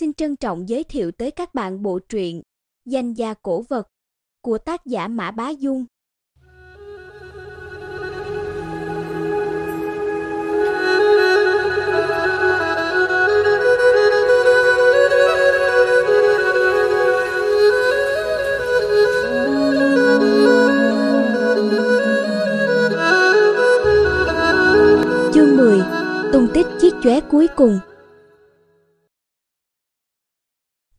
Xin trân trọng giới thiệu tới các bạn bộ truyện Danh gia cổ vật của tác giả Mã Bá Dung. Chương 10 Tung tích chiếc chóe cuối cùng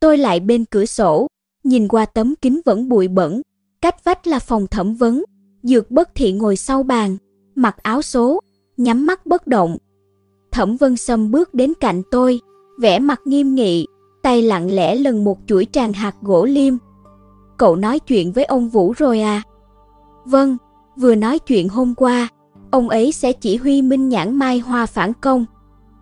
Tôi lại bên cửa sổ, nhìn qua tấm kính vẫn bụi bẩn, cách vách là phòng thẩm vấn, Dược Bất Thị ngồi sau bàn, mặc áo số, nhắm mắt bất động. Thẩm Vân Sâm bước đến cạnh tôi, vẻ mặt nghiêm nghị, tay lặng lẽ lần một chuỗi tràng hạt gỗ liêm. Cậu nói chuyện với ông Vũ rồi à? Vâng, vừa nói chuyện hôm qua, ông ấy sẽ chỉ huy Minh Nhãn Mai Hoa phản công.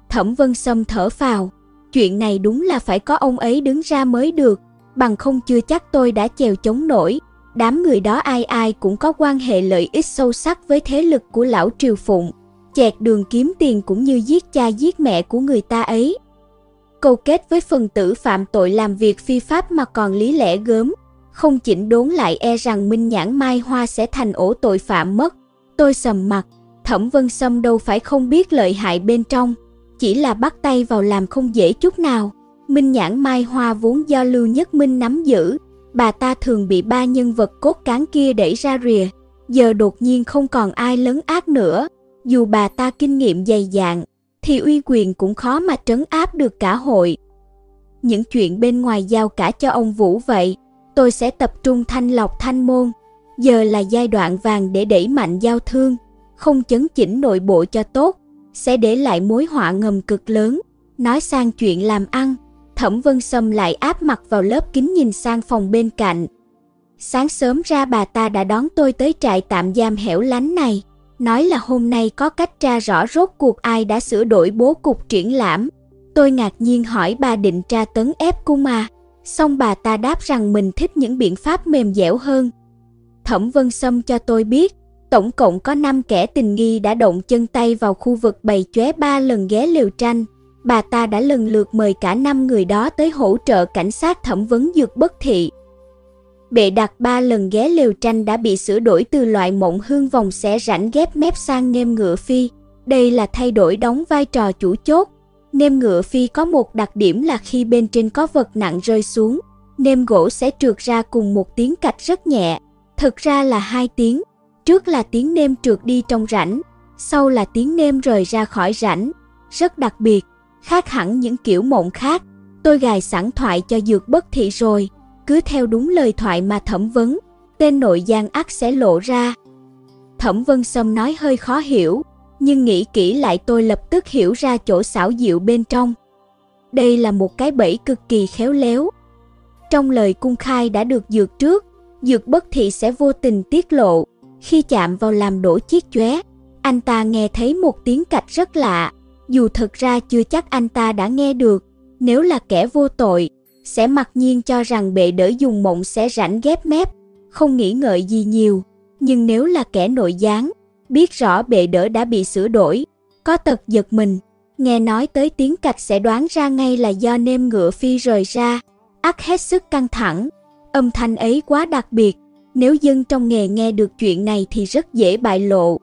Thẩm Vân Sâm thở phào, chuyện này đúng là phải có ông ấy đứng ra mới được, bằng không chưa chắc tôi đã chèo chống nổi. Đám người đó ai ai cũng có quan hệ lợi ích sâu sắc với thế lực của lão Triều Phụng, chẹt đường kiếm tiền cũng như giết cha giết mẹ của người ta ấy. Câu kết với phần tử phạm tội làm việc phi pháp mà còn lý lẽ gớm, không chỉnh đốn lại e rằng Minh Nhãn Mai Hoa sẽ thành ổ tội phạm mất. Tôi sầm mặt, Thẩm Vân Sâm đâu phải không biết lợi hại bên trong, chỉ là bắt tay vào làm không dễ chút nào. Minh Nhãn Mai Hoa vốn do Lưu Nhất Minh nắm giữ, bà ta thường bị ba nhân vật cốt cán kia đẩy ra rìa, giờ đột nhiên không còn ai lấn ác nữa, dù bà ta kinh nghiệm dày dạn, thì uy quyền cũng khó mà trấn áp được cả hội. Những chuyện bên ngoài giao cả cho ông Vũ vậy, tôi sẽ tập trung thanh lọc thanh môn, giờ là giai đoạn vàng để đẩy mạnh giao thương, không chấn chỉnh nội bộ cho tốt, sẽ để lại mối họa ngầm cực lớn. Nói sang chuyện làm ăn, Thẩm Vân Sâm lại áp mặt vào lớp kính nhìn sang phòng bên cạnh. Sáng sớm ra bà ta đã đón tôi tới trại tạm giam hẻo lánh này, nói là hôm nay có cách tra rõ rốt cuộc ai đã sửa đổi bố cục triển lãm. Tôi ngạc nhiên hỏi bà định tra tấn ép cung mà, xong bà ta đáp rằng mình thích những biện pháp mềm dẻo hơn. Thẩm Vân Sâm cho tôi biết, tổng cộng có 5 kẻ tình nghi đã động chân tay vào khu vực bày chóe ba lần ghé liều tranh. Bà ta đã lần lượt mời cả năm người đó tới hỗ trợ cảnh sát thẩm vấn dược bất thị. Bệ đặt ba lần ghé liều tranh đã bị sửa đổi từ loại mộng hương vòng xẻ rảnh ghép mép sang nêm ngựa phi. Đây là thay đổi đóng vai trò chủ chốt. Nêm ngựa phi có một đặc điểm là khi bên trên có vật nặng rơi xuống, nêm gỗ sẽ trượt ra cùng một tiếng cạch rất nhẹ. Thực ra là hai tiếng, Trước là tiếng nêm trượt đi trong rãnh, sau là tiếng nêm rời ra khỏi rãnh. Rất đặc biệt, khác hẳn những kiểu mộng khác. Tôi gài sẵn thoại cho dược bất thị rồi, cứ theo đúng lời thoại mà thẩm vấn, tên nội gian ác sẽ lộ ra. Thẩm Vân Sâm nói hơi khó hiểu, nhưng nghĩ kỹ lại tôi lập tức hiểu ra chỗ xảo diệu bên trong. Đây là một cái bẫy cực kỳ khéo léo. Trong lời cung khai đã được dược trước, dược bất thị sẽ vô tình tiết lộ, khi chạm vào làm đổ chiếc chóe, anh ta nghe thấy một tiếng cạch rất lạ, dù thực ra chưa chắc anh ta đã nghe được. Nếu là kẻ vô tội, sẽ mặc nhiên cho rằng bệ đỡ dùng mộng sẽ rảnh ghép mép, không nghĩ ngợi gì nhiều. Nhưng nếu là kẻ nội gián, biết rõ bệ đỡ đã bị sửa đổi, có tật giật mình, nghe nói tới tiếng cạch sẽ đoán ra ngay là do nêm ngựa phi rời ra, ắt hết sức căng thẳng. Âm thanh ấy quá đặc biệt, nếu dân trong nghề nghe được chuyện này thì rất dễ bại lộ.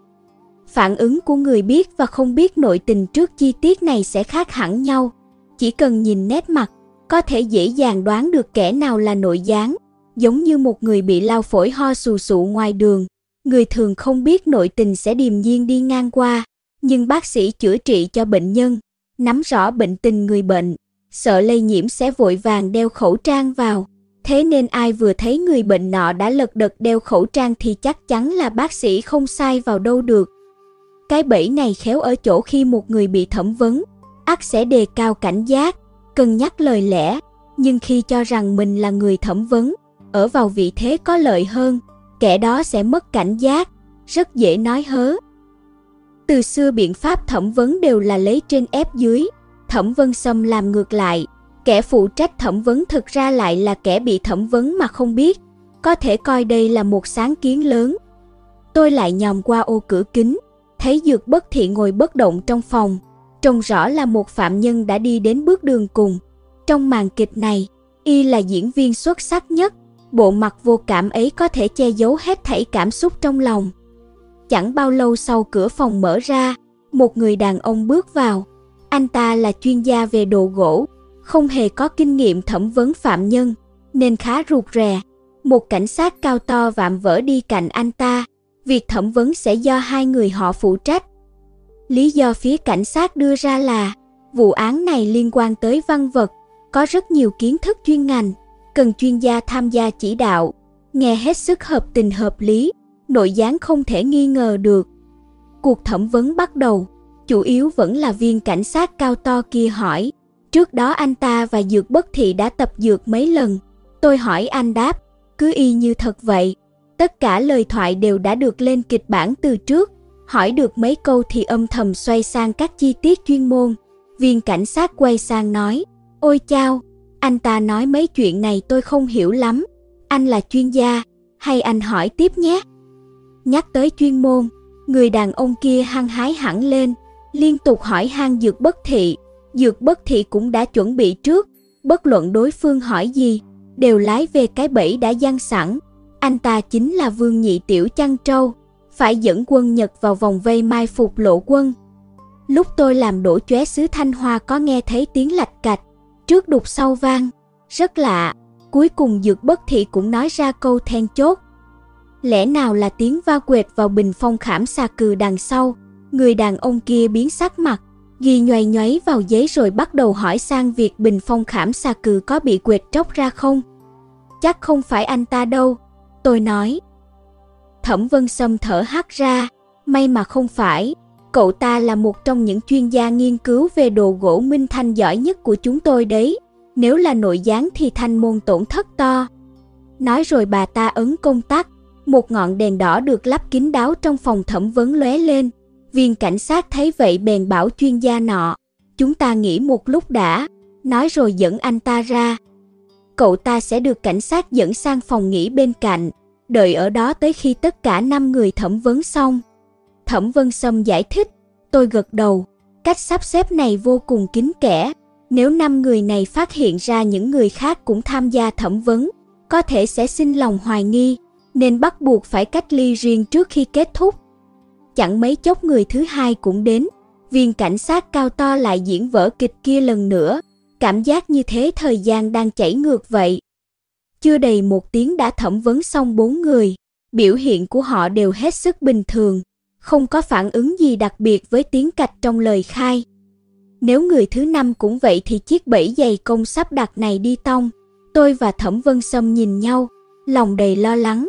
Phản ứng của người biết và không biết nội tình trước chi tiết này sẽ khác hẳn nhau. Chỉ cần nhìn nét mặt, có thể dễ dàng đoán được kẻ nào là nội gián, giống như một người bị lao phổi ho sù sụ ngoài đường. Người thường không biết nội tình sẽ điềm nhiên đi ngang qua, nhưng bác sĩ chữa trị cho bệnh nhân, nắm rõ bệnh tình người bệnh, sợ lây nhiễm sẽ vội vàng đeo khẩu trang vào Thế nên ai vừa thấy người bệnh nọ đã lật đật đeo khẩu trang thì chắc chắn là bác sĩ không sai vào đâu được. Cái bẫy này khéo ở chỗ khi một người bị thẩm vấn, ắt sẽ đề cao cảnh giác, cân nhắc lời lẽ, nhưng khi cho rằng mình là người thẩm vấn, ở vào vị thế có lợi hơn, kẻ đó sẽ mất cảnh giác, rất dễ nói hớ. Từ xưa biện pháp thẩm vấn đều là lấy trên ép dưới, Thẩm Vân xâm làm ngược lại, Kẻ phụ trách thẩm vấn thực ra lại là kẻ bị thẩm vấn mà không biết, có thể coi đây là một sáng kiến lớn. Tôi lại nhòm qua ô cửa kính, thấy Dược Bất Thị ngồi bất động trong phòng, trông rõ là một phạm nhân đã đi đến bước đường cùng. Trong màn kịch này, y là diễn viên xuất sắc nhất, bộ mặt vô cảm ấy có thể che giấu hết thảy cảm xúc trong lòng. Chẳng bao lâu sau cửa phòng mở ra, một người đàn ông bước vào. Anh ta là chuyên gia về đồ gỗ, không hề có kinh nghiệm thẩm vấn phạm nhân, nên khá rụt rè. Một cảnh sát cao to vạm vỡ đi cạnh anh ta, việc thẩm vấn sẽ do hai người họ phụ trách. Lý do phía cảnh sát đưa ra là vụ án này liên quan tới văn vật, có rất nhiều kiến thức chuyên ngành, cần chuyên gia tham gia chỉ đạo, nghe hết sức hợp tình hợp lý, nội gián không thể nghi ngờ được. Cuộc thẩm vấn bắt đầu, chủ yếu vẫn là viên cảnh sát cao to kia hỏi. Trước đó anh ta và Dược Bất Thị đã tập dược mấy lần. Tôi hỏi anh đáp, cứ y như thật vậy. Tất cả lời thoại đều đã được lên kịch bản từ trước. Hỏi được mấy câu thì âm thầm xoay sang các chi tiết chuyên môn. Viên cảnh sát quay sang nói, ôi chao, anh ta nói mấy chuyện này tôi không hiểu lắm. Anh là chuyên gia, hay anh hỏi tiếp nhé. Nhắc tới chuyên môn, người đàn ông kia hăng hái hẳn lên, liên tục hỏi han dược bất thị. Dược bất thị cũng đã chuẩn bị trước, bất luận đối phương hỏi gì, đều lái về cái bẫy đã giăng sẵn. Anh ta chính là vương nhị tiểu chăn trâu, phải dẫn quân Nhật vào vòng vây mai phục lộ quân. Lúc tôi làm đổ chóe sứ Thanh Hoa có nghe thấy tiếng lạch cạch, trước đục sau vang, rất lạ. Cuối cùng Dược Bất Thị cũng nói ra câu then chốt. Lẽ nào là tiếng va quệt vào bình phong khảm xà cừ đằng sau, người đàn ông kia biến sắc mặt, ghi nhoay nhoáy vào giấy rồi bắt đầu hỏi sang việc bình phong khảm xà cừ có bị quệt tróc ra không. Chắc không phải anh ta đâu, tôi nói. Thẩm Vân Sâm thở hắt ra, may mà không phải, cậu ta là một trong những chuyên gia nghiên cứu về đồ gỗ minh thanh giỏi nhất của chúng tôi đấy, nếu là nội gián thì thanh môn tổn thất to. Nói rồi bà ta ấn công tắc, một ngọn đèn đỏ được lắp kín đáo trong phòng thẩm vấn lóe lên. Viên cảnh sát thấy vậy bèn bảo chuyên gia nọ, chúng ta nghỉ một lúc đã, nói rồi dẫn anh ta ra. Cậu ta sẽ được cảnh sát dẫn sang phòng nghỉ bên cạnh, đợi ở đó tới khi tất cả năm người thẩm vấn xong. Thẩm Vân Sâm giải thích, tôi gật đầu, cách sắp xếp này vô cùng kín kẽ. Nếu năm người này phát hiện ra những người khác cũng tham gia thẩm vấn, có thể sẽ xin lòng hoài nghi, nên bắt buộc phải cách ly riêng trước khi kết thúc. Chẳng mấy chốc người thứ hai cũng đến, viên cảnh sát cao to lại diễn vở kịch kia lần nữa, cảm giác như thế thời gian đang chảy ngược vậy. Chưa đầy một tiếng đã thẩm vấn xong bốn người, biểu hiện của họ đều hết sức bình thường, không có phản ứng gì đặc biệt với tiếng cạch trong lời khai. Nếu người thứ năm cũng vậy thì chiếc bẫy dày công sắp đặt này đi tông. Tôi và Thẩm Vân Sâm nhìn nhau, lòng đầy lo lắng.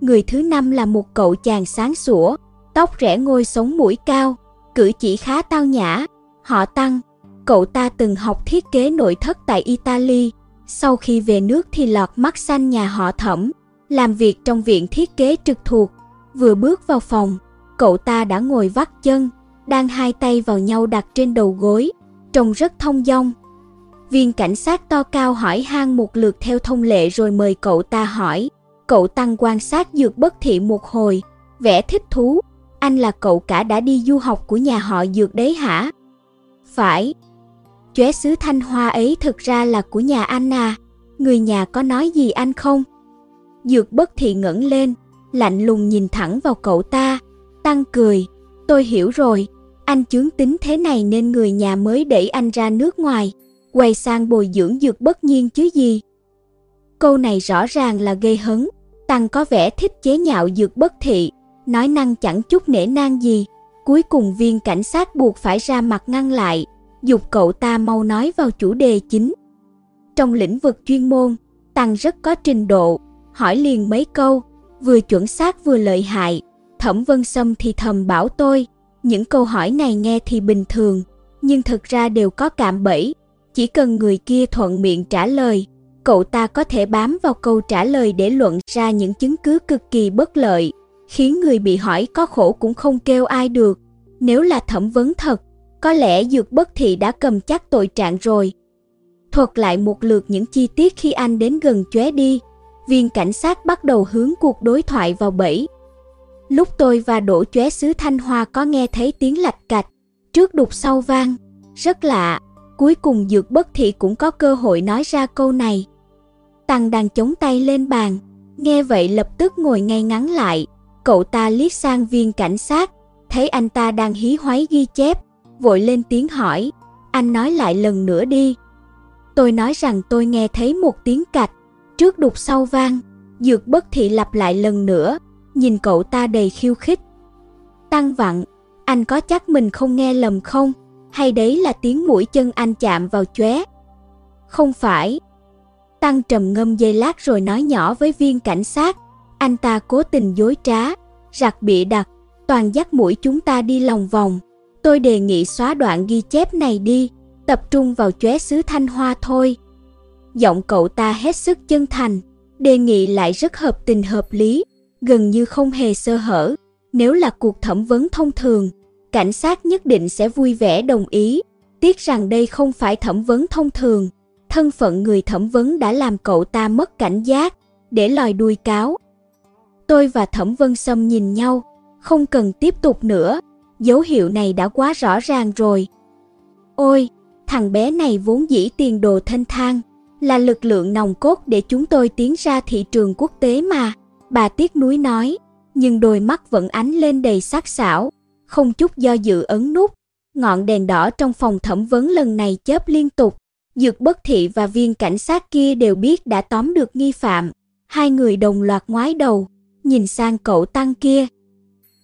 Người thứ năm là một cậu chàng sáng sủa, tóc rẽ ngôi sống mũi cao, cử chỉ khá tao nhã. Họ Tăng, cậu ta từng học thiết kế nội thất tại Italy, sau khi về nước thì lọt mắt xanh nhà họ Thẩm, làm việc trong viện thiết kế trực thuộc. Vừa bước vào phòng, cậu ta đã ngồi vắt chân, đang hai tay vào nhau đặt trên đầu gối, trông rất thông dong. Viên cảnh sát to cao hỏi han một lượt theo thông lệ rồi mời cậu ta hỏi. Cậu tăng quan sát dược bất thị một hồi, vẻ thích thú. Anh là cậu cả đã đi du học của nhà họ dược đấy hả? Phải. Chóe sứ Thanh Hoa ấy thực ra là của nhà anh à. Người nhà có nói gì anh không? Dược bất thị ngẩng lên, lạnh lùng nhìn thẳng vào cậu ta. Tăng cười, tôi hiểu rồi, anh chướng tính thế này nên người nhà mới đẩy anh ra nước ngoài, quay sang bồi dưỡng dược bất nhiên chứ gì. Câu này rõ ràng là gây hấn, Tăng có vẻ thích chế nhạo dược bất thị, nói năng chẳng chút nể nang gì. Cuối cùng viên cảnh sát buộc phải ra mặt ngăn lại, dục cậu ta mau nói vào chủ đề chính. Trong lĩnh vực chuyên môn, Tăng rất có trình độ, hỏi liền mấy câu, vừa chuẩn xác vừa lợi hại. Thẩm Vân Sâm thì thầm bảo tôi, những câu hỏi này nghe thì bình thường, nhưng thực ra đều có cạm bẫy. Chỉ cần người kia thuận miệng trả lời, cậu ta có thể bám vào câu trả lời để luận ra những chứng cứ cực kỳ bất lợi, khiến người bị hỏi có khổ cũng không kêu ai được. Nếu là thẩm vấn thật, có lẽ dược bất thị đã cầm chắc tội trạng rồi. Thuật lại một lượt những chi tiết khi anh đến gần chóe đi, viên cảnh sát bắt đầu hướng cuộc đối thoại vào bẫy. Lúc tôi và đổ chóe sứ Thanh Hoa có nghe thấy tiếng lạch cạch, trước đục sau vang, rất lạ. Cuối cùng Dược Bất Thị cũng có cơ hội nói ra câu này. Tăng đang chống tay lên bàn, nghe vậy lập tức ngồi ngay ngắn lại. Cậu ta liếc sang viên cảnh sát, thấy anh ta đang hí hoáy ghi chép, vội lên tiếng hỏi, anh nói lại lần nữa đi. Tôi nói rằng tôi nghe thấy một tiếng cạch, trước đục sau vang, dược bất thị lặp lại lần nữa, nhìn cậu ta đầy khiêu khích. Tăng vặn, anh có chắc mình không nghe lầm không? Hay đấy là tiếng mũi chân anh chạm vào chóe? Không phải. Tăng trầm ngâm giây lát rồi nói nhỏ với viên cảnh sát, anh ta cố tình dối trá, rạc bịa đặt, toàn dắt mũi chúng ta đi lòng vòng. Tôi đề nghị xóa đoạn ghi chép này đi, tập trung vào chóe xứ Thanh Hoa thôi. Giọng cậu ta hết sức chân thành, đề nghị lại rất hợp tình hợp lý, gần như không hề sơ hở. Nếu là cuộc thẩm vấn thông thường, cảnh sát nhất định sẽ vui vẻ đồng ý. Tiếc rằng đây không phải thẩm vấn thông thường, thân phận người thẩm vấn đã làm cậu ta mất cảnh giác, để lòi đuôi cáo. Tôi và Thẩm Vân Sâm nhìn nhau, không cần tiếp tục nữa, dấu hiệu này đã quá rõ ràng rồi. Ôi, thằng bé này vốn dĩ tiền đồ thanh thang, là lực lượng nòng cốt để chúng tôi tiến ra thị trường quốc tế mà, bà tiếc nuối nói, nhưng đôi mắt vẫn ánh lên đầy sắc sảo, không chút do dự ấn nút. Ngọn đèn đỏ trong phòng thẩm vấn lần này chớp liên tục, Dược Bất Thị và viên cảnh sát kia đều biết đã tóm được nghi phạm. Hai người đồng loạt ngoái đầu, nhìn sang cậu Tăng kia.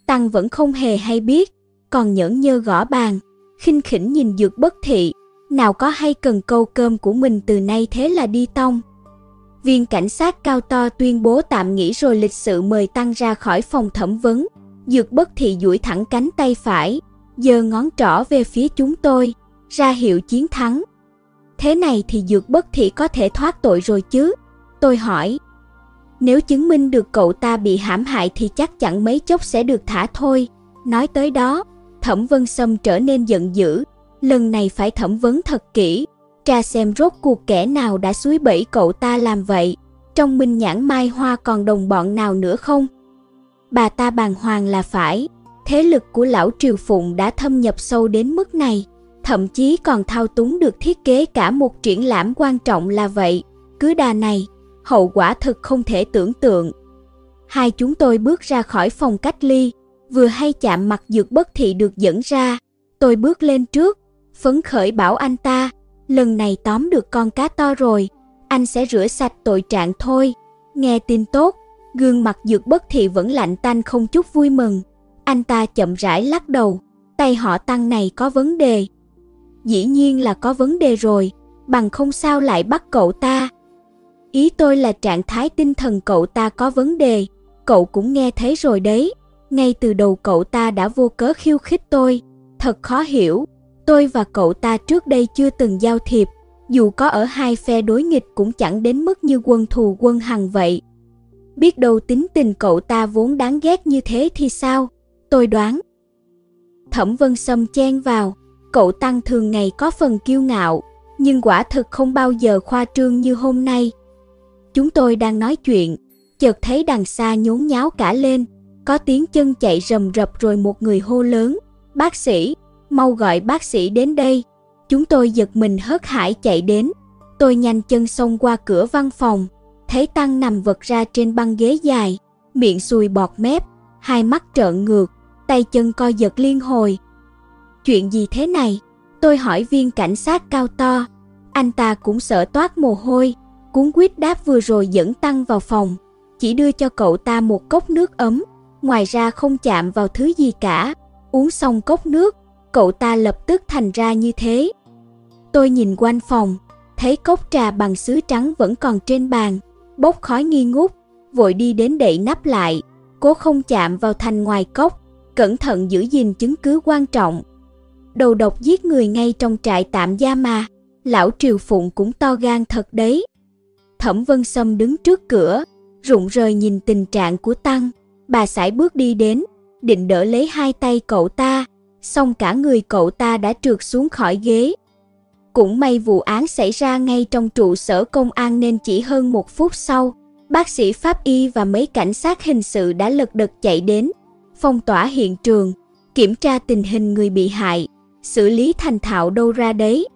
Tăng vẫn không hề hay biết, còn nhẫn nhơ gõ bàn, khinh khỉnh nhìn Dược Bất Thị, nào có hay cần câu cơm của mình từ nay thế là đi tông. Viên cảnh sát cao to tuyên bố tạm nghỉ rồi lịch sự mời Tăng ra khỏi phòng thẩm vấn. Dược bất thị duỗi thẳng cánh tay phải, giơ ngón trỏ về phía chúng tôi, ra hiệu chiến thắng. Thế này thì dược bất thị có thể thoát tội rồi chứ? Tôi hỏi. Nếu chứng minh được cậu ta bị hãm hại thì chắc chắn mấy chốc sẽ được thả thôi. Nói tới đó, Thẩm Vân Sâm trở nên giận dữ. Lần này phải thẩm vấn thật kỹ, tra xem rốt cuộc kẻ nào đã suối bẫy cậu ta làm vậy. Trong minh nhãn mai hoa còn đồng bọn nào nữa không? Bà ta bàng hoàng là phải, thế lực của lão Triều Phụng đã thâm nhập sâu đến mức này, thậm chí còn thao túng được thiết kế cả một triển lãm quan trọng là vậy. Cứ đà này, hậu quả thực không thể tưởng tượng. Hai chúng tôi bước ra khỏi phòng cách ly, vừa hay chạm mặt dược bất thị được dẫn ra. Tôi bước lên trước, phấn khởi bảo anh ta, lần này tóm được con cá to rồi, anh sẽ rửa sạch tội trạng thôi. Nghe tin tốt, gương mặt dược bất thị vẫn lạnh tanh không chút vui mừng. Anh ta chậm rãi lắc đầu, tay họ tăng này có vấn đề. Dĩ nhiên là có vấn đề rồi, bằng không sao lại bắt cậu ta. Ý tôi là trạng thái tinh thần cậu ta có vấn đề, cậu cũng nghe thấy rồi đấy. Ngay từ đầu cậu ta đã vô cớ khiêu khích tôi, thật khó hiểu. Tôi và cậu ta trước đây chưa từng giao thiệp, dù có ở hai phe đối nghịch cũng chẳng đến mức như quân thù quân hằng vậy. Biết đâu tính tình cậu ta vốn đáng ghét như thế thì sao? Tôi đoán. Thẩm Vân Sâm chen vào, cậu Tăng thường ngày có phần kiêu ngạo, nhưng quả thực không bao giờ khoa trương như hôm nay. Chúng tôi đang nói chuyện, chợt thấy đằng xa nhốn nháo cả lên, có tiếng chân chạy rầm rập rồi một người hô lớn, bác sĩ, mau gọi bác sĩ đến đây. Chúng tôi giật mình hớt hải chạy đến, tôi nhanh chân xông qua cửa văn phòng, thấy Tăng nằm vật ra trên băng ghế dài, miệng sùi bọt mép, hai mắt trợn ngược, tay chân co giật liên hồi. Chuyện gì thế này? Tôi hỏi viên cảnh sát cao to. Anh ta cũng sợ toát mồ hôi, cuốn quyết đáp vừa rồi dẫn Tăng vào phòng, chỉ đưa cho cậu ta một cốc nước ấm, ngoài ra không chạm vào thứ gì cả. Uống xong cốc nước, cậu ta lập tức thành ra như thế. Tôi nhìn quanh phòng, thấy cốc trà bằng sứ trắng vẫn còn trên bàn, bốc khói nghi ngút, vội đi đến đậy nắp lại, cố không chạm vào thành ngoài cốc, cẩn thận giữ gìn chứng cứ quan trọng. Đầu độc giết người ngay trong trại tạm gia mà, lão Triều Phụng cũng to gan thật đấy. Thẩm Vân Sâm đứng trước cửa, rụng rời nhìn tình trạng của Tăng, bà sải bước đi đến, định đỡ lấy hai tay cậu ta, xong cả người cậu ta đã trượt xuống khỏi ghế. Cũng may vụ án xảy ra ngay trong trụ sở công an nên chỉ hơn một phút sau, bác sĩ pháp y và mấy cảnh sát hình sự đã lật đật chạy đến, phong tỏa hiện trường, kiểm tra tình hình người bị hại, xử lý thành thạo đâu ra đấy.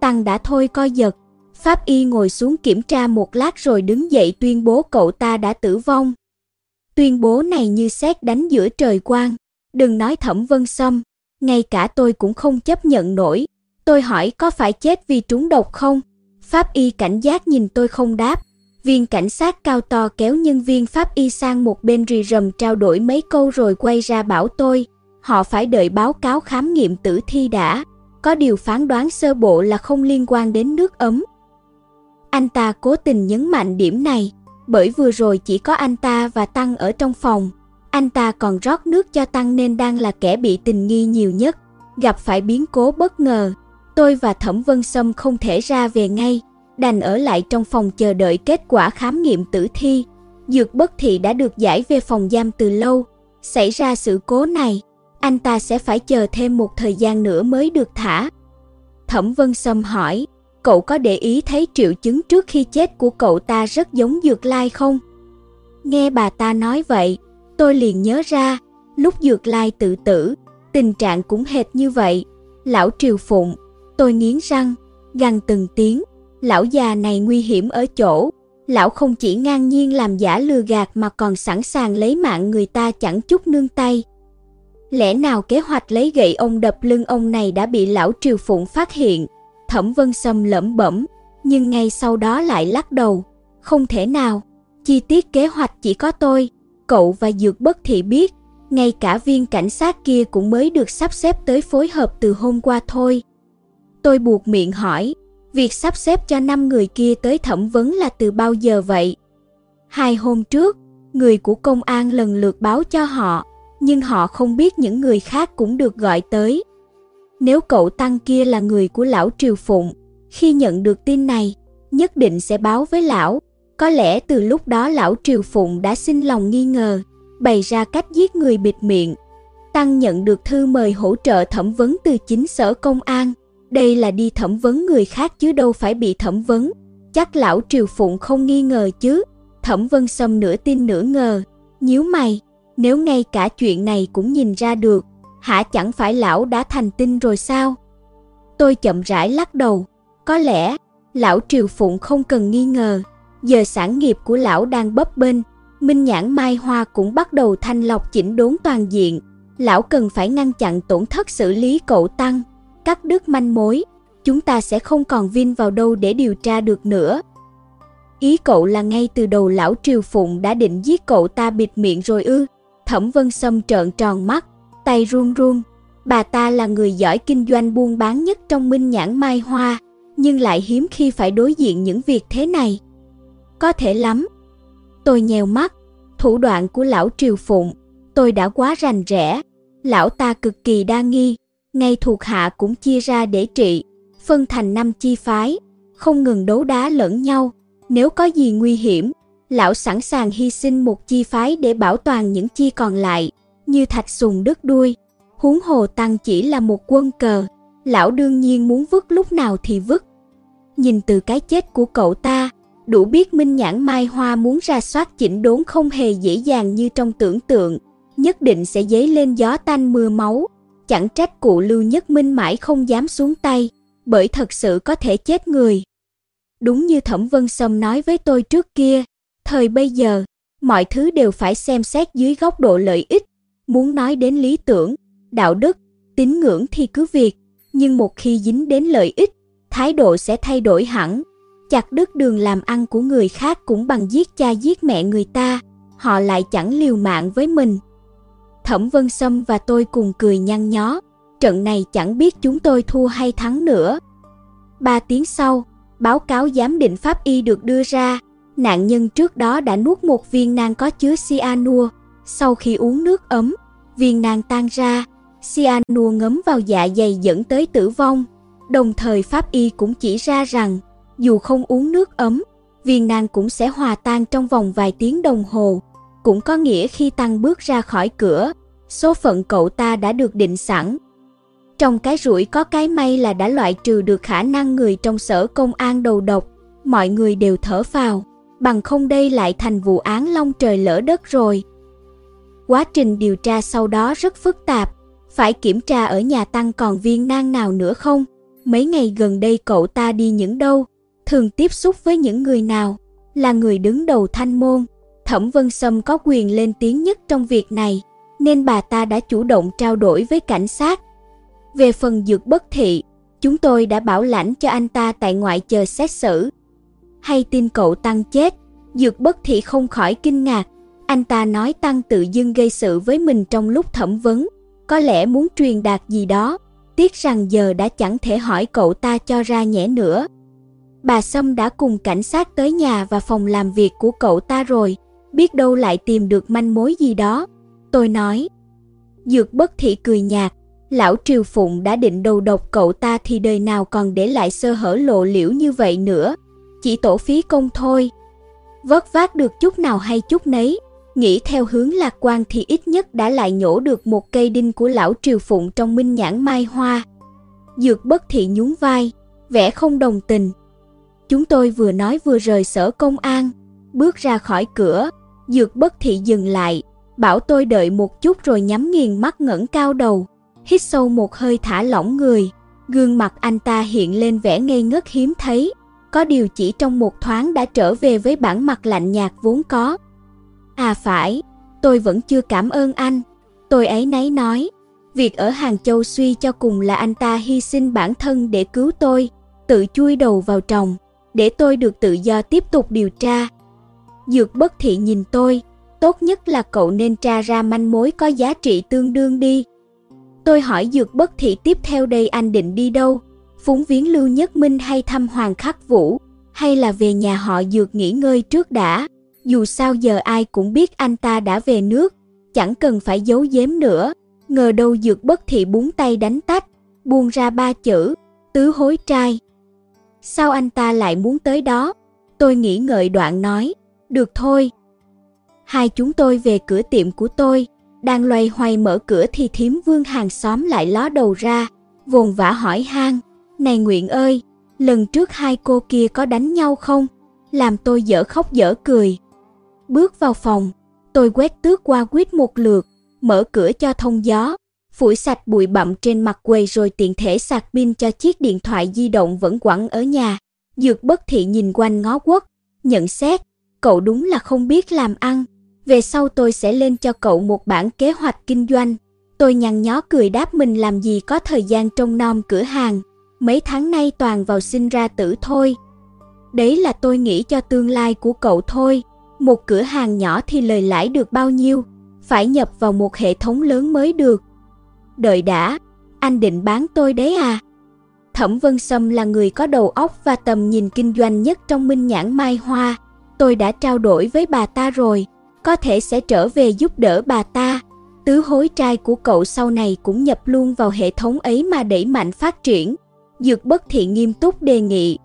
Tăng đã thôi coi giật. Pháp y ngồi xuống kiểm tra một lát rồi đứng dậy tuyên bố cậu ta đã tử vong. Tuyên bố này như xét đánh giữa trời quang. Đừng nói Thẩm Vân Sâm, ngay cả tôi cũng không chấp nhận nổi. Tôi hỏi có phải chết vì trúng độc không? Pháp y cảnh giác nhìn tôi không đáp. Viên cảnh sát cao to kéo nhân viên pháp y sang một bên rì rầm trao đổi mấy câu rồi quay ra bảo tôi, họ phải đợi báo cáo khám nghiệm tử thi đã. Có điều phán đoán sơ bộ là không liên quan đến nước ấm. Anh ta cố tình nhấn mạnh điểm này, bởi vừa rồi chỉ có anh ta và Tăng ở trong phòng. Anh ta còn rót nước cho Tăng nên đang là kẻ bị tình nghi nhiều nhất. Gặp phải biến cố bất ngờ, tôi và Thẩm Vân Sâm không thể ra về ngay, đành ở lại trong phòng chờ đợi kết quả khám nghiệm tử thi. Dược bất thị đã được giải về phòng giam từ lâu. Xảy ra sự cố này, anh ta sẽ phải chờ thêm một thời gian nữa mới được thả. Thẩm Vân Sâm hỏi, cậu có để ý thấy triệu chứng trước khi chết của cậu ta rất giống Dược Lai không? Nghe bà ta nói vậy, tôi liền nhớ ra, lúc Dược Lai tự tử, tình trạng cũng hệt như vậy. Lão Triều Phụng, tôi nghiến răng, gằn từng tiếng, lão già này nguy hiểm ở chỗ, lão không chỉ ngang nhiên làm giả lừa gạt mà còn sẵn sàng lấy mạng người ta chẳng chút nương tay. Lẽ nào kế hoạch lấy gậy ông đập lưng ông này đã bị lão Triều Phụng phát hiện? Thẩm Vân Sâm lẩm bẩm, nhưng ngay sau đó lại lắc đầu. Không thể nào, chi tiết kế hoạch chỉ có tôi, cậu và Dược Bất Thị biết, ngay cả viên cảnh sát kia cũng mới được sắp xếp tới phối hợp từ hôm qua thôi. Tôi buộc miệng hỏi, việc sắp xếp cho năm người kia tới thẩm vấn là từ bao giờ vậy? Hai hôm trước, người của công an lần lượt báo cho họ, nhưng họ không biết những người khác cũng được gọi tới. Nếu cậu Tăng kia là người của lão Triều Phụng, khi nhận được tin này, nhất định sẽ báo với lão. Có lẽ từ lúc đó lão Triều Phụng đã xin lòng nghi ngờ, bày ra cách giết người bịt miệng. Tăng nhận được thư mời hỗ trợ thẩm vấn từ chính sở công an. Đây là đi thẩm vấn người khác chứ đâu phải bị thẩm vấn. Chắc lão Triều Phụng không nghi ngờ chứ. Thẩm Vân Sâm nửa tin nửa ngờ. Nhíu mày, nếu ngay cả chuyện này cũng nhìn ra được, hả chẳng phải lão đã thành tinh rồi sao? Tôi chậm rãi lắc đầu, có lẽ lão Triều Phụng không cần nghi ngờ, giờ sản nghiệp của lão đang bấp bênh, Minh Nhãn Mai Hoa cũng bắt đầu thanh lọc chỉnh đốn toàn diện, lão cần phải ngăn chặn tổn thất xử lý cậu tăng, cắt đứt manh mối, chúng ta sẽ không còn vin vào đâu để điều tra được nữa. Ý cậu là ngay từ đầu lão Triều Phụng đã định giết cậu ta bịt miệng rồi ư? Thẩm Vân Sâm trợn tròn mắt, tay run run. Bà ta là người giỏi kinh doanh buôn bán nhất trong Minh Nhãn Mai Hoa, nhưng lại hiếm khi phải đối diện những việc thế này. Có thể lắm. Tôi nhèo mắt, thủ đoạn của lão Triều Phụng, tôi đã quá rành rẽ. Lão ta cực kỳ đa nghi, ngay thuộc hạ cũng chia ra để trị, phân thành năm chi phái, không ngừng đấu đá lẫn nhau. Nếu có gì nguy hiểm, lão sẵn sàng hy sinh một chi phái để bảo toàn những chi còn lại, như thạch sùng đứt đuôi. Huống hồ tăng chỉ là một quân cờ, lão đương nhiên muốn vứt lúc nào thì vứt. Nhìn từ cái chết của cậu ta, đủ biết Minh Nhãn Mai Hoa muốn ra soát chỉnh đốn không hề dễ dàng như trong tưởng tượng, nhất định sẽ dấy lên gió tanh mưa máu. Chẳng trách cụ Lưu Nhất Minh mãi không dám xuống tay, bởi thật sự có thể chết người. Đúng như Thẩm Vân Sâm nói với tôi trước kia, thời bây giờ, mọi thứ đều phải xem xét dưới góc độ lợi ích. Muốn nói đến lý tưởng, đạo đức, tín ngưỡng thì cứ việc, nhưng một khi dính đến lợi ích, thái độ sẽ thay đổi hẳn. Chặt đứt đường làm ăn của người khác cũng bằng giết cha giết mẹ người ta, họ lại chẳng liều mạng với mình. Thẩm Vân Sâm và tôi cùng cười nhăn nhó, trận này chẳng biết chúng tôi thua hay thắng nữa. Ba tiếng sau, báo cáo giám định pháp y được đưa ra, nạn nhân trước đó đã nuốt một viên nang có chứa cyanua, sau khi uống nước ấm, viên nang tan ra, cyanua ngấm vào dạ dày dẫn tới tử vong. Đồng thời pháp y cũng chỉ ra rằng, dù không uống nước ấm, viên nang cũng sẽ hòa tan trong vòng vài tiếng đồng hồ, cũng có nghĩa khi Tăng bước ra khỏi cửa, số phận cậu ta đã được định sẵn. Trong cái rủi có cái may là đã loại trừ được khả năng người trong sở công an đầu độc, mọi người đều thở phào, bằng không đây lại thành vụ án long trời lỡ đất rồi. Quá trình điều tra sau đó rất phức tạp, phải kiểm tra ở nhà Tăng còn viên nang nào nữa không? Mấy ngày gần đây cậu ta đi những đâu, thường tiếp xúc với những người nào, là người đứng đầu thanh môn. Thẩm Vân Sâm có quyền lên tiếng nhất trong việc này, nên bà ta đã chủ động trao đổi với cảnh sát. Về phần dược bất thị, chúng tôi đã bảo lãnh cho anh ta tại ngoại chờ xét xử. Hay tin cậu Tăng chết, dược bất thị không khỏi kinh ngạc. Anh ta nói Tăng tự dưng gây sự với mình trong lúc thẩm vấn, có lẽ muốn truyền đạt gì đó, tiếc rằng giờ đã chẳng thể hỏi cậu ta cho ra nhẽ nữa. Bà Sâm đã cùng cảnh sát tới nhà và phòng làm việc của cậu ta rồi, biết đâu lại tìm được manh mối gì đó. Tôi nói. Dược bất thị cười nhạt, lão Triều Phụng đã định đầu độc cậu ta thì đời nào còn để lại sơ hở lộ liễu như vậy nữa. Chỉ tổ phí công thôi. Vất vát được chút nào hay chút nấy, nghĩ theo hướng lạc quan thì ít nhất đã lại nhổ được một cây đinh của lão Triều Phụng trong minh nhãn mai hoa. Dược bất thị nhún vai, vẻ không đồng tình. Chúng tôi vừa nói vừa rời sở công an, bước ra khỏi cửa, dược bất thị dừng lại, bảo tôi đợi một chút rồi nhắm nghiền mắt ngẩng cao đầu, hít sâu một hơi thả lỏng người. Gương mặt anh ta hiện lên vẻ ngây ngất hiếm thấy, có điều chỉ trong một thoáng đã trở về với bản mặt lạnh nhạt vốn có. À phải, tôi vẫn chưa cảm ơn anh. Tôi ấy nấy nói, việc ở Hàng Châu suy cho cùng là anh ta hy sinh bản thân để cứu tôi, tự chui đầu vào trồng, để tôi được tự do tiếp tục điều tra. Dược bất thị nhìn tôi, tốt nhất là cậu nên tra ra manh mối có giá trị tương đương đi. Tôi hỏi dược bất thị tiếp theo đây anh định đi đâu? Phúng viếng Lưu Nhất Minh hay thăm Hoàng Khắc Vũ? Hay là về nhà họ dược nghỉ ngơi trước đã? Dù sao giờ ai cũng biết anh ta đã về nước, chẳng cần phải giấu giếm nữa. Ngờ đâu dược bất thị búng tay đánh tách, buông ra ba chữ, tứ hối trai. Sao anh ta lại muốn tới đó? Tôi nghĩ ngợi đoạn nói, được thôi. Hai chúng tôi về cửa tiệm của tôi, đang loay hoay mở cửa thì thiếm vương hàng xóm lại ló đầu ra, vồn vã hỏi han Này Nguyện ơi, lần trước hai cô kia có đánh nhau không? Làm tôi dở khóc dở cười. Bước vào phòng, tôi quét tước qua quýt một lượt, mở cửa cho thông gió, phủi sạch bụi bặm trên mặt quầy rồi tiện thể sạc pin cho chiếc điện thoại di động vẫn quẳng ở nhà. Dược bất thị nhìn quanh ngó quất, nhận xét, cậu đúng là không biết làm ăn. Về sau tôi sẽ lên cho cậu một bản kế hoạch kinh doanh. Tôi nhăn nhó cười đáp mình làm gì có thời gian trông nom cửa hàng. Mấy tháng nay toàn vào sinh ra tử thôi. Đấy là tôi nghĩ cho tương lai của cậu thôi. Một cửa hàng nhỏ thì lời lãi được bao nhiêu? Phải nhập vào một hệ thống lớn mới được. Đợi đã, anh định bán tôi đấy à? Thẩm Vân Sâm là người có đầu óc và tầm nhìn kinh doanh nhất trong Minh Nhãn Mai Hoa. Tôi đã trao đổi với bà ta rồi, có thể sẽ trở về giúp đỡ bà ta. Tứ hối trai của cậu sau này cũng nhập luôn vào hệ thống ấy mà đẩy mạnh phát triển. Dược bất thị nghiêm túc đề nghị.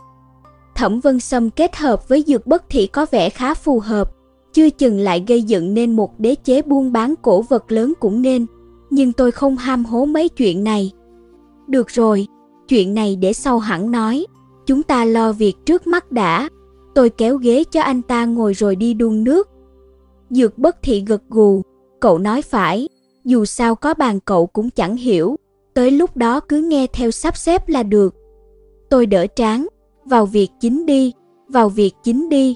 Thẩm Vân Sâm kết hợp với dược bất thị có vẻ khá phù hợp, chưa chừng lại gây dựng nên một đế chế buôn bán cổ vật lớn cũng nên, nhưng tôi không ham hố mấy chuyện này. Được rồi, chuyện này để sau hẳn nói, chúng ta lo việc trước mắt đã. Tôi kéo ghế cho anh ta ngồi rồi đi đun nước. Dược bất thị gật gù, cậu nói phải, dù sao có bàn cậu cũng chẳng hiểu, tới lúc đó cứ nghe theo sắp xếp là được. Tôi đỡ tráng, vào việc chính đi, vào việc chính đi.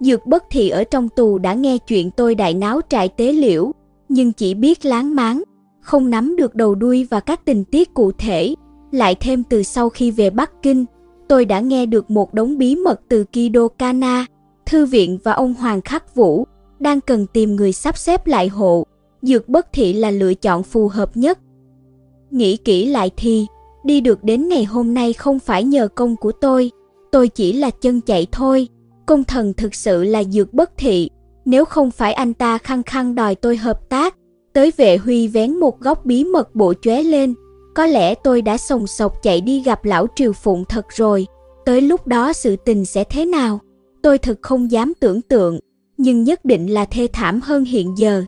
Dược bất thị ở trong tù đã nghe chuyện tôi đại náo trại tế liễu, nhưng chỉ biết láng máng, không nắm được đầu đuôi và các tình tiết cụ thể. Lại thêm từ sau khi về Bắc Kinh, tôi đã nghe được một đống bí mật từ Kido Kana, thư viện và ông Hoàng Khắc Vũ, đang cần tìm người sắp xếp lại hộ. Dược bất thị là lựa chọn phù hợp nhất. Nghĩ kỹ lại thì, đi được đến ngày hôm nay không phải nhờ công của tôi, tôi chỉ là chân chạy thôi. Công thần thực sự là dược bất thị, nếu không phải anh ta khăng khăng đòi tôi hợp tác, tới vệ huy vén một góc bí mật bộ chóe lên, có lẽ tôi đã sồng sộc chạy đi gặp lão Triều Phụng thật rồi, tới lúc đó sự tình sẽ thế nào, tôi thực không dám tưởng tượng, nhưng nhất định là thê thảm hơn hiện giờ.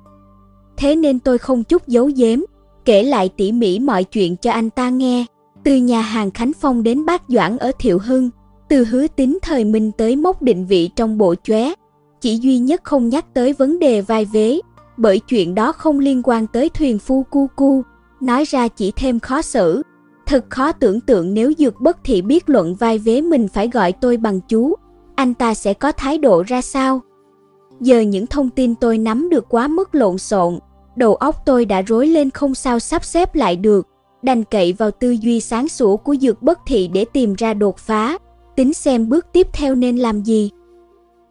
Thế nên tôi không chút giấu giếm, kể lại tỉ mỉ mọi chuyện cho anh ta nghe, từ nhà hàng Khánh Phong đến bác Doãn ở Thiệu Hưng, từ hứa tính thời minh tới mốc định vị trong bộ chóe, chỉ duy nhất không nhắc tới vấn đề vai vế, bởi chuyện đó không liên quan tới thuyền phu cu cu, nói ra chỉ thêm khó xử. Thật khó tưởng tượng nếu Dược Bất Thị biết luận vai vế mình phải gọi tôi bằng chú, anh ta sẽ có thái độ ra sao? Giờ những thông tin tôi nắm được quá mức lộn xộn, đầu óc tôi đã rối lên không sao sắp xếp lại được, đành cậy vào tư duy sáng sủa của Dược Bất Thị để tìm ra đột phá, tính xem bước tiếp theo nên làm gì.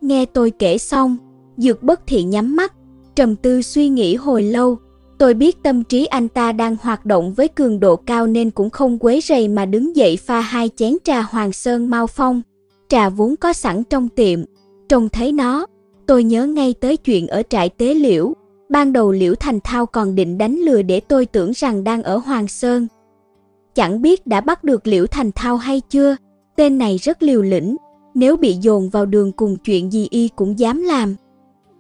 Nghe tôi kể xong, Dược Bất Thị nhắm mắt, trầm tư suy nghĩ hồi lâu. Tôi biết tâm trí anh ta đang hoạt động với cường độ cao nên cũng không quấy rầy mà đứng dậy pha hai chén trà Hoàng Sơn Mao Phong. Trà vốn có sẵn trong tiệm, trông thấy nó, tôi nhớ ngay tới chuyện ở trại tế liễu. Ban đầu Liễu Thành Thao còn định đánh lừa để tôi tưởng rằng đang ở Hoàng Sơn. Chẳng biết đã bắt được Liễu Thành Thao hay chưa, tên này rất liều lĩnh, nếu bị dồn vào đường cùng chuyện gì y cũng dám làm.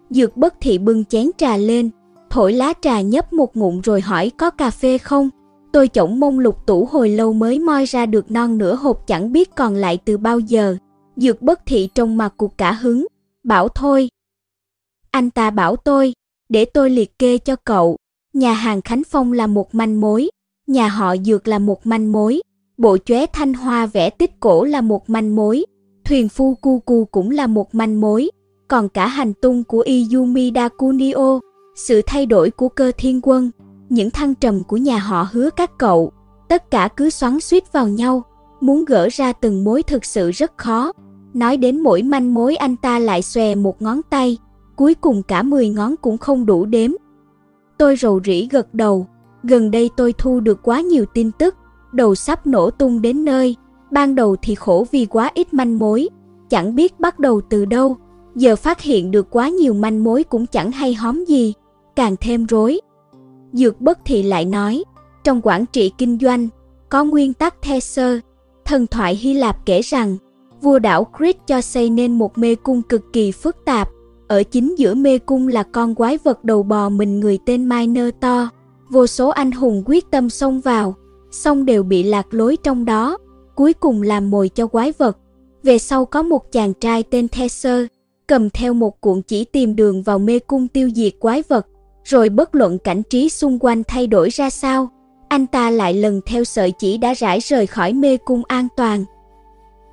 Dược bất thị bưng chén trà lên, thổi lá trà nhấp một ngụm rồi hỏi có cà phê không? Tôi chổng mông lục tủ hồi lâu mới moi ra được non nửa hộp chẳng biết còn lại từ bao giờ. Dược bất thị trông mặt cuộc cả hứng, bảo thôi. Anh ta bảo tôi, để tôi liệt kê cho cậu. Nhà hàng Khánh Phong là một manh mối, nhà họ Dược là một manh mối, bộ chóe thanh hoa vẽ tích cổ là một manh mối, thuyền phu cu cu cũng là một manh mối, còn cả hành tung của Izumi Dakunio, sự thay đổi của cơ thiên quân, những thăng trầm của nhà họ hứa các cậu, tất cả cứ xoắn suýt vào nhau, muốn gỡ ra từng mối thực sự rất khó. Nói đến mỗi manh mối anh ta lại xòe một ngón tay, cuối cùng cả 10 ngón cũng không đủ đếm. Tôi rầu rĩ gật đầu, gần đây tôi thu được quá nhiều tin tức, đầu sắp nổ tung đến nơi, ban đầu thì khổ vì quá ít manh mối, chẳng biết bắt đầu từ đâu, giờ phát hiện được quá nhiều manh mối cũng chẳng hay hóm gì, càng thêm rối. Dược bất thị lại nói, trong quản trị kinh doanh, có nguyên tắc the sơ, thần thoại Hy Lạp kể rằng, vua đảo Crete cho xây nên một mê cung cực kỳ phức tạp, ở chính giữa mê cung là con quái vật đầu bò mình người tên to vô số anh hùng quyết tâm xông vào, xong đều bị lạc lối trong đó, cuối cùng làm mồi cho quái vật. Về sau có một chàng trai tên Theser, cầm theo một cuộn chỉ tìm đường vào mê cung tiêu diệt quái vật, rồi bất luận cảnh trí xung quanh thay đổi ra sao, anh ta lại lần theo sợi chỉ đã rải rời khỏi mê cung an toàn.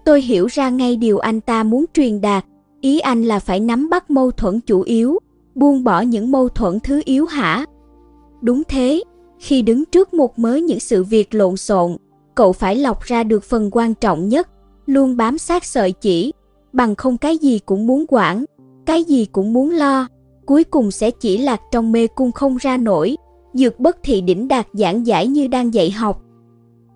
Tôi hiểu ra ngay điều anh ta muốn truyền đạt, ý anh là phải nắm bắt mâu thuẫn chủ yếu, buông bỏ những mâu thuẫn thứ yếu hả? Đúng thế, khi đứng trước một mớ những sự việc lộn xộn, cậu phải lọc ra được phần quan trọng nhất, luôn bám sát sợi chỉ, bằng không cái gì cũng muốn quản, cái gì cũng muốn lo, cuối cùng sẽ chỉ lạc trong mê cung không ra nổi, dược bất thị đỉnh đạt giảng giải như đang dạy học.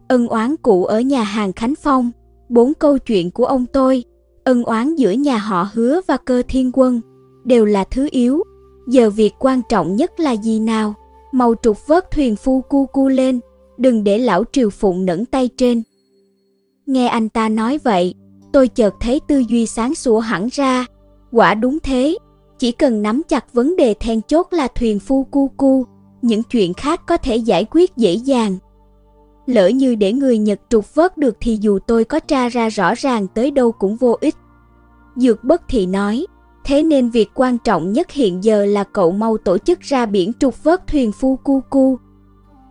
Ân oán cụ ở nhà hàng Khánh Phong, bốn câu chuyện của ông tôi, ân oán giữa nhà họ hứa và cơ thiên quân, đều là thứ yếu. Giờ việc quan trọng nhất là gì nào? Màu trục vớt thuyền phu cu cu lên, đừng để lão triều phụng nẫn tay trên. Nghe anh ta nói vậy, tôi chợt thấy tư duy sáng sủa hẳn ra. Quả đúng thế, chỉ cần nắm chặt vấn đề then chốt là thuyền phu cu cu, những chuyện khác có thể giải quyết dễ dàng. Lỡ như để người Nhật trục vớt được thì dù tôi có tra ra rõ ràng tới đâu cũng vô ích. Dược bất thì nói, thế nên việc quan trọng nhất hiện giờ là cậu mau tổ chức ra biển trục vớt thuyền phu cu cu.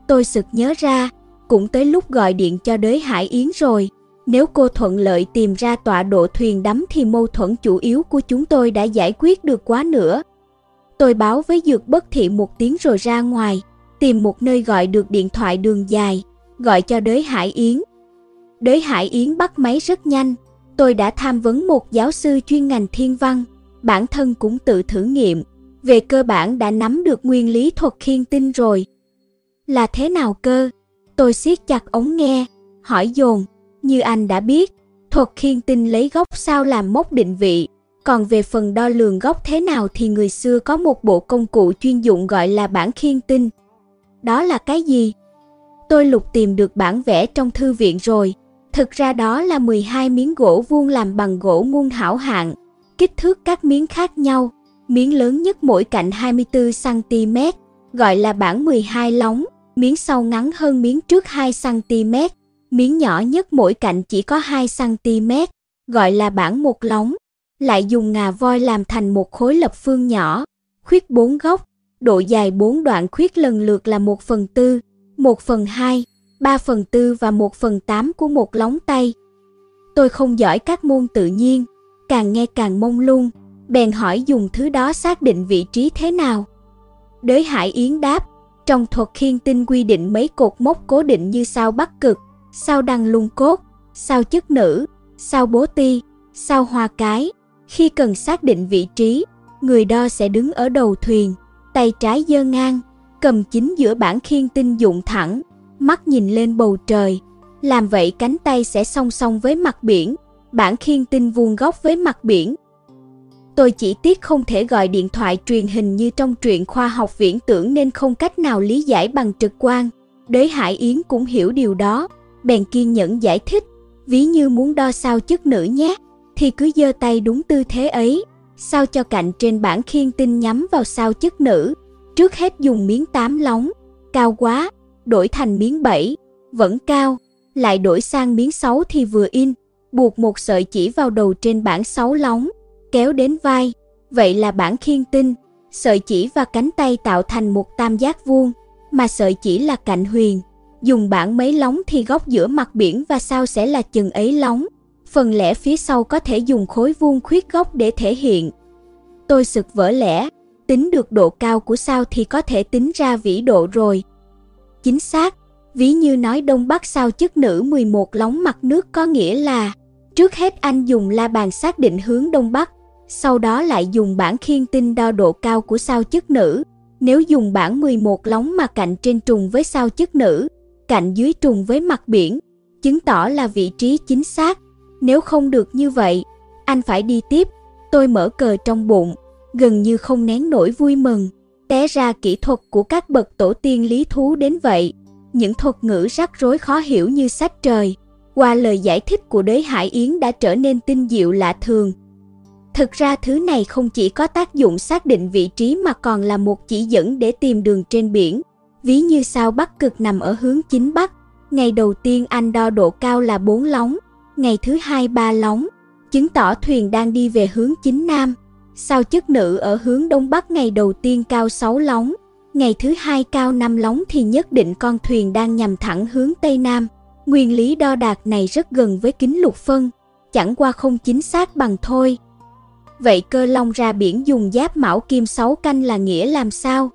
Tôi sực nhớ ra, cũng tới lúc gọi điện cho đới Hải Yến rồi. Nếu cô thuận lợi tìm ra tọa độ thuyền đắm thì mâu thuẫn chủ yếu của chúng tôi đã giải quyết được quá nữa. Tôi báo với Dược Bất Thị một tiếng rồi ra ngoài, tìm một nơi gọi được điện thoại đường dài, gọi cho đới Hải Yến. Đới Hải Yến bắt máy rất nhanh, tôi đã tham vấn một giáo sư chuyên ngành thiên văn, bản thân cũng tự thử nghiệm, về cơ bản đã nắm được nguyên lý thuật khiên tinh rồi. Là thế nào cơ? Tôi siết chặt ống nghe, hỏi dồn, như anh đã biết, thuật khiên tinh lấy góc sao làm mốc định vị, còn về phần đo lường góc thế nào thì người xưa có một bộ công cụ chuyên dụng gọi là bản khiên tinh. Đó là cái gì? Tôi lục tìm được bản vẽ trong thư viện rồi. Thực ra đó là 12 miếng gỗ vuông làm bằng gỗ muôn hảo hạng, kích thước các miếng khác nhau, miếng lớn nhất mỗi cạnh 24cm, gọi là bản 12 lóng, miếng sau ngắn hơn miếng trước 2cm, miếng nhỏ nhất mỗi cạnh chỉ có 2cm, gọi là bản một lóng, lại dùng ngà voi làm thành một khối lập phương nhỏ, khuyết bốn góc, độ dài bốn đoạn khuyết lần lượt là 1 phần tư, 1 phần 2, 3 phần tư và 1 phần 8 của một lóng tay. Tôi không giỏi các môn tự nhiên, càng nghe càng mông lung, bèn hỏi dùng thứ đó xác định vị trí thế nào. Đới Hải Yến đáp, trong thuật khiên tinh quy định mấy cột mốc cố định như sao bắc cực, sao đăng lung cốt, sao chức nữ, sao bố ti, sao hoa cái. Khi cần xác định vị trí, người đo sẽ đứng ở đầu thuyền, tay trái giơ ngang, cầm chính giữa bản khiên tinh dụng thẳng, mắt nhìn lên bầu trời. Làm vậy cánh tay sẽ song song với mặt biển, bản khiên tinh vuông góc với mặt biển. Tôi chỉ tiếc không thể gọi điện thoại truyền hình như trong truyện khoa học viễn tưởng nên không cách nào lý giải bằng trực quan. Đới Hải Yến cũng hiểu điều đó, bèn kiên nhẫn giải thích, ví như muốn đo sao chức nữ nhé, thì cứ giơ tay đúng tư thế ấy, sao cho cạnh trên bản khiên tinh nhắm vào sao chức nữ. Trước hết dùng miếng tám lóng, cao quá, đổi thành miếng 7, vẫn cao, lại đổi sang miếng 6 thì vừa in, buộc một sợi chỉ vào đầu trên bảng 6 lóng, kéo đến vai, vậy là bản khiên tinh, sợi chỉ và cánh tay tạo thành một tam giác vuông, mà sợi chỉ là cạnh huyền. Dùng bản mấy lóng thì góc giữa mặt biển và sao sẽ là chừng ấy lóng. Phần lẻ phía sau có thể dùng khối vuông khuyết góc để thể hiện. Tôi sực vỡ lẽ, tính được độ cao của sao thì có thể tính ra vĩ độ rồi. Chính xác, ví như nói đông bắc sao chức nữ 11 lóng mặt nước có nghĩa là trước hết anh dùng la bàn xác định hướng đông bắc, sau đó lại dùng bản khiên tinh đo độ cao của sao chức nữ. Nếu dùng bản 11 lóng mà cạnh trên trùng với sao chức nữ, cạnh dưới trùng với mặt biển, chứng tỏ là vị trí chính xác. Nếu không được như vậy, anh phải đi tiếp. Tôi mở cờ trong bụng, gần như không nén nổi vui mừng. Té ra kỹ thuật của các bậc tổ tiên lý thú đến vậy. Những thuật ngữ rắc rối khó hiểu như sách trời. Qua lời giải thích của đế Hải Yến đã trở nên tinh diệu lạ thường. Thực ra thứ này không chỉ có tác dụng xác định vị trí mà còn là một chỉ dẫn để tìm đường trên biển. Ví như sao Bắc Cực nằm ở hướng chính Bắc, ngày đầu tiên anh đo độ cao là 4 lóng, ngày thứ hai 3 lóng, chứng tỏ thuyền đang đi về hướng chính Nam. Sao chức nữ ở hướng Đông Bắc ngày đầu tiên cao 6 lóng, ngày thứ hai cao 5 lóng thì nhất định con thuyền đang nhằm thẳng hướng Tây Nam. Nguyên lý đo đạc này rất gần với kính lục phân, chẳng qua không chính xác bằng thôi. Vậy cơ long ra biển dùng giáp mão kim 6 canh là nghĩa làm sao?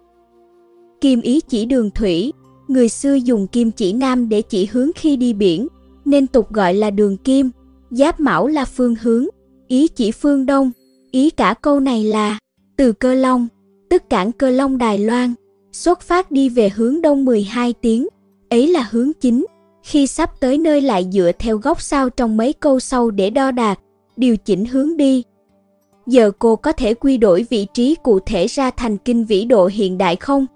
Kim ý chỉ đường thủy, người xưa dùng kim chỉ nam để chỉ hướng khi đi biển, nên tục gọi là đường kim. Giáp mão là phương hướng, ý chỉ phương đông. Ý cả câu này là từ cơ long, tức cảng cơ long Đài Loan, xuất phát đi về hướng đông 12 tiếng, ấy là hướng chính. Khi sắp tới nơi lại dựa theo góc sao trong mấy câu sau để đo đạc, điều chỉnh hướng đi. Giờ cô có thể quy đổi vị trí cụ thể ra thành kinh vĩ độ hiện đại không?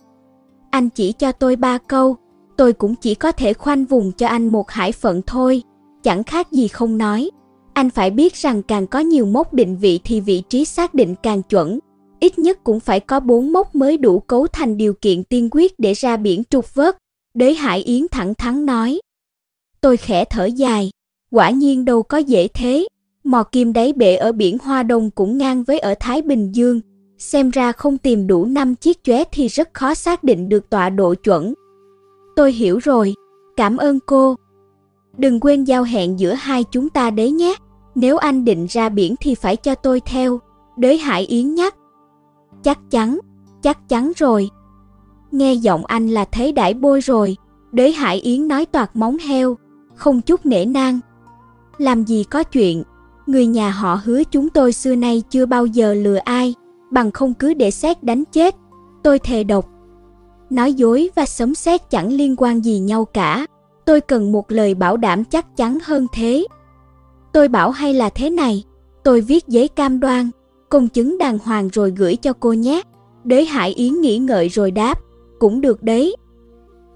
Anh chỉ cho tôi ba câu, tôi cũng chỉ có thể khoanh vùng cho anh một hải phận thôi, chẳng khác gì không nói. Anh phải biết rằng càng có nhiều mốc định vị thì vị trí xác định càng chuẩn. Ít nhất cũng phải có bốn mốc mới đủ cấu thành điều kiện tiên quyết để ra biển trục vớt. Đế Hải Yến thẳng thắn nói. Tôi khẽ thở dài, quả nhiên đâu có dễ thế. Mò kim đáy bể ở biển Hoa Đông cũng ngang với ở Thái Bình Dương, xem ra không tìm đủ 5 chiếc chóe thì rất khó xác định được tọa độ chuẩn. Tôi hiểu rồi, cảm ơn cô. Đừng quên giao hẹn giữa hai chúng ta đấy nhé. Nếu anh định ra biển thì phải cho tôi theo. Đới Hải Yến nhắc. Chắc chắn, chắc chắn rồi. Nghe giọng anh là thấy đãi bôi rồi. Đới Hải Yến nói toạc móng heo, không chút nể nang. Làm gì có chuyện, người nhà họ hứa chúng tôi xưa nay chưa bao giờ lừa ai bằng không cứ để xét đánh chết. Tôi thề độc. Nói dối và sấm sét chẳng liên quan gì nhau cả. Tôi cần một lời bảo đảm chắc chắn hơn thế. Tôi bảo hay là thế này, tôi viết giấy cam đoan, công chứng đàng hoàng rồi gửi cho cô nhé. Đế Hải Yến nghĩ ngợi rồi đáp, cũng được đấy.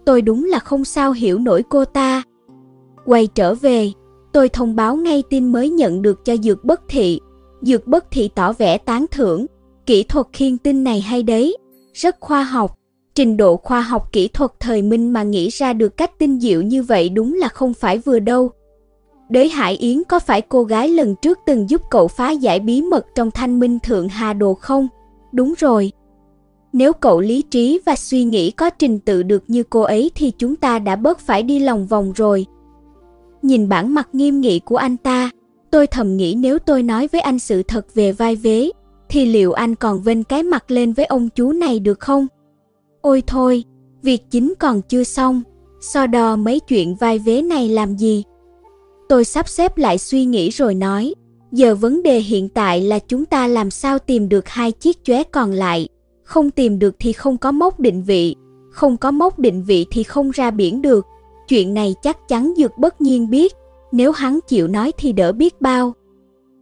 Tôi đúng là không sao hiểu nổi cô ta. Quay trở về, tôi thông báo ngay tin mới nhận được cho Dược Bất Thị. Dược Bất Thị tỏ vẻ tán thưởng, Kỹ thuật khiên tin này hay đấy, rất khoa học. Trình độ khoa học kỹ thuật thời Minh mà nghĩ ra được cách tinh diệu như vậy đúng là không phải vừa đâu. Đế Hải Yến có phải cô gái lần trước từng giúp cậu phá giải bí mật trong thanh minh thượng hà đồ không? Đúng rồi. Nếu cậu lý trí và suy nghĩ có trình tự được như cô ấy thì chúng ta đã bớt phải đi lòng vòng rồi. Nhìn bản mặt nghiêm nghị của anh ta, tôi thầm nghĩ nếu tôi nói với anh sự thật về vai vế, thì liệu anh còn vênh cái mặt lên với ông chú này được không? Ôi thôi, việc chính còn chưa xong, so đo mấy chuyện vai vế này làm gì? Tôi sắp xếp lại suy nghĩ rồi nói, giờ vấn đề hiện tại là chúng ta làm sao tìm được hai chiếc chóe còn lại, không tìm được thì không có mốc định vị, không có mốc định vị thì không ra biển được. Chuyện này chắc chắn Dược bất nhiên biết, nếu hắn chịu nói thì đỡ biết bao.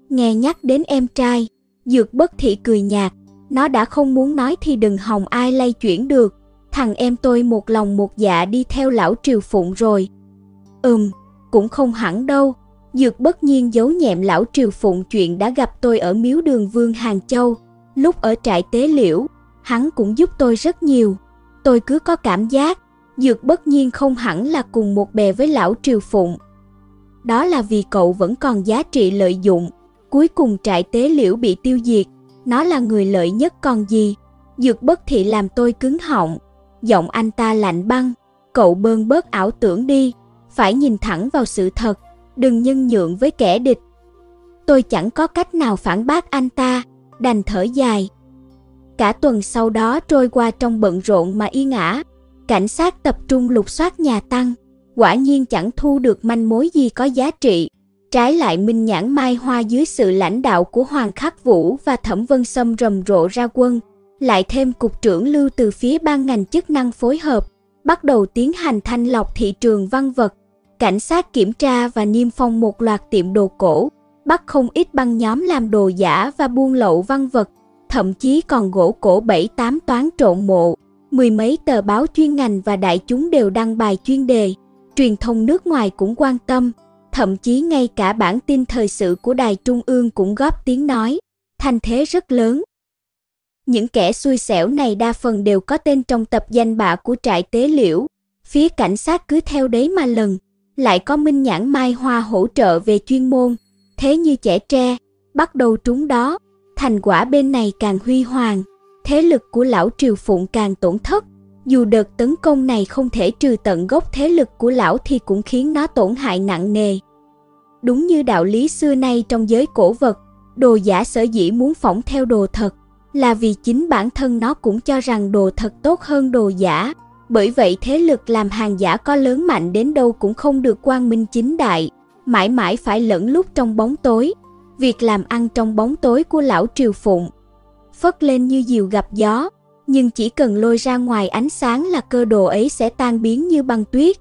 Nghe nhắc đến em trai, Dược bất thị cười nhạt, nó đã không muốn nói thì đừng hòng ai lay chuyển được, thằng em tôi một lòng một dạ đi theo lão triều phụng rồi. Ừm, cũng không hẳn đâu, Dược bất nhiên giấu nhẹm lão triều phụng chuyện đã gặp tôi ở miếu đường vương Hàng Châu, lúc ở trại tế liễu, hắn cũng giúp tôi rất nhiều. Tôi cứ có cảm giác, Dược bất nhiên không hẳn là cùng một bè với lão triều phụng. Đó là vì cậu vẫn còn giá trị lợi dụng, cuối cùng trại tế liễu bị tiêu diệt, nó là người lợi nhất còn gì. Dược bất thị làm tôi cứng họng, giọng anh ta lạnh băng, cậu bơn bớt ảo tưởng đi, phải nhìn thẳng vào sự thật, đừng nhân nhượng với kẻ địch. Tôi chẳng có cách nào phản bác anh ta, đành thở dài. Cả tuần sau đó trôi qua trong bận rộn mà yên ả, cảnh sát tập trung lục soát nhà Tăng, quả nhiên chẳng thu được manh mối gì có giá trị. Trái lại Minh Nhãn Mai Hoa dưới sự lãnh đạo của Hoàng Khắc Vũ và Thẩm Vân Sâm rầm rộ ra quân, lại thêm cục trưởng lưu từ phía ban ngành chức năng phối hợp, bắt đầu tiến hành thanh lọc thị trường văn vật. Cảnh sát kiểm tra và niêm phong một loạt tiệm đồ cổ, bắt không ít băng nhóm làm đồ giả và buôn lậu văn vật, thậm chí còn gỗ cổ 7-8 toán trộn mộ. Mười mấy tờ báo chuyên ngành và đại chúng đều đăng bài chuyên đề, truyền thông nước ngoài cũng quan tâm, thậm chí ngay cả bản tin thời sự của Đài Trung ương cũng góp tiếng nói, thanh thế rất lớn. Những kẻ xui xẻo này đa phần đều có tên trong tập danh bạ của trại tế liễu, phía cảnh sát cứ theo đấy mà lần, lại có minh nhãn mai hoa hỗ trợ về chuyên môn, thế như trẻ tre, bắt đầu trúng đó, thành quả bên này càng huy hoàng, thế lực của lão triều phụng càng tổn thất. Dù đợt tấn công này không thể trừ tận gốc thế lực của lão thì cũng khiến nó tổn hại nặng nề. Đúng như đạo lý xưa nay trong giới cổ vật, đồ giả sở dĩ muốn phỏng theo đồ thật là vì chính bản thân nó cũng cho rằng đồ thật tốt hơn đồ giả. Bởi vậy thế lực làm hàng giả có lớn mạnh đến đâu cũng không được quang minh chính đại, mãi mãi phải lẫn lúc trong bóng tối. Việc làm ăn trong bóng tối của lão Triều Phụng phất lên như diều gặp gió, nhưng chỉ cần lôi ra ngoài ánh sáng là cơ đồ ấy sẽ tan biến như băng tuyết.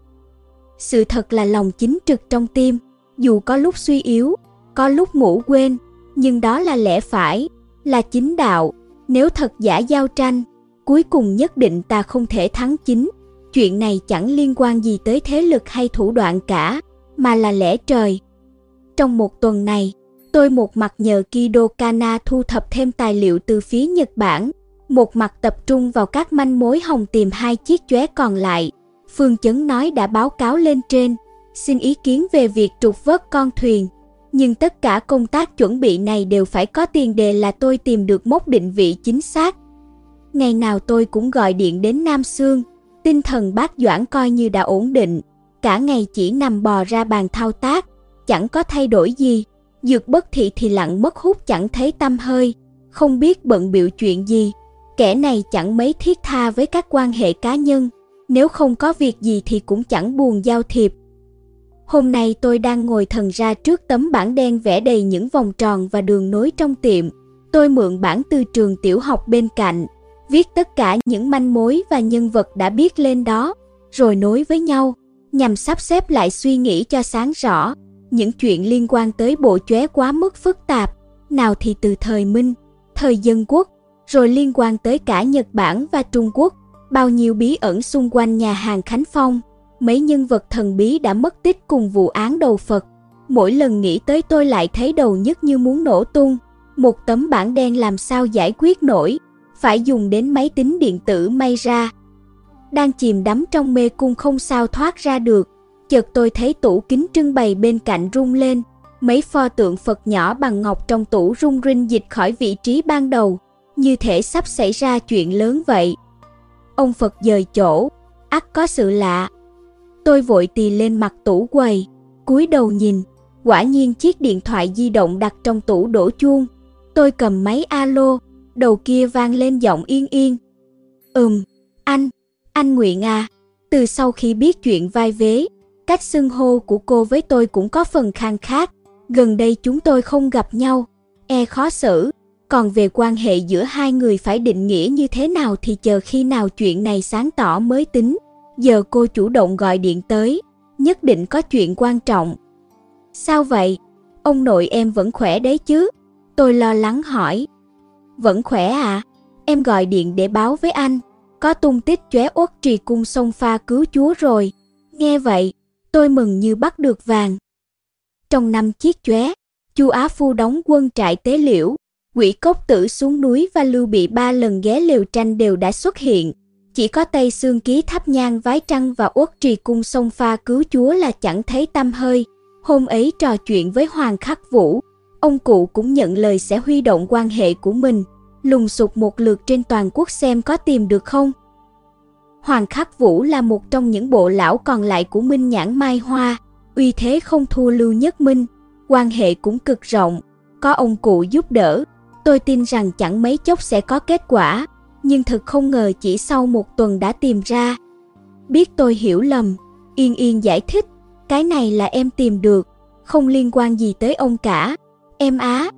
Sự thật là lòng chính trực trong tim, dù có lúc suy yếu, có lúc ngủ quên, nhưng đó là lẽ phải, là chính đạo. Nếu thật giả giao tranh, cuối cùng nhất định ta không thể thắng chính. Chuyện này chẳng liên quan gì tới thế lực hay thủ đoạn cả, mà là lẽ trời. Trong một tuần này, tôi một mặt nhờ Kido Kana thu thập thêm tài liệu từ phía Nhật Bản, một mặt tập trung vào các manh mối hồng tìm hai chiếc chóe còn lại. Phương Chấn nói đã báo cáo lên trên, xin ý kiến về việc trục vớt con thuyền. Nhưng tất cả công tác chuẩn bị này đều phải có tiền đề là tôi tìm được mốc định vị chính xác. Ngày nào tôi cũng gọi điện đến Nam Sương, tinh thần bác Doãn coi như đã ổn định, cả ngày chỉ nằm bò ra bàn thao tác, chẳng có thay đổi gì. Dược bất thị thì lặng mất hút chẳng thấy tâm hơi, không biết bận biểu chuyện gì. Kẻ này chẳng mấy thiết tha với các quan hệ cá nhân, nếu không có việc gì thì cũng chẳng buồn giao thiệp. Hôm nay tôi đang ngồi thần ra trước tấm bảng đen vẽ đầy những vòng tròn và đường nối trong tiệm. Tôi mượn bản từ trường tiểu học bên cạnh, viết tất cả những manh mối và nhân vật đã biết lên đó, rồi nối với nhau, nhằm sắp xếp lại suy nghĩ cho sáng rõ. Những chuyện liên quan tới bộ chóe quá mức phức tạp, nào thì từ thời Minh, thời dân quốc, rồi liên quan tới cả Nhật Bản và Trung Quốc, bao nhiêu bí ẩn xung quanh nhà hàng Khánh Phong, mấy nhân vật thần bí đã mất tích cùng vụ án đầu Phật. Mỗi lần nghĩ tới tôi lại thấy đầu nhất như muốn nổ tung, một tấm bảng đen làm sao giải quyết nổi, phải dùng đến máy tính điện tử may ra. Đang chìm đắm trong mê cung không sao thoát ra được, chợt tôi thấy tủ kính trưng bày bên cạnh rung lên, mấy pho tượng Phật nhỏ bằng ngọc trong tủ rung rinh dịch khỏi vị trí ban đầu, như thể sắp xảy ra chuyện lớn vậy. Ông Phật dời chỗ, ắt có sự lạ. Tôi vội tì lên mặt tủ quầy, cúi đầu nhìn, quả nhiên chiếc điện thoại di động đặt trong tủ đổ chuông. Tôi cầm máy alo, đầu kia vang lên giọng yên yên. Ừm, anh, anh Nguyện à, từ sau khi biết chuyện vai vế, cách xưng hô của cô với tôi cũng có phần khang khác. Gần đây chúng tôi không gặp nhau, e khó xử. Còn về quan hệ giữa hai người phải định nghĩa như thế nào thì chờ khi nào chuyện này sáng tỏ mới tính. Giờ cô chủ động gọi điện tới, nhất định có chuyện quan trọng. Sao vậy? Ông nội em vẫn khỏe đấy chứ? Tôi lo lắng hỏi. Vẫn khỏe à? Em gọi điện để báo với anh. Có tung tích chóe uất trì cung sông pha cứu chúa rồi. Nghe vậy, tôi mừng như bắt được vàng. Trong năm chiếc chóe, Chu Á Phu đóng quân trại tế liễu, quỷ cốc tử xuống núi và lưu bị ba lần ghé liều tranh đều đã xuất hiện. Chỉ có Tây xương Ký thắp nhang vái trăng và uất trì cung sông pha cứu chúa là chẳng thấy tâm hơi. Hôm ấy trò chuyện với Hoàng Khắc Vũ, ông cụ cũng nhận lời sẽ huy động quan hệ của mình, lùng sục một lượt trên toàn quốc xem có tìm được không. Hoàng Khắc Vũ là một trong những bộ lão còn lại của Minh Nhãn Mai Hoa, uy thế không thua Lưu Nhất Minh, quan hệ cũng cực rộng, có ông cụ giúp đỡ, tôi tin rằng chẳng mấy chốc sẽ có kết quả, nhưng thật không ngờ chỉ sau một tuần đã tìm ra. Biết tôi hiểu lầm, Yên Yên giải thích, cái này là em tìm được, không liên quan gì tới ông cả, em á.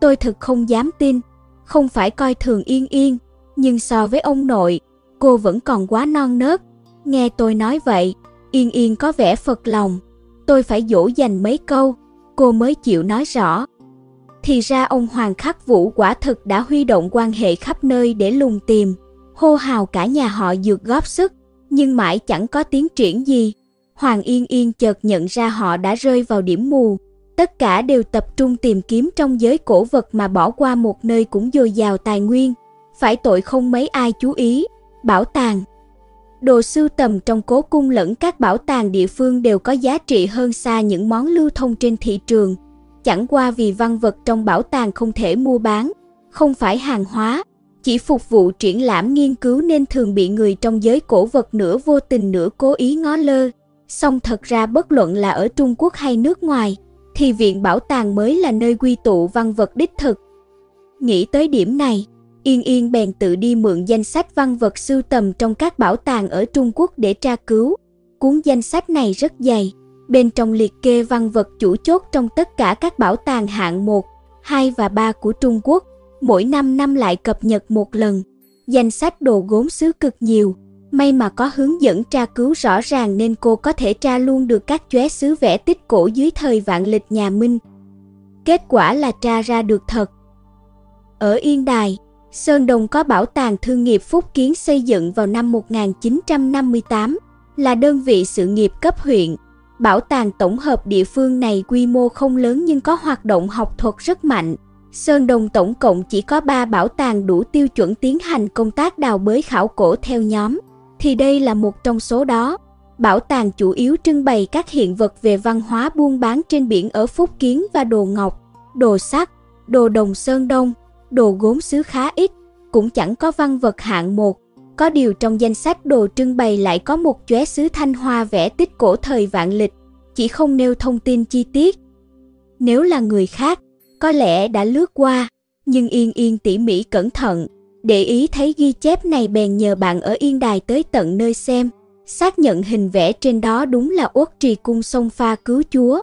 Tôi thực không dám tin, không phải coi thường Yên Yên, nhưng so với ông nội, cô vẫn còn quá non nớt. Nghe tôi nói vậy, Yên Yên có vẻ phật lòng. Tôi phải dỗ dành mấy câu, cô mới chịu nói rõ. Thì ra ông Hoàng Khắc Vũ quả thực đã huy động quan hệ khắp nơi để lùng tìm, hô hào cả nhà họ dược góp sức, nhưng mãi chẳng có tiến triển gì. Hoàng Yên Yên chợt nhận ra họ đã rơi vào điểm mù, tất cả đều tập trung tìm kiếm trong giới cổ vật mà bỏ qua một nơi cũng dồi dào tài nguyên, phải tội không mấy ai chú ý, bảo tàng. Đồ sưu tầm trong cố cung lẫn các bảo tàng địa phương đều có giá trị hơn xa những món lưu thông trên thị trường. Chẳng qua vì văn vật trong bảo tàng không thể mua bán, không phải hàng hóa, chỉ phục vụ triển lãm nghiên cứu nên thường bị người trong giới cổ vật nửa vô tình nửa cố ý ngó lơ. Song thật ra bất luận là ở Trung Quốc hay nước ngoài, thì viện bảo tàng mới là nơi quy tụ văn vật đích thực. Nghĩ tới điểm này, Yên Yên bèn tự đi mượn danh sách văn vật sưu tầm trong các bảo tàng ở Trung Quốc để tra cứu. Cuốn danh sách này rất dày, bên trong liệt kê văn vật chủ chốt trong tất cả các bảo tàng hạng 1, 2 và 3 của Trung Quốc, mỗi năm năm lại cập nhật một lần. Danh sách đồ gốm sứ cực nhiều, may mà có hướng dẫn tra cứu rõ ràng nên cô có thể tra luôn được các chóe xứ vẽ tích cổ dưới thời vạn lịch nhà Minh. Kết quả là tra ra được thật. Ở Yên Đài, Sơn Đồng có bảo tàng thương nghiệp Phúc Kiến xây dựng vào năm 1958, là đơn vị sự nghiệp cấp huyện. Bảo tàng tổng hợp địa phương này quy mô không lớn nhưng có hoạt động học thuật rất mạnh. Sơn Đồng tổng cộng chỉ có 3 bảo tàng đủ tiêu chuẩn tiến hành công tác đào bới khảo cổ theo nhóm, thì đây là một trong số đó. Bảo tàng chủ yếu trưng bày các hiện vật về văn hóa buôn bán trên biển ở Phúc Kiến và đồ ngọc, đồ sắt, đồ đồng Sơn Đông đồ gốm sứ khá ít, cũng chẳng có văn vật hạng một. Có điều trong danh sách đồ trưng bày lại có một chóe sứ thanh hoa vẽ tích cổ thời vạn lịch, chỉ không nêu thông tin chi tiết. Nếu là người khác, có lẽ đã lướt qua, nhưng Yên Yên tỉ mỉ cẩn thận, để ý thấy ghi chép này bèn nhờ bạn ở Yên Đài tới tận nơi xem, xác nhận hình vẽ trên đó đúng là uất trì cung sông pha cứu chúa.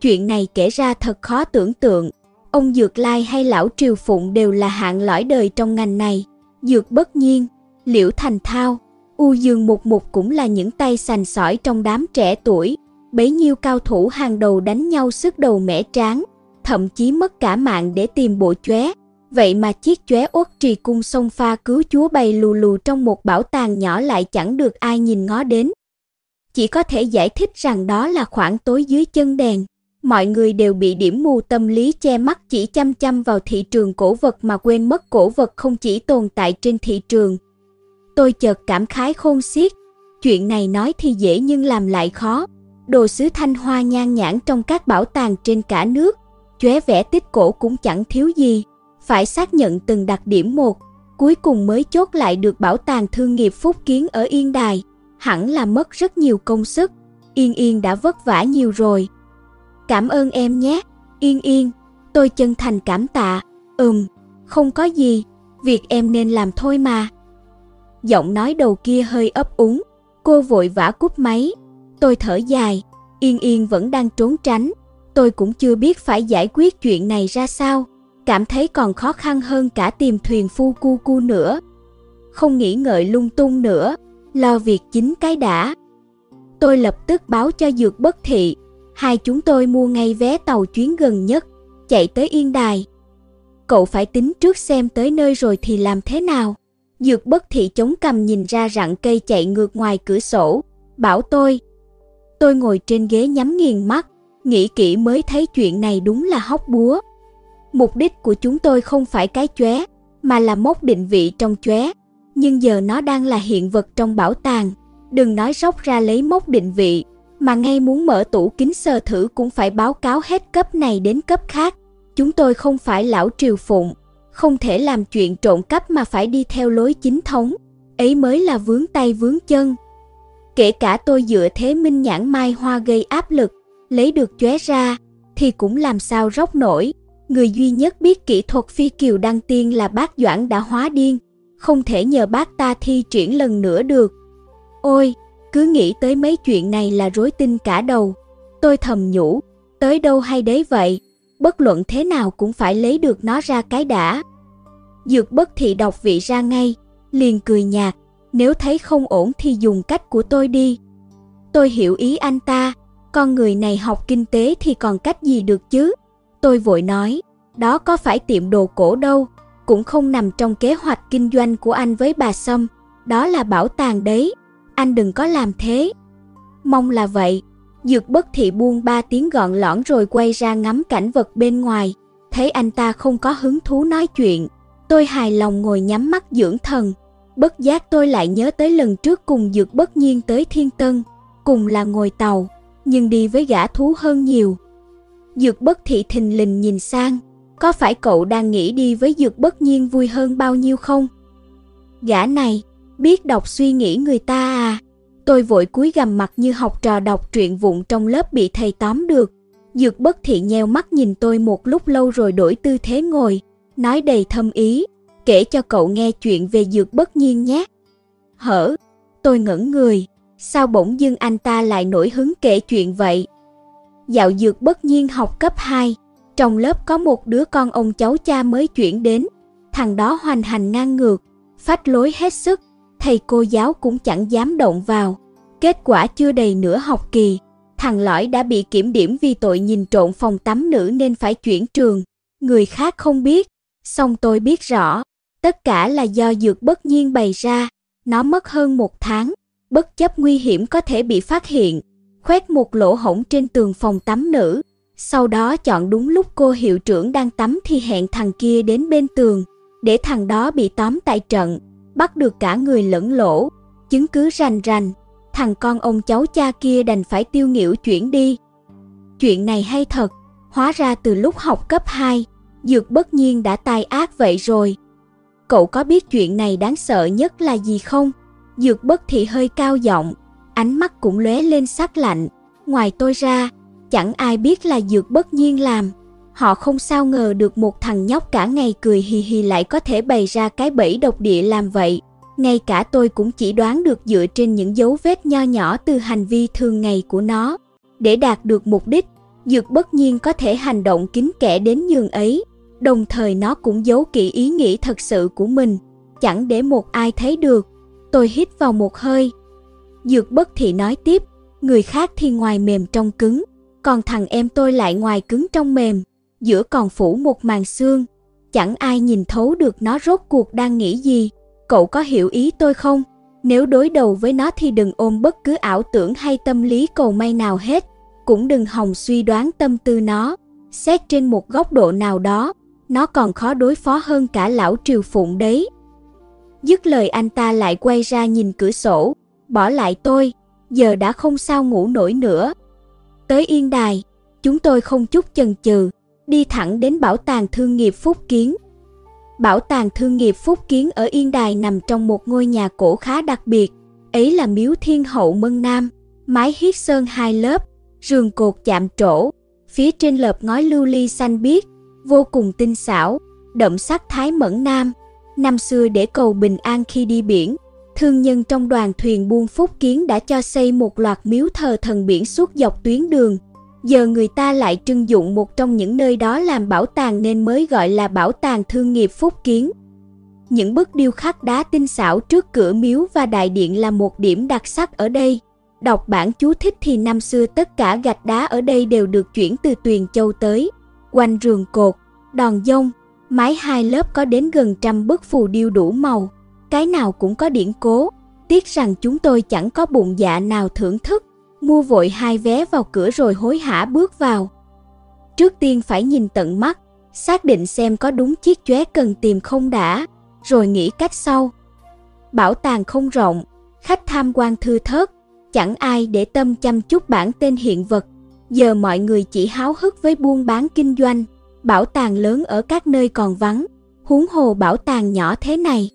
Chuyện này kể ra thật khó tưởng tượng, Ông Dược Lai hay Lão Triều Phụng đều là hạng lõi đời trong ngành này. Dược Bất Nhiên, Liễu Thành Thao, U Dương Mục Mục cũng là những tay sành sỏi trong đám trẻ tuổi. Bấy nhiêu cao thủ hàng đầu đánh nhau sức đầu mẻ tráng, thậm chí mất cả mạng để tìm bộ chóe. Vậy mà chiếc chóe uất trì cung sông pha cứu chúa bay lù lù trong một bảo tàng nhỏ lại chẳng được ai nhìn ngó đến. Chỉ có thể giải thích rằng đó là khoảng tối dưới chân đèn mọi người đều bị điểm mù tâm lý che mắt chỉ chăm chăm vào thị trường cổ vật mà quên mất cổ vật không chỉ tồn tại trên thị trường. Tôi chợt cảm khái khôn xiết, chuyện này nói thì dễ nhưng làm lại khó. Đồ sứ thanh hoa nhan nhãn trong các bảo tàng trên cả nước, chóe vẽ tích cổ cũng chẳng thiếu gì. phải xác nhận từng đặc điểm một, cuối cùng mới chốt lại được bảo tàng thương nghiệp Phúc Kiến ở Yên Đài, hẳn là mất rất nhiều công sức. Yên Yên đã vất vả nhiều rồi. Cảm ơn em nhé, Yên Yên, tôi chân thành cảm tạ. Ừm, không có gì, việc em nên làm thôi mà. Giọng nói đầu kia hơi ấp úng, cô vội vã cúp máy. Tôi thở dài, Yên Yên vẫn đang trốn tránh, tôi cũng chưa biết phải giải quyết chuyện này ra sao, cảm thấy còn khó khăn hơn cả tìm thuyền phu cu cu nữa. Không nghĩ ngợi lung tung nữa, lo việc chính cái đã. Tôi lập tức báo cho Dược Bất Thị, hai chúng tôi mua ngay vé tàu chuyến gần nhất, chạy tới Yên Đài. Cậu phải tính trước xem tới nơi rồi thì làm thế nào. Dược Bất Thị chống cằm nhìn ra rặng cây chạy ngược ngoài cửa sổ, bảo tôi. Tôi ngồi trên ghế nhắm nghiền mắt, nghĩ kỹ mới thấy chuyện này đúng là hóc búa. Mục đích của chúng tôi không phải cái chóe, mà là mốc định vị trong chóe. Nhưng giờ nó đang là hiện vật trong bảo tàng. Đừng nói róc ra lấy mốc định vị, mà ngay muốn mở tủ kính sờ thử cũng phải báo cáo hết cấp này đến cấp khác. Chúng tôi không phải lão triều phụng, không thể làm chuyện trộm cắp mà phải đi theo lối chính thống. Ấy mới là vướng tay vướng chân. Kể cả tôi dựa thế minh nhãn mai hoa gây áp lực, lấy được chóe ra, thì cũng làm sao róc nổi. Người duy nhất biết kỹ thuật phi kiều đăng tiên là bác Doãn đã hóa điên, không thể nhờ bác ta thi triển lần nữa được. Ôi, cứ nghĩ tới mấy chuyện này là rối tinh cả đầu. Tôi thầm nhủ, tới đâu hay đấy vậy, bất luận thế nào cũng phải lấy được nó ra cái đã. Dược bất thị đọc vị ra ngay, liền cười nhạt, nếu thấy không ổn thì dùng cách của tôi đi. Tôi hiểu ý anh ta, con người này học kinh tế thì còn cách gì được chứ? Tôi vội nói, đó có phải tiệm đồ cổ đâu, cũng không nằm trong kế hoạch kinh doanh của anh với bà Sâm, đó là bảo tàng đấy, anh đừng có làm thế. Mong là vậy, Dược bất thị buông ba tiếng gọn lõn rồi quay ra ngắm cảnh vật bên ngoài, thấy anh ta không có hứng thú nói chuyện. Tôi hài lòng ngồi nhắm mắt dưỡng thần, bất giác tôi lại nhớ tới lần trước cùng Dược bất nhiên tới Thiên Tân, cùng là ngồi tàu, nhưng đi với gã thú hơn nhiều. Dược bất thị thình lình nhìn sang, có phải cậu đang nghĩ đi với dược bất nhiên vui hơn bao nhiêu không? Gã này, biết đọc suy nghĩ người ta à? Tôi vội cúi gằm mặt như học trò đọc truyện vụng trong lớp bị thầy tóm được. Dược bất thị nheo mắt nhìn tôi một lúc lâu rồi đổi tư thế ngồi, nói đầy thâm ý, kể cho cậu nghe chuyện về dược bất nhiên nhé. Hở, tôi ngẩn người, sao bỗng dưng anh ta lại nổi hứng kể chuyện vậy? Dạo dược bất nhiên học cấp 2, trong lớp có một đứa con ông cháu cha mới chuyển đến, thằng đó hoành hành ngang ngược, phách lối hết sức, thầy cô giáo cũng chẳng dám động vào. Kết quả chưa đầy nửa học kỳ, thằng lõi đã bị kiểm điểm vì tội nhìn trộn phòng tắm nữ nên phải chuyển trường. Người khác không biết, song tôi biết rõ, tất cả là do dược bất nhiên bày ra. Nó mất hơn một tháng, bất chấp nguy hiểm có thể bị phát hiện, khoét một lỗ hổng trên tường phòng tắm nữ. Sau đó chọn đúng lúc cô hiệu trưởng đang tắm thì hẹn thằng kia đến bên tường, để thằng đó bị tóm tại trận, bắt được cả người lẫn lỗ, chứng cứ rành rành. Thằng con ông cháu cha kia đành phải tiêu nghỉu chuyển đi. Chuyện này hay thật, hóa ra từ lúc học cấp 2, Dược bất nhiên đã tai ác vậy rồi. Cậu có biết chuyện này đáng sợ nhất là gì không? Dược bất thị hơi cao giọng, ánh mắt cũng lóe lên sắc lạnh. Ngoài tôi ra, chẳng ai biết là dược bất nhiên làm. Họ không sao ngờ được một thằng nhóc cả ngày cười hì hì lại có thể bày ra cái bẫy độc địa làm vậy. Ngay cả tôi cũng chỉ đoán được dựa trên những dấu vết nho nhỏ từ hành vi thường ngày của nó. Để đạt được mục đích, dược bất nhiên có thể hành động kín kẽ đến nhường ấy. Đồng thời nó cũng giấu kỹ ý nghĩ thật sự của mình, chẳng để một ai thấy được. Tôi hít vào một hơi. Dược bất thì nói tiếp, người khác thì ngoài mềm trong cứng, còn thằng em tôi lại ngoài cứng trong mềm, giữa còn phủ một màn xương. Chẳng ai nhìn thấu được nó rốt cuộc đang nghĩ gì. Cậu có hiểu ý tôi không? Nếu đối đầu với nó thì đừng ôm bất cứ ảo tưởng hay tâm lý cầu may nào hết. Cũng đừng hòng suy đoán tâm tư nó. Xét trên một góc độ nào đó, nó còn khó đối phó hơn cả lão triều phụng đấy. Dứt lời anh ta lại quay ra nhìn cửa sổ, bỏ lại tôi, giờ đã không sao ngủ nổi nữa. Tới Yên Đài, chúng tôi không chút chần chừ, đi thẳng đến bảo tàng thương nghiệp Phúc Kiến. Bảo tàng thương nghiệp Phúc Kiến ở Yên Đài nằm trong một ngôi nhà cổ khá đặc biệt, ấy là miếu thiên hậu Mân Nam, mái hiết sơn hai lớp, rường cột chạm trổ, phía trên lợp ngói lưu ly xanh biếc, vô cùng tinh xảo, đậm sắc thái mẫn nam. Năm xưa để cầu bình an khi đi biển, thương nhân trong đoàn thuyền buôn Phúc Kiến đã cho xây một loạt miếu thờ thần biển suốt dọc tuyến đường. Giờ người ta lại trưng dụng một trong những nơi đó làm bảo tàng nên mới gọi là Bảo tàng Thương nghiệp Phúc Kiến. Những bức điêu khắc đá tinh xảo trước cửa miếu và đại điện là một điểm đặc sắc ở đây. Đọc bản chú thích thì năm xưa tất cả gạch đá ở đây đều được chuyển từ Tuyền Châu tới. Quanh rường cột, đòn dông, mái hai lớp có đến gần trăm bức phù điêu đủ màu. Cái nào cũng có điển cố. Tiếc rằng chúng tôi chẳng có bụng dạ nào thưởng thức. Mua vội hai vé vào cửa rồi hối hả bước vào. Trước tiên phải nhìn tận mắt, xác định xem có đúng chiếc chóe cần tìm không đã, rồi nghĩ cách sau. Bảo tàng không rộng, khách tham quan thư thớt, chẳng ai để tâm chăm chút bản tên hiện vật. Giờ mọi người chỉ háo hức với buôn bán kinh doanh, bảo tàng lớn ở các nơi còn vắng, huống hồ bảo tàng nhỏ thế này.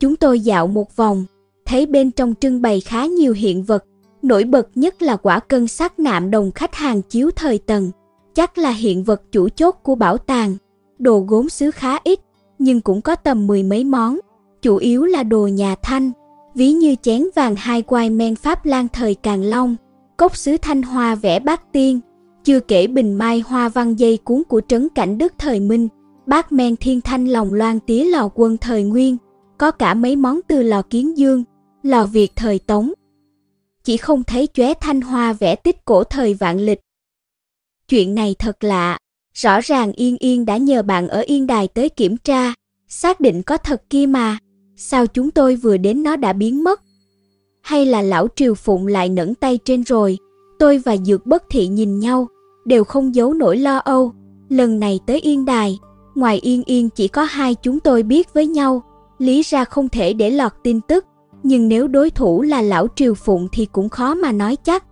Chúng tôi dạo một vòng, thấy bên trong trưng bày khá nhiều hiện vật, nổi bật nhất là quả cân sắt nạm đồng khách hàng chiếu thời tần, chắc là hiện vật chủ chốt của bảo tàng. Đồ gốm sứ khá ít, nhưng cũng có tầm mười mấy món, chủ yếu là đồ nhà Thanh, ví như chén vàng hai quai men Pháp Lan thời Càn Long, cốc sứ Thanh Hoa vẽ bát tiên, chưa kể bình mai hoa văn dây cuốn của trấn cảnh Đức thời Minh, bát men thiên thanh lòng loan tía lò quân thời Nguyên, có cả mấy món từ lò kiến dương, lò Việt thời Tống. Chỉ không thấy chóe thanh hoa vẽ tích cổ thời vạn lịch. Chuyện này thật lạ, rõ ràng Yên Yên đã nhờ bạn ở Yên Đài tới kiểm tra, xác định có thật kia mà, sao chúng tôi vừa đến nó đã biến mất? Hay là lão Triều Phụng lại nẫn tay trên rồi? Tôi và Dược Bất Thị nhìn nhau, đều không giấu nỗi lo âu. Lần này tới Yên Đài, ngoài Yên Yên chỉ có hai chúng tôi biết với nhau, lý ra không thể để lọt tin tức, nhưng nếu đối thủ là lão Triều Phụng thì cũng khó mà nói chắc.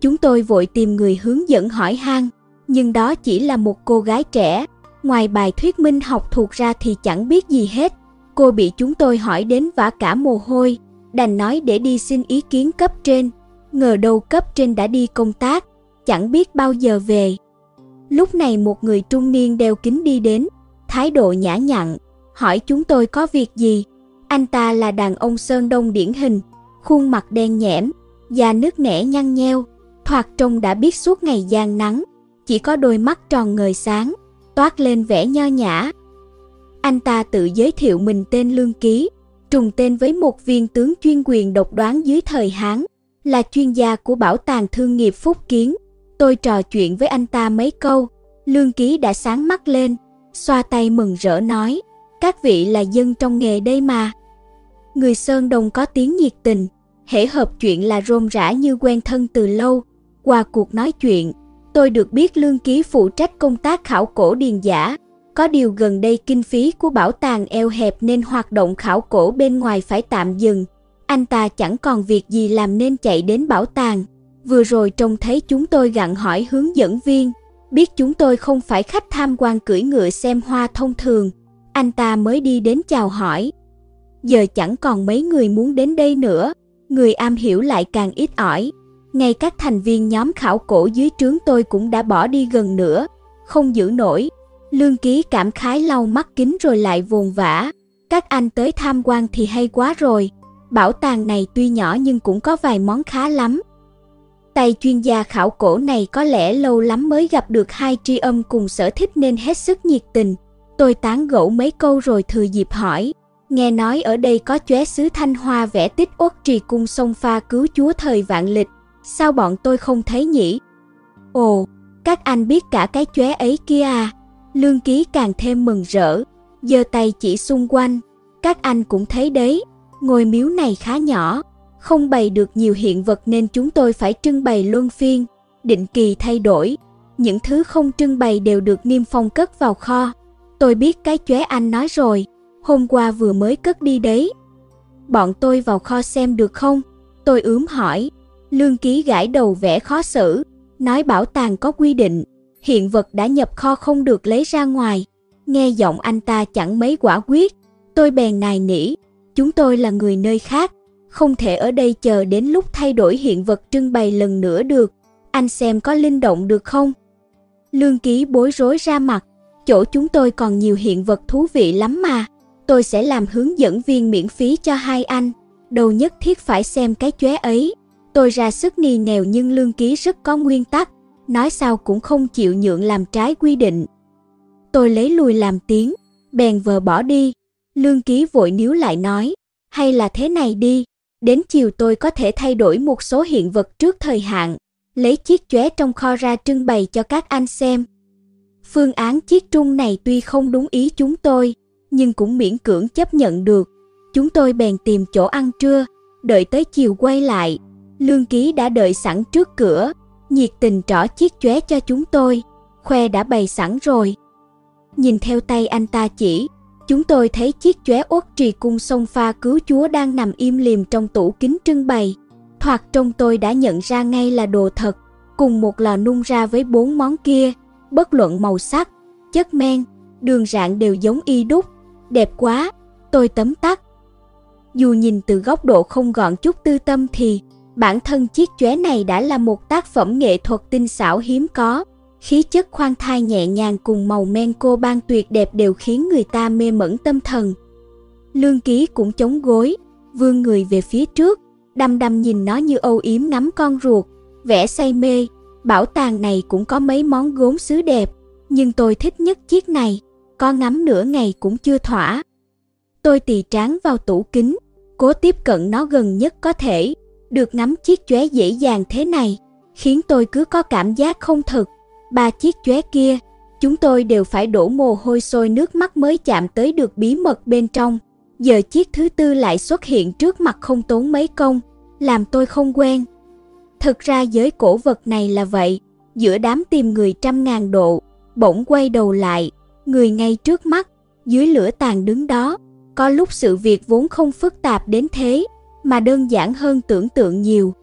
Chúng tôi vội tìm người hướng dẫn hỏi han, nhưng đó chỉ là một cô gái trẻ, ngoài bài thuyết minh học thuộc ra thì chẳng biết gì hết. Cô bị chúng tôi hỏi đến vả cả mồ hôi, đành nói để đi xin ý kiến cấp trên. Ngờ đâu cấp trên đã đi công tác, chẳng biết bao giờ về. Lúc này một người trung niên đeo kính đi đến, thái độ nhã nhặn, hỏi chúng tôi có việc gì. Anh ta là đàn ông Sơn Đông điển hình, khuôn mặt đen nhẽm, da nước nẻ nhăn nheo, thoạt trông đã biết suốt ngày gian nắng, chỉ có đôi mắt tròn ngời sáng, toát lên vẻ nho nhã. Anh ta tự giới thiệu mình tên Lương Ký, trùng tên với một viên tướng chuyên quyền độc đoán dưới thời Hán, là chuyên gia của Bảo tàng Thương nghiệp Phúc Kiến. Tôi trò chuyện với anh ta mấy câu, Lương Ký đã sáng mắt lên, xoa tay mừng rỡ nói, các vị là dân trong nghề đây mà. Người Sơn Đông có tiếng nhiệt tình, hễ hợp chuyện là rôm rã như quen thân từ lâu. Qua cuộc nói chuyện, tôi được biết Lương Ký phụ trách công tác khảo cổ điền giả. Có điều gần đây kinh phí của bảo tàng eo hẹp nên hoạt động khảo cổ bên ngoài phải tạm dừng. Anh ta chẳng còn việc gì làm nên chạy đến bảo tàng. Vừa rồi trông thấy chúng tôi gặn hỏi hướng dẫn viên, biết chúng tôi không phải khách tham quan cưỡi ngựa xem hoa thông thường, anh ta mới đi đến chào hỏi. Giờ chẳng còn mấy người muốn đến đây nữa, người am hiểu lại càng ít ỏi. Ngay các thành viên nhóm khảo cổ dưới trướng tôi cũng đã bỏ đi gần nữa, không giữ nổi. Lương ký cảm khái lau mắt kính rồi lại vồn vã. Các anh tới tham quan thì hay quá rồi. Bảo tàng này tuy nhỏ nhưng cũng có vài món khá lắm. Tay chuyên gia khảo cổ này có lẽ lâu lắm mới gặp được hai tri âm cùng sở thích nên hết sức nhiệt tình. Tôi tán gẫu mấy câu rồi thừa dịp hỏi. Nghe nói ở đây có chóe sứ Thanh Hoa vẽ tích uất trì cung sông pha cứu chúa thời vạn lịch. Sao bọn tôi không thấy nhỉ? Ồ, các anh biết cả cái chóe ấy kia à? Lương ký càng thêm mừng rỡ, giơ tay chỉ xung quanh. Các anh cũng thấy đấy, ngôi miếu này khá nhỏ, không bày được nhiều hiện vật nên chúng tôi phải trưng bày luân phiên, định kỳ thay đổi. Những thứ không trưng bày đều được niêm phong cất vào kho. Tôi biết cái chóe anh nói rồi, hôm qua vừa mới cất đi đấy. Bọn tôi vào kho xem được không? Tôi ướm hỏi. Lương ký gãi đầu vẻ khó xử, nói bảo tàng có quy định, hiện vật đã nhập kho không được lấy ra ngoài. Nghe giọng anh ta chẳng mấy quả quyết, tôi bèn nài nỉ, chúng tôi là người nơi khác, không thể ở đây chờ đến lúc thay đổi hiện vật trưng bày lần nữa được, anh xem có linh động được không? Lương ký bối rối ra mặt, chỗ chúng tôi còn nhiều hiện vật thú vị lắm mà, tôi sẽ làm hướng dẫn viên miễn phí cho hai anh, đâu nhất thiết phải xem cái chóe ấy. Tôi ra sức nì nèo nhưng lương ký rất có nguyên tắc, nói sao cũng không chịu nhượng làm trái quy định. Tôi lấy lùi làm tiếng, bèn vờ bỏ đi. Lương ký vội níu lại nói, hay là thế này đi, đến chiều tôi có thể thay đổi một số hiện vật trước thời hạn, lấy chiếc chóe trong kho ra trưng bày cho các anh xem. Phương án chiếc trung này tuy không đúng ý chúng tôi, nhưng cũng miễn cưỡng chấp nhận được. Chúng tôi bèn tìm chỗ ăn trưa, đợi tới chiều quay lại. Lương ký đã đợi sẵn trước cửa, nhiệt tình trỏ chiếc chóe cho chúng tôi, khoe đã bày sẵn rồi. Nhìn theo tay anh ta chỉ, chúng tôi thấy chiếc chóe uất trì cung sông pha cứu chúa đang nằm im liềm trong tủ kính trưng bày. Thoạt trong tôi đã nhận ra ngay là đồ thật, cùng một lò nung ra với bốn món kia, bất luận màu sắc, chất men, đường rạng đều giống y đúc, đẹp quá, tôi tấm tắc. Dù nhìn từ góc độ không gọn chút tư tâm thì bản thân chiếc chóe này đã là một tác phẩm nghệ thuật tinh xảo hiếm có. Khí chất khoan thai nhẹ nhàng cùng màu men cô ban tuyệt đẹp đều khiến người ta mê mẩn tâm thần. Lương ký cũng chống gối, vươn người về phía trước, đăm đăm nhìn nó như âu yếm ngắm con ruột, vẽ say mê. Bảo tàng này cũng có mấy món gốm sứ đẹp, nhưng tôi thích nhất chiếc này, có ngắm nửa ngày cũng chưa thỏa. Tôi tì tráng vào tủ kính, cố tiếp cận nó gần nhất có thể, được ngắm chiếc chóe dễ dàng thế này, khiến tôi cứ có cảm giác không thực. Ba chiếc chóe kia, chúng tôi đều phải đổ mồ hôi sôi nước mắt mới chạm tới được bí mật bên trong. Giờ chiếc thứ tư lại xuất hiện trước mặt không tốn mấy công, làm tôi không quen. Thực ra giới cổ vật này là vậy, giữa đám tìm người trăm ngàn độ, bỗng quay đầu lại, người ngay trước mắt, dưới lửa tàn đứng đó. Có lúc sự việc vốn không phức tạp đến thế, mà đơn giản hơn tưởng tượng nhiều.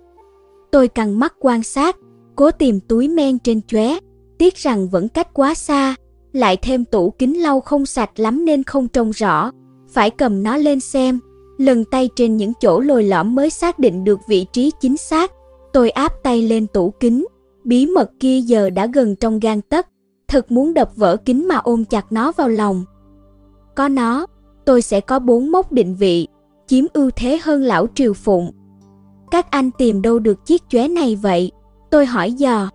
Tôi căng mắt quan sát, cố tìm túi men trên chóe, tiếc rằng vẫn cách quá xa, lại thêm tủ kính lau không sạch lắm nên không trông rõ, phải cầm nó lên xem. Lần tay trên những chỗ lồi lõm mới xác định được vị trí chính xác. Tôi áp tay lên tủ kính, bí mật kia giờ đã gần trong gan tấc, thật muốn đập vỡ kính mà ôm chặt nó vào lòng. Có nó, tôi sẽ có bốn mốc định vị, chiếm ưu thế hơn lão Triều Phụng. Các anh tìm đâu được chiếc chóe này vậy? Tôi hỏi dò.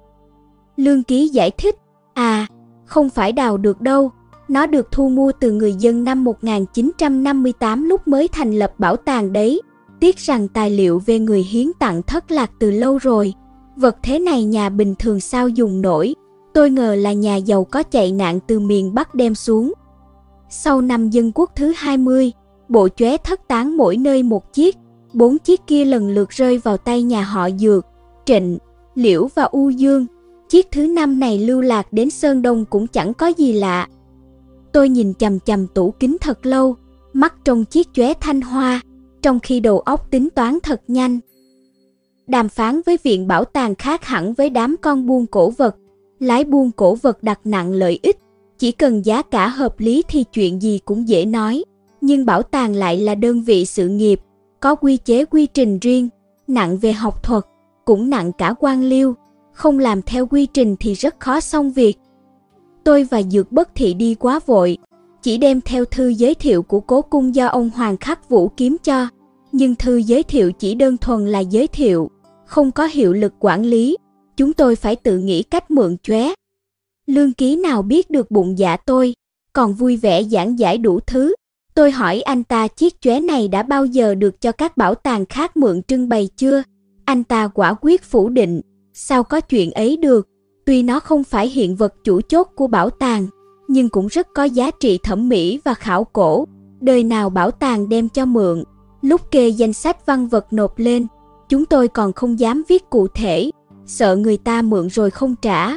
Lương Ký giải thích, à, không phải đào được đâu, nó được thu mua từ người dân năm 1958 lúc mới thành lập bảo tàng đấy. Tiếc rằng tài liệu về người hiến tặng thất lạc từ lâu rồi. Vật thế này nhà bình thường sao dùng nổi. Tôi ngờ là nhà giàu có chạy nạn từ miền Bắc đem xuống. Sau năm dân quốc thứ 20, bộ chóe thất tán mỗi nơi một chiếc, bốn chiếc kia lần lượt rơi vào tay nhà họ Dược, Trịnh, Liễu và U Dương. Chiếc thứ năm này lưu lạc đến Sơn Đông cũng chẳng có gì lạ. Tôi nhìn chầm chầm tủ kính thật lâu, mắt trong chiếc chóe thanh hoa, trong khi đầu óc tính toán thật nhanh. Đàm phán với viện bảo tàng khác hẳn với đám con buôn cổ vật, lái buôn cổ vật đặt nặng lợi ích, chỉ cần giá cả hợp lý thì chuyện gì cũng dễ nói. Nhưng bảo tàng lại là đơn vị sự nghiệp, có quy chế quy trình riêng, nặng về học thuật, cũng nặng cả quan liêu, không làm theo quy trình thì rất khó xong việc. Tôi và Dược Bất Thị đi quá vội, chỉ đem theo thư giới thiệu của cố cung do ông Hoàng Khắc Vũ kiếm cho, nhưng thư giới thiệu chỉ đơn thuần là giới thiệu, không có hiệu lực quản lý, chúng tôi phải tự nghĩ cách mượn chóe. Lương ký nào biết được bụng dạ tôi, còn vui vẻ giảng giải đủ thứ, Tôi hỏi anh ta chiếc chóe này đã bao giờ được cho các bảo tàng khác mượn trưng bày chưa? Anh ta quả quyết phủ định, sao có chuyện ấy được? Tuy nó không phải hiện vật chủ chốt của bảo tàng, nhưng cũng rất có giá trị thẩm mỹ và khảo cổ. Đời nào bảo tàng đem cho mượn, lúc kê danh sách văn vật nộp lên, chúng tôi còn không dám viết cụ thể, sợ người ta mượn rồi không trả.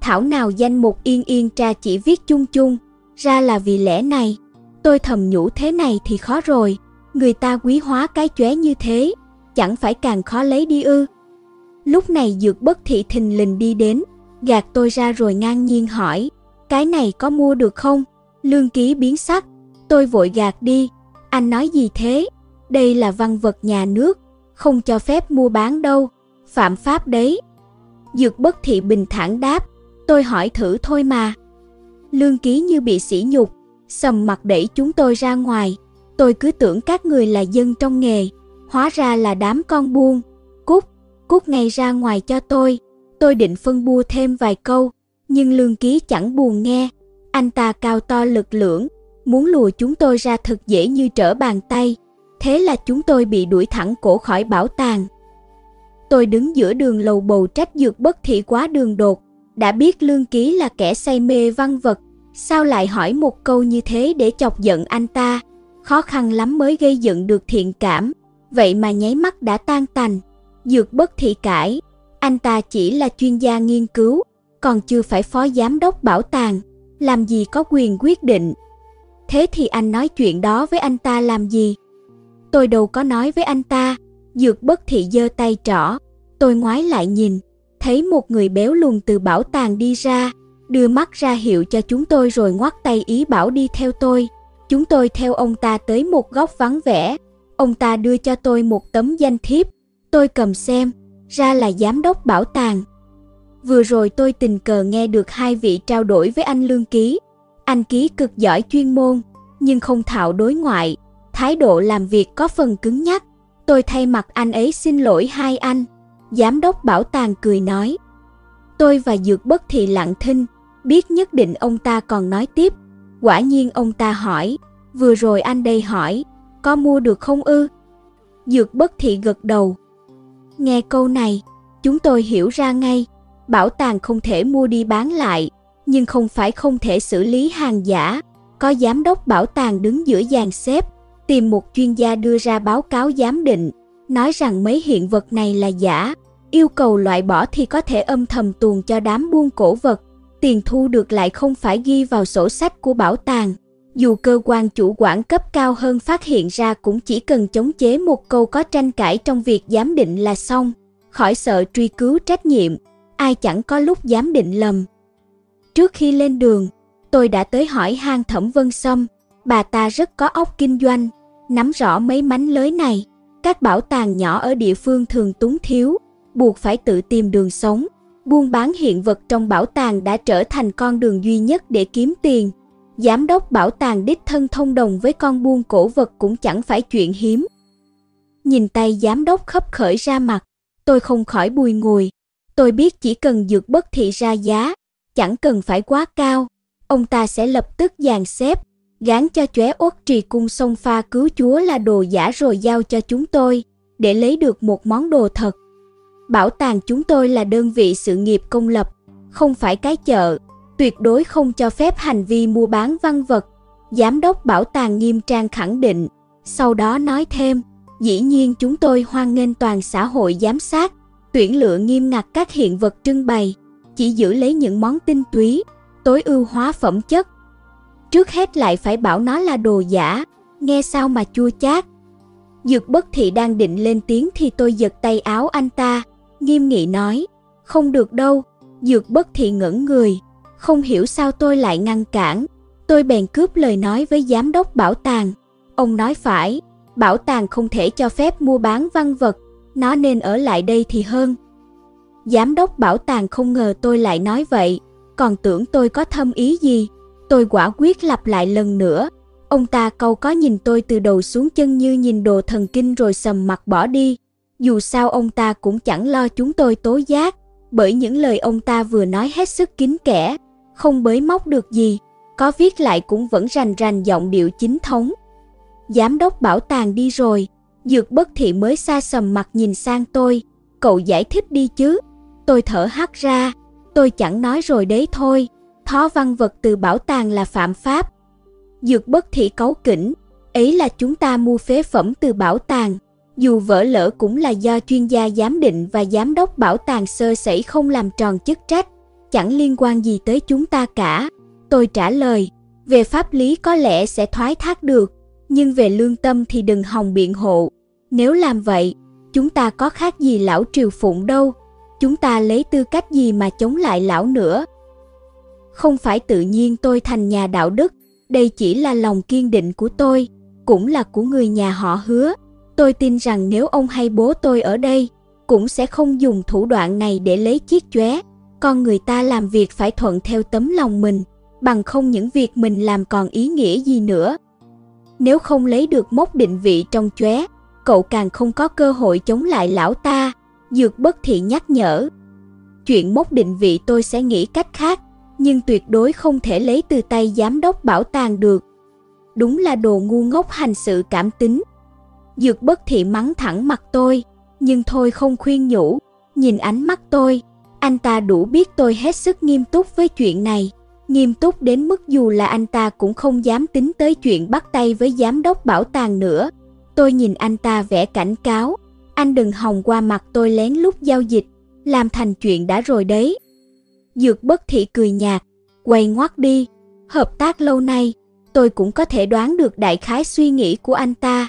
Thảo nào danh mục yên yên tra chỉ viết chung chung, ra là vì lẽ này. Tôi thầm nhủ thế này thì khó rồi, người ta quý hóa cái chóe như thế, chẳng phải càng khó lấy đi ư. Lúc này dược bất thị thình lình đi đến, gạt tôi ra rồi ngang nhiên hỏi, cái này có mua được không? Lương ký biến sắc, tôi vội gạt đi. Anh nói gì thế? Đây là văn vật nhà nước, không cho phép mua bán đâu, phạm pháp đấy. Dược bất thị bình thản đáp, tôi hỏi thử thôi mà. Lương ký như bị sỉ nhục, sầm mặt đẩy chúng tôi ra ngoài. Tôi cứ tưởng các người là dân trong nghề, hóa ra là đám con buôn. Cút, cút ngay ra ngoài cho tôi. Tôi định phân bua thêm vài câu, nhưng lương ký chẳng buồn nghe. Anh ta cao to lực lưỡng, muốn lùa chúng tôi ra thật dễ như trở bàn tay. Thế là chúng tôi bị đuổi thẳng cổ khỏi bảo tàng. Tôi đứng giữa đường lầu bầu trách dược bất thị quá đường đột, đã biết lương ký là kẻ say mê văn vật, sao lại hỏi một câu như thế để chọc giận anh ta, khó khăn lắm mới gây dựng được thiện cảm, vậy mà nháy mắt đã tan tành. Dược bất thị cãi, anh ta chỉ là chuyên gia nghiên cứu, còn chưa phải phó giám đốc bảo tàng, làm gì có quyền quyết định. Thế thì anh nói chuyện đó với anh ta làm gì? Tôi đâu có nói với anh ta, dược bất thị giơ tay trỏ, tôi ngoái lại nhìn, thấy một người béo lùn từ bảo tàng đi ra, đưa mắt ra hiệu cho chúng tôi rồi ngoắt tay ý bảo đi theo tôi. Chúng tôi theo ông ta tới một góc vắng vẻ, ông ta đưa cho tôi một tấm danh thiếp, tôi cầm xem, ra là giám đốc bảo tàng. Vừa rồi tôi tình cờ nghe được hai vị trao đổi với anh Lương Ký. Anh Ký cực giỏi chuyên môn, nhưng không thạo đối ngoại, thái độ làm việc có phần cứng nhắc. Tôi thay mặt anh ấy xin lỗi hai anh. Giám đốc bảo tàng cười nói. Tôi và Dược Bất thì lặng thinh, biết nhất định ông ta còn nói tiếp. Quả nhiên ông ta hỏi, vừa rồi anh đây hỏi, có mua được không ư? Dược Bất Thị gật đầu. Nghe câu này, chúng tôi hiểu ra ngay, bảo tàng không thể mua đi bán lại, nhưng không phải không thể xử lý hàng giả. Có giám đốc bảo tàng đứng giữa dàn xếp, tìm một chuyên gia đưa ra báo cáo giám định, nói rằng mấy hiện vật này là giả, yêu cầu loại bỏ thì có thể âm thầm tuồn cho đám buôn cổ vật, tiền thu được lại không phải ghi vào sổ sách của bảo tàng. Dù cơ quan chủ quản cấp cao hơn phát hiện ra cũng chỉ cần chống chế một câu có tranh cãi trong việc giám định là xong, khỏi sợ truy cứu trách nhiệm, ai chẳng có lúc giám định lầm. Trước khi lên đường, tôi đã tới hỏi hang Thẩm Vân Sâm, bà ta rất có óc kinh doanh, nắm rõ mấy mánh lới này. Các bảo tàng nhỏ ở địa phương thường túng thiếu, buộc phải tự tìm đường sống. Buôn bán hiện vật trong bảo tàng đã trở thành con đường duy nhất để kiếm tiền. Giám đốc bảo tàng đích thân thông đồng với con buôn cổ vật cũng chẳng phải chuyện hiếm. Nhìn tay giám đốc khấp khởi ra mặt, tôi không khỏi bùi ngùi. Tôi biết chỉ cần dược bất thị ra giá, chẳng cần phải quá cao, ông ta sẽ lập tức dàn xếp, gán cho chóe uất trì cung sông pha cứu chúa là đồ giả rồi giao cho chúng tôi, để lấy được một món đồ thật. Bảo tàng chúng tôi là đơn vị sự nghiệp công lập, không phải cái chợ, tuyệt đối không cho phép hành vi mua bán văn vật. Giám đốc bảo tàng nghiêm trang khẳng định, sau đó nói thêm, dĩ nhiên chúng tôi hoan nghênh toàn xã hội giám sát, tuyển lựa nghiêm ngặt các hiện vật trưng bày, chỉ giữ lấy những món tinh túy, tối ưu hóa phẩm chất. Trước hết lại phải bảo nó là đồ giả, nghe sao mà chua chát. Dược bất thị đang định lên tiếng thì tôi giật tay áo anh ta, nghiêm nghị nói, không được đâu, dược bất thị ngẩn người, không hiểu sao tôi lại ngăn cản. Tôi bèn cướp lời nói với giám đốc bảo tàng. Ông nói phải, bảo tàng không thể cho phép mua bán văn vật, nó nên ở lại đây thì hơn. Giám đốc bảo tàng không ngờ tôi lại nói vậy, còn tưởng tôi có thâm ý gì. Tôi quả quyết lặp lại lần nữa. Ông ta câu có nhìn tôi từ đầu xuống chân như nhìn đồ thần kinh rồi sầm mặt bỏ đi. Dù sao ông ta cũng chẳng lo chúng tôi tố giác, bởi những lời ông ta vừa nói hết sức kín kẽ, không bới móc được gì, có viết lại cũng vẫn rành rành giọng điệu chính thống. Giám đốc bảo tàng đi rồi, dược bất thị mới xa sầm mặt nhìn sang tôi, cậu giải thích đi chứ. Tôi thở hắt ra, tôi chẳng nói rồi đấy thôi, thó văn vật từ bảo tàng là phạm pháp. Dược bất thị cấu kỉnh, ấy là chúng ta mua phế phẩm từ bảo tàng, dù vỡ lỡ cũng là do chuyên gia giám định và giám đốc bảo tàng sơ sẩy không làm tròn chức trách, chẳng liên quan gì tới chúng ta cả. Tôi trả lời, về pháp lý có lẽ sẽ thoái thác được, nhưng về lương tâm thì đừng hòng biện hộ. Nếu làm vậy, chúng ta có khác gì lão triều phụng đâu, chúng ta lấy tư cách gì mà chống lại lão nữa. Không phải tự nhiên tôi thành nhà đạo đức, Đây chỉ là lòng kiên định của tôi, cũng là của người nhà họ hứa. Tôi tin rằng nếu ông hay bố tôi ở đây, cũng sẽ không dùng thủ đoạn này để lấy chiếc chóe. Con người ta làm việc phải thuận theo tấm lòng mình, bằng không những việc mình làm còn ý nghĩa gì nữa. Nếu không lấy được mốc định vị trong chóe, cậu càng không có cơ hội chống lại lão ta. Dược bất thị nhắc nhở. Chuyện mốc định vị tôi sẽ nghĩ cách khác, nhưng tuyệt đối không thể lấy từ tay giám đốc bảo tàng được. Đúng là đồ ngu ngốc hành sự cảm tính. Dược bất thị mắng thẳng mặt tôi, nhưng thôi không khuyên nhủ, nhìn ánh mắt tôi, anh ta đủ biết tôi hết sức nghiêm túc với chuyện này, nghiêm túc đến mức dù là anh ta cũng không dám tính tới chuyện bắt tay với giám đốc bảo tàng nữa. Tôi nhìn anh ta vẽ cảnh cáo, anh đừng hòng qua mặt tôi lén lút giao dịch, làm thành chuyện đã rồi đấy. Dược bất thị cười nhạt, quay ngoắt đi, hợp tác lâu nay, tôi cũng có thể đoán được đại khái suy nghĩ của anh ta.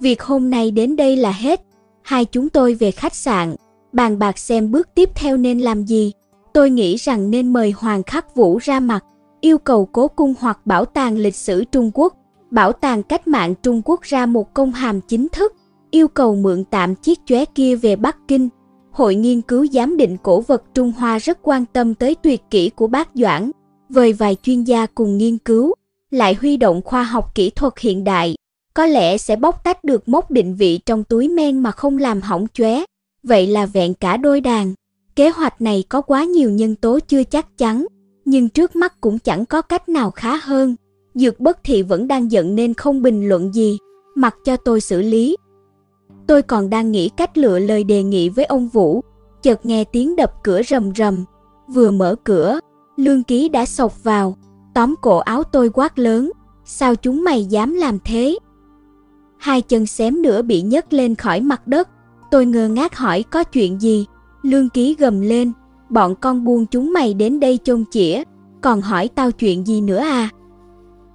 Việc hôm nay đến đây là hết, hai chúng tôi về khách sạn, bàn bạc xem bước tiếp theo nên làm gì. Tôi nghĩ rằng nên mời Hoàng Khắc Vũ ra mặt, yêu cầu cố cung hoặc bảo tàng lịch sử Trung Quốc, bảo tàng cách mạng Trung Quốc ra một công hàm chính thức, yêu cầu mượn tạm chiếc chóe kia về Bắc Kinh. Hội nghiên cứu giám định cổ vật Trung Hoa rất quan tâm tới tuyệt kỹ của bác Doãn, vời vài chuyên gia cùng nghiên cứu, lại huy động khoa học kỹ thuật hiện đại, có lẽ sẽ bóc tách được mốc định vị trong túi men mà không làm hỏng chóe. Vậy là vẹn cả đôi đàn. Kế hoạch này có quá nhiều nhân tố chưa chắc chắn, nhưng trước mắt cũng chẳng có cách nào khá hơn. Dược bất thị vẫn đang giận nên không bình luận gì, mặc cho tôi xử lý. Tôi còn đang nghĩ cách lựa lời đề nghị với ông Vũ, chợt nghe tiếng đập cửa rầm rầm. Vừa mở cửa, lương ký đã sộc vào, tóm cổ áo tôi quát lớn, sao chúng mày dám làm thế? Hai chân xém nữa bị nhấc lên khỏi mặt đất, tôi ngơ ngác hỏi có chuyện gì, lương ký gầm lên, bọn con buông chúng mày đến đây chôn chĩa, còn hỏi tao chuyện gì nữa à?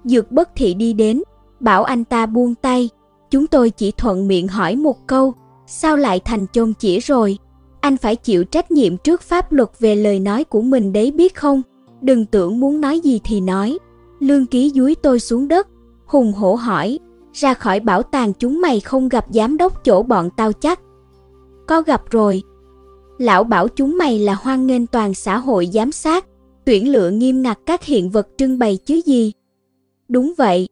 Dược bất thị đi đến, bảo anh ta buông tay, chúng tôi chỉ thuận miệng hỏi một câu, sao lại thành chôn chỉ rồi? Anh phải chịu trách nhiệm trước pháp luật về lời nói của mình đấy biết không? Đừng tưởng muốn nói gì thì nói. Lương ký dúi tôi xuống đất, hùng hổ hỏi, ra khỏi bảo tàng chúng mày không gặp giám đốc chỗ bọn tao chắc. Có gặp rồi. Lão bảo chúng mày là hoan nghênh toàn xã hội giám sát, tuyển lựa nghiêm ngặt các hiện vật trưng bày chứ gì. Đúng vậy.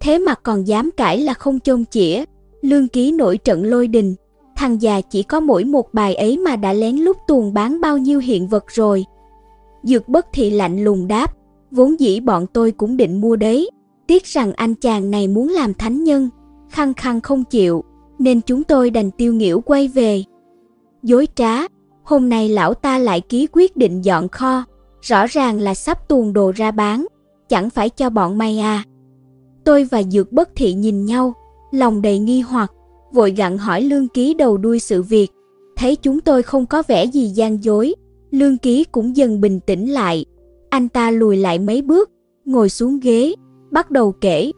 Thế mà còn dám cãi là không chôn chĩa, lương ký nổi trận lôi đình, thằng già chỉ có mỗi một bài ấy mà đã lén lút tuồn bán bao nhiêu hiện vật rồi. Dược bất thì lạnh lùng đáp, vốn dĩ bọn tôi cũng định mua đấy, tiếc rằng anh chàng này muốn làm thánh nhân, khăng khăng không chịu, nên chúng tôi đành tiêu nghỉu quay về. Dối trá, hôm nay lão ta lại ký quyết định dọn kho, rõ ràng là sắp tuồn đồ ra bán, chẳng phải cho bọn mày à. Tôi và Dược bất thị nhìn nhau, lòng đầy nghi hoặc, vội gặn hỏi lương ký đầu đuôi sự việc, thấy chúng tôi không có vẻ gì gian dối, lương ký cũng dần bình tĩnh lại. Anh ta lùi lại mấy bước, ngồi xuống ghế, bắt đầu kể.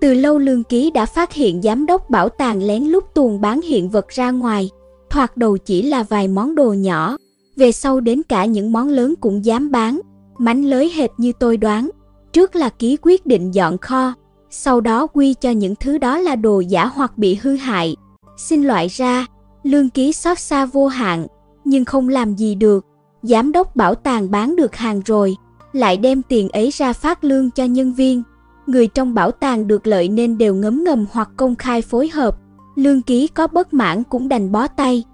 Từ lâu Lương Ký đã phát hiện giám đốc bảo tàng lén lút tuồn bán hiện vật ra ngoài, thoạt đầu chỉ là vài món đồ nhỏ, về sau đến cả những món lớn cũng dám bán, mánh lới hệt như tôi đoán. Trước là ký quyết định dọn kho, sau đó quy cho những thứ đó là đồ giả hoặc bị hư hại. Xin loại ra, lương ký xót xa vô hạn, nhưng không làm gì được. Giám đốc bảo tàng bán được hàng rồi, lại đem tiền ấy ra phát lương cho nhân viên người trong bảo tàng được lợi nên đều ngấm ngầm hoặc công khai phối hợp, lương ký có bất mãn cũng đành bó tay.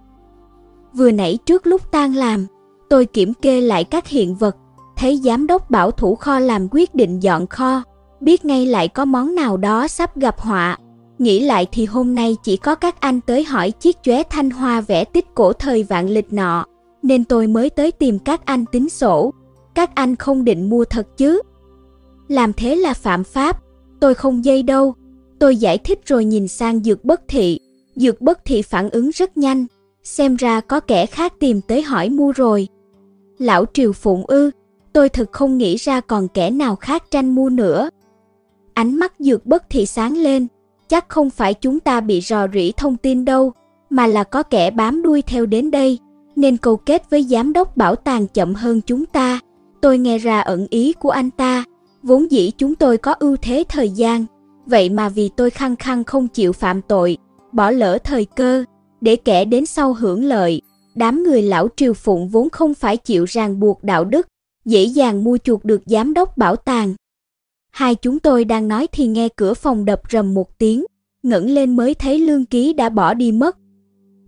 Vừa nãy trước lúc tan làm, tôi kiểm kê lại các hiện vật, thấy giám đốc bảo thủ kho làm quyết định dọn kho, biết ngay lại có món nào đó sắp gặp họa. Nghĩ lại thì hôm nay chỉ có các anh tới hỏi chiếc chóe thanh hoa vẽ tích cổ thời vạn lịch nọ, nên tôi mới tới tìm các anh tính sổ. Các anh không định mua thật chứ? làm thế là phạm pháp, tôi không dây đâu. Tôi giải thích rồi nhìn sang dược bất thị, dược bất thị phản ứng rất nhanh, xem ra có kẻ khác tìm tới hỏi mua rồi. Lão Triều Phụng ư, tôi thực không nghĩ ra còn kẻ nào khác tranh mua nữa. Ánh mắt dược bất thị sáng lên, chắc không phải chúng ta bị rò rỉ thông tin đâu, mà là có kẻ bám đuôi theo đến đây, nên câu kết với giám đốc bảo tàng chậm hơn chúng ta. Tôi nghe ra ẩn ý của anh ta, Vốn dĩ chúng tôi có ưu thế thời gian, vậy mà vì tôi khăng khăng không chịu phạm tội, bỏ lỡ thời cơ, để kẻ đến sau hưởng lợi. Đám người lão triều phụng vốn không phải chịu ràng buộc đạo đức, dễ dàng mua chuộc được giám đốc bảo tàng. Hai chúng tôi đang nói thì nghe cửa phòng đập rầm một tiếng, ngẩng lên mới thấy lương ký đã bỏ đi mất.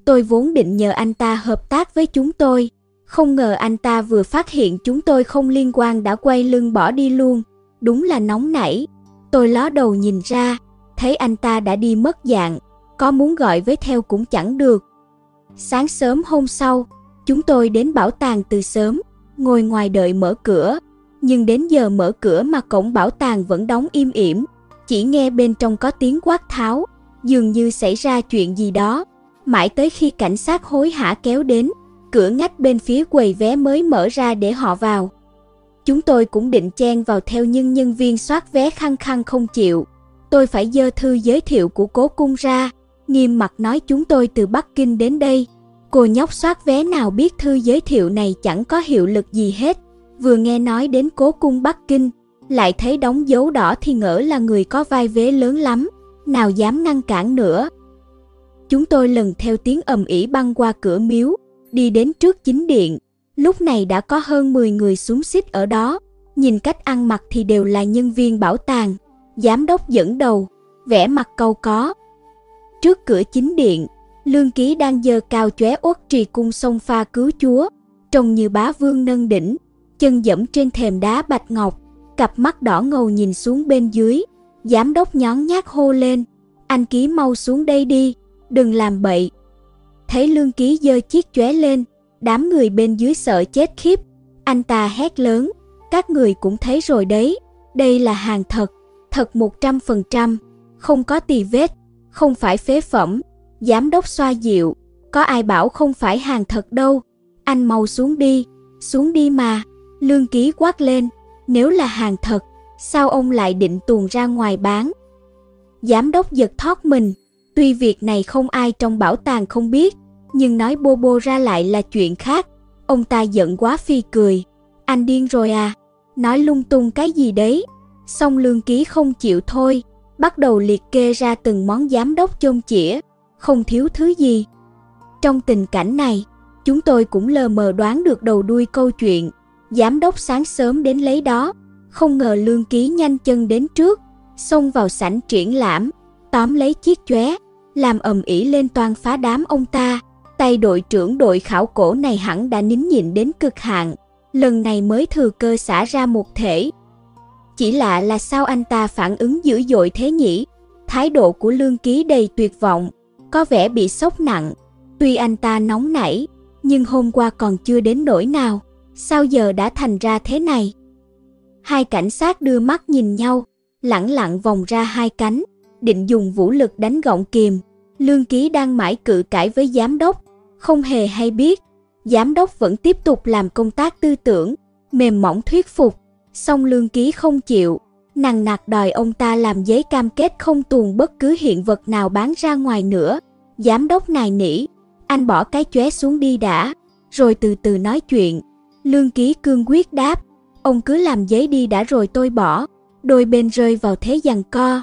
Tôi vốn định nhờ anh ta hợp tác với chúng tôi, không ngờ anh ta vừa phát hiện chúng tôi không liên quan đã quay lưng bỏ đi luôn, đúng là nóng nảy. Tôi ló đầu nhìn ra, thấy anh ta đã đi mất dạng, có muốn gọi với theo cũng chẳng được. Sáng sớm hôm sau, chúng tôi đến bảo tàng từ sớm, ngồi ngoài đợi mở cửa, nhưng đến giờ mở cửa mà cổng bảo tàng vẫn đóng im ỉm, chỉ nghe bên trong có tiếng quát tháo, dường như xảy ra chuyện gì đó. Mãi tới khi cảnh sát hối hả kéo đến, cửa ngách bên phía quầy vé mới mở ra để họ vào. Chúng tôi cũng định chen vào theo nhưng nhân viên soát vé khăng khăng không chịu. Tôi phải dơ thư giới thiệu của cố cung ra, nghiêm mặt nói chúng tôi từ Bắc Kinh đến đây. Cô nhóc soát vé nào biết thư giới thiệu này chẳng có hiệu lực gì hết. Vừa nghe nói đến cố cung Bắc Kinh, lại thấy đóng dấu đỏ thì ngỡ là người có vai vế lớn lắm, nào dám ngăn cản nữa. Chúng tôi lần theo tiếng ầm ĩ băng qua cửa miếu, đi đến trước chính điện. Lúc này đã có hơn 10 người xuống xích ở đó, nhìn cách ăn mặc thì đều là nhân viên bảo tàng. Giám đốc dẫn đầu, vẻ mặt câu có. Trước cửa chính điện, Lương Ký đang giơ cao chóe uất trì cung sông pha cứu chúa, trông như bá vương nâng đỉnh, chân dẫm trên thềm đá bạch ngọc, cặp mắt đỏ ngầu nhìn xuống bên dưới. Giám đốc nhón nhác hô lên, anh Ký mau xuống đây đi, đừng làm bậy. Thấy Lương Ký dơ chiếc chóe lên, đám người bên dưới sợ chết khiếp. Anh ta hét lớn, các người cũng thấy rồi đấy, đây là hàng thật, thật 100%, không có tì vết, không phải phế phẩm. Giám đốc xoa dịu, có ai bảo không phải hàng thật đâu, anh mau xuống đi, xuống đi mà. Lương Ký quát lên, nếu là hàng thật, sao ông lại định tuồn ra ngoài bán? Giám đốc giật thoát mình, tuy việc này không ai trong bảo tàng không biết, nhưng nói bô bô ra lại là chuyện khác. Ông ta giận quá phi cười, anh điên rồi à, nói lung tung cái gì đấy. Xong lương ký không chịu thôi, bắt đầu liệt kê ra từng món giám đốc chôn chĩa, không thiếu thứ gì. Trong tình cảnh này, chúng tôi cũng lờ mờ đoán được đầu đuôi câu chuyện. Giám đốc sáng sớm đến lấy đó, không ngờ lương ký nhanh chân đến trước, xông vào sảnh triển lãm, tóm lấy chiếc chóe, làm ầm ĩ lên toàn phá đám ông ta. Tay đội trưởng đội khảo cổ này hẳn đã nín nhịn đến cực hạn, lần này mới thừa cơ xả ra một thể. Chỉ lạ là sao anh ta phản ứng dữ dội thế nhỉ? Thái độ của lương ký đầy tuyệt vọng, có vẻ bị sốc nặng. Tuy anh ta nóng nảy, nhưng hôm qua còn chưa đến nỗi nào, sao giờ đã thành ra thế này? Hai cảnh sát đưa mắt nhìn nhau, lẳng lặng vòng ra hai cánh, định dùng vũ lực đánh gọng kìm. Lương Ký đang mãi cự cãi với giám đốc, không hề hay biết. Giám đốc vẫn tiếp tục làm công tác tư tưởng, mềm mỏng thuyết phục, song Lương Ký không chịu, nằng nặc đòi ông ta làm giấy cam kết không tuồn bất cứ hiện vật nào bán ra ngoài nữa. Giám đốc nài nỉ, anh bỏ cái chóe xuống đi đã, rồi từ từ nói chuyện. Lương Ký cương quyết đáp, ông cứ làm giấy đi đã rồi tôi bỏ. Đôi bên rơi vào thế giằng co.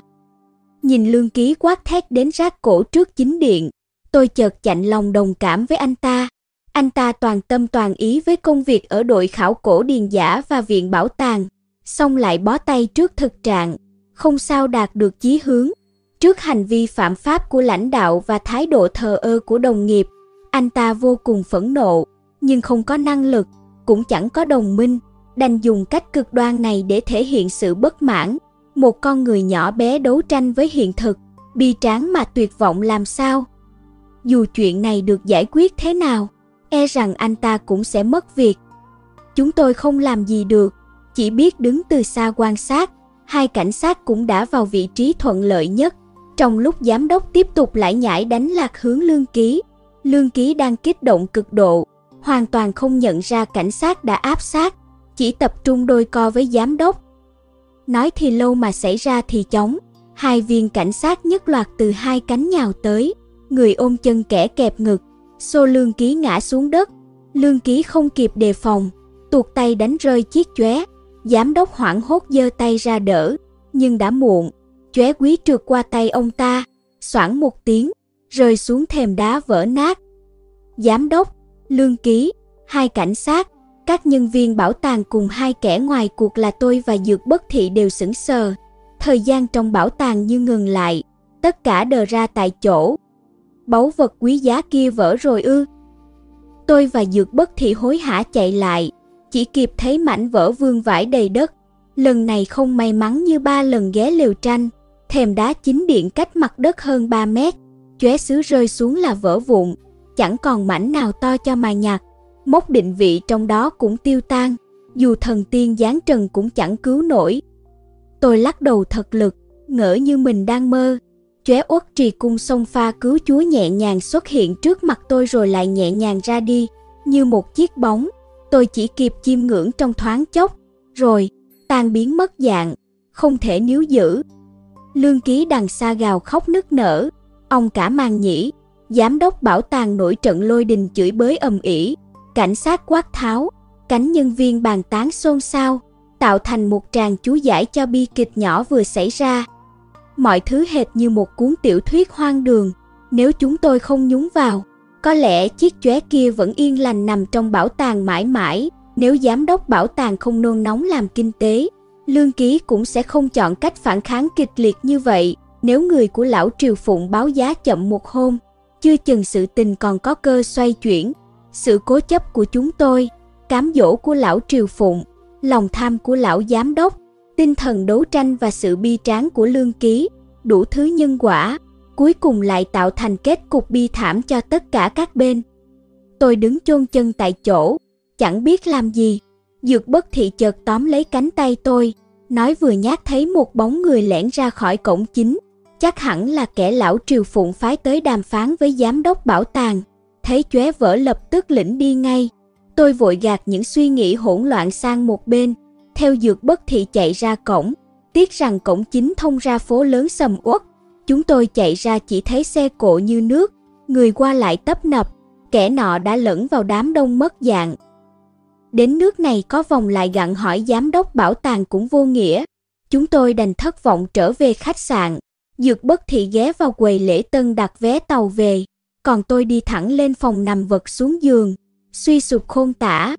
Nhìn Lương Ký quát thét đến rác cổ trước chính điện, tôi chợt chạnh lòng đồng cảm với anh ta. Anh ta toàn tâm toàn ý với công việc ở đội khảo cổ điền giả và viện bảo tàng, xong lại bó tay trước thực trạng, không sao đạt được chí hướng. Trước hành vi phạm pháp của lãnh đạo và thái độ thờ ơ của đồng nghiệp, anh ta vô cùng phẫn nộ, nhưng không có năng lực, cũng chẳng có đồng minh, đành dùng cách cực đoan này để thể hiện sự bất mãn. Một con người nhỏ bé đấu tranh với hiện thực, bi tráng mà tuyệt vọng làm sao? Dù chuyện này được giải quyết thế nào, e rằng anh ta cũng sẽ mất việc. Chúng tôi không làm gì được, chỉ biết đứng từ xa quan sát. Hai cảnh sát cũng đã vào vị trí thuận lợi nhất. Trong lúc giám đốc tiếp tục lại nhảy đánh lạc hướng lương ký, lương ký đang kích động cực độ, hoàn toàn không nhận ra cảnh sát đã áp sát, chỉ tập trung đôi co với giám đốc. Nói thì lâu mà xảy ra thì chóng, hai viên cảnh sát nhất loạt từ hai cánh nhào tới, người ôm chân kẻ kẹp ngực, xô lương ký ngã xuống đất, lương ký không kịp đề phòng, tuột tay đánh rơi chiếc chóe, Giám đốc hoảng hốt giơ tay ra đỡ, nhưng đã muộn, chóe quý trượt qua tay ông ta, xoảng một tiếng, rơi xuống thềm đá vỡ nát. Giám đốc, lương ký, hai cảnh sát, các nhân viên bảo tàng cùng hai kẻ ngoài cuộc là tôi và Dược Bất Thị đều sững sờ. Thời gian trong bảo tàng như ngừng lại, tất cả đờ ra tại chỗ. Báu vật quý giá kia vỡ rồi ư. Tôi và Dược Bất Thị hối hả chạy lại, chỉ kịp thấy mảnh vỡ vương vãi đầy đất. Lần này không may mắn như ba lần ghé liều tranh, thềm đá chính điện cách mặt đất hơn 3 mét, chóe xứ rơi xuống là vỡ vụn, chẳng còn mảnh nào to cho mà nhặt mốc định vị trong đó cũng tiêu tan, dù thần tiên giáng trần cũng chẳng cứu nổi. Tôi lắc đầu thật lực, ngỡ như mình đang mơ. Chóe uất trì cung sông pha cứu chúa nhẹ nhàng xuất hiện trước mặt tôi rồi lại nhẹ nhàng ra đi, như một chiếc bóng. Tôi chỉ kịp chiêm ngưỡng trong thoáng chốc, rồi tan biến mất dạng, không thể níu giữ. Lương ký đằng xa gào khóc nức nở, ông cả mang nhĩ, giám đốc bảo tàng nổi trận lôi đình chửi bới ầm ĩ, cảnh sát quát tháo, cánh nhân viên bàn tán xôn xao, tạo thành một tràng chú giải cho bi kịch nhỏ vừa xảy ra. Mọi thứ hệt như một cuốn tiểu thuyết hoang đường, nếu chúng tôi không nhúng vào, có lẽ chiếc chóe kia vẫn yên lành nằm trong bảo tàng mãi mãi, nếu giám đốc bảo tàng không nôn nóng làm kinh tế, lương ký cũng sẽ không chọn cách phản kháng kịch liệt như vậy, nếu người của lão Triều Phụng báo giá chậm một hôm, chưa chừng sự tình còn có cơ xoay chuyển, sự cố chấp của chúng tôi, cám dỗ của lão Triều Phụng, lòng tham của lão giám đốc, tinh thần đấu tranh và sự bi tráng của lương ký, đủ thứ nhân quả, cuối cùng lại tạo thành kết cục bi thảm cho tất cả các bên. Tôi đứng chôn chân tại chỗ, chẳng biết làm gì. Dược bất thị chợt tóm lấy cánh tay tôi, nói vừa nhát thấy một bóng người lẻn ra khỏi cổng chính, chắc hẳn là kẻ lão triều phụng phái tới đàm phán với giám đốc bảo tàng thấy chóe vỡ lập tức lĩnh đi ngay. Tôi vội gạt những suy nghĩ hỗn loạn sang một bên, theo dược bất thị chạy ra cổng, tiếc rằng cổng chính thông ra phố lớn sầm uất. Chúng tôi chạy ra chỉ thấy xe cộ như nước, người qua lại tấp nập, kẻ nọ đã lẫn vào đám đông mất dạng. Đến nước này có vòng lại gặn hỏi giám đốc bảo tàng cũng vô nghĩa. Chúng tôi đành thất vọng trở về khách sạn. Dược bất thị ghé vào quầy lễ tân đặt vé tàu về còn tôi đi thẳng lên phòng nằm vật xuống giường, suy sụp khôn tả.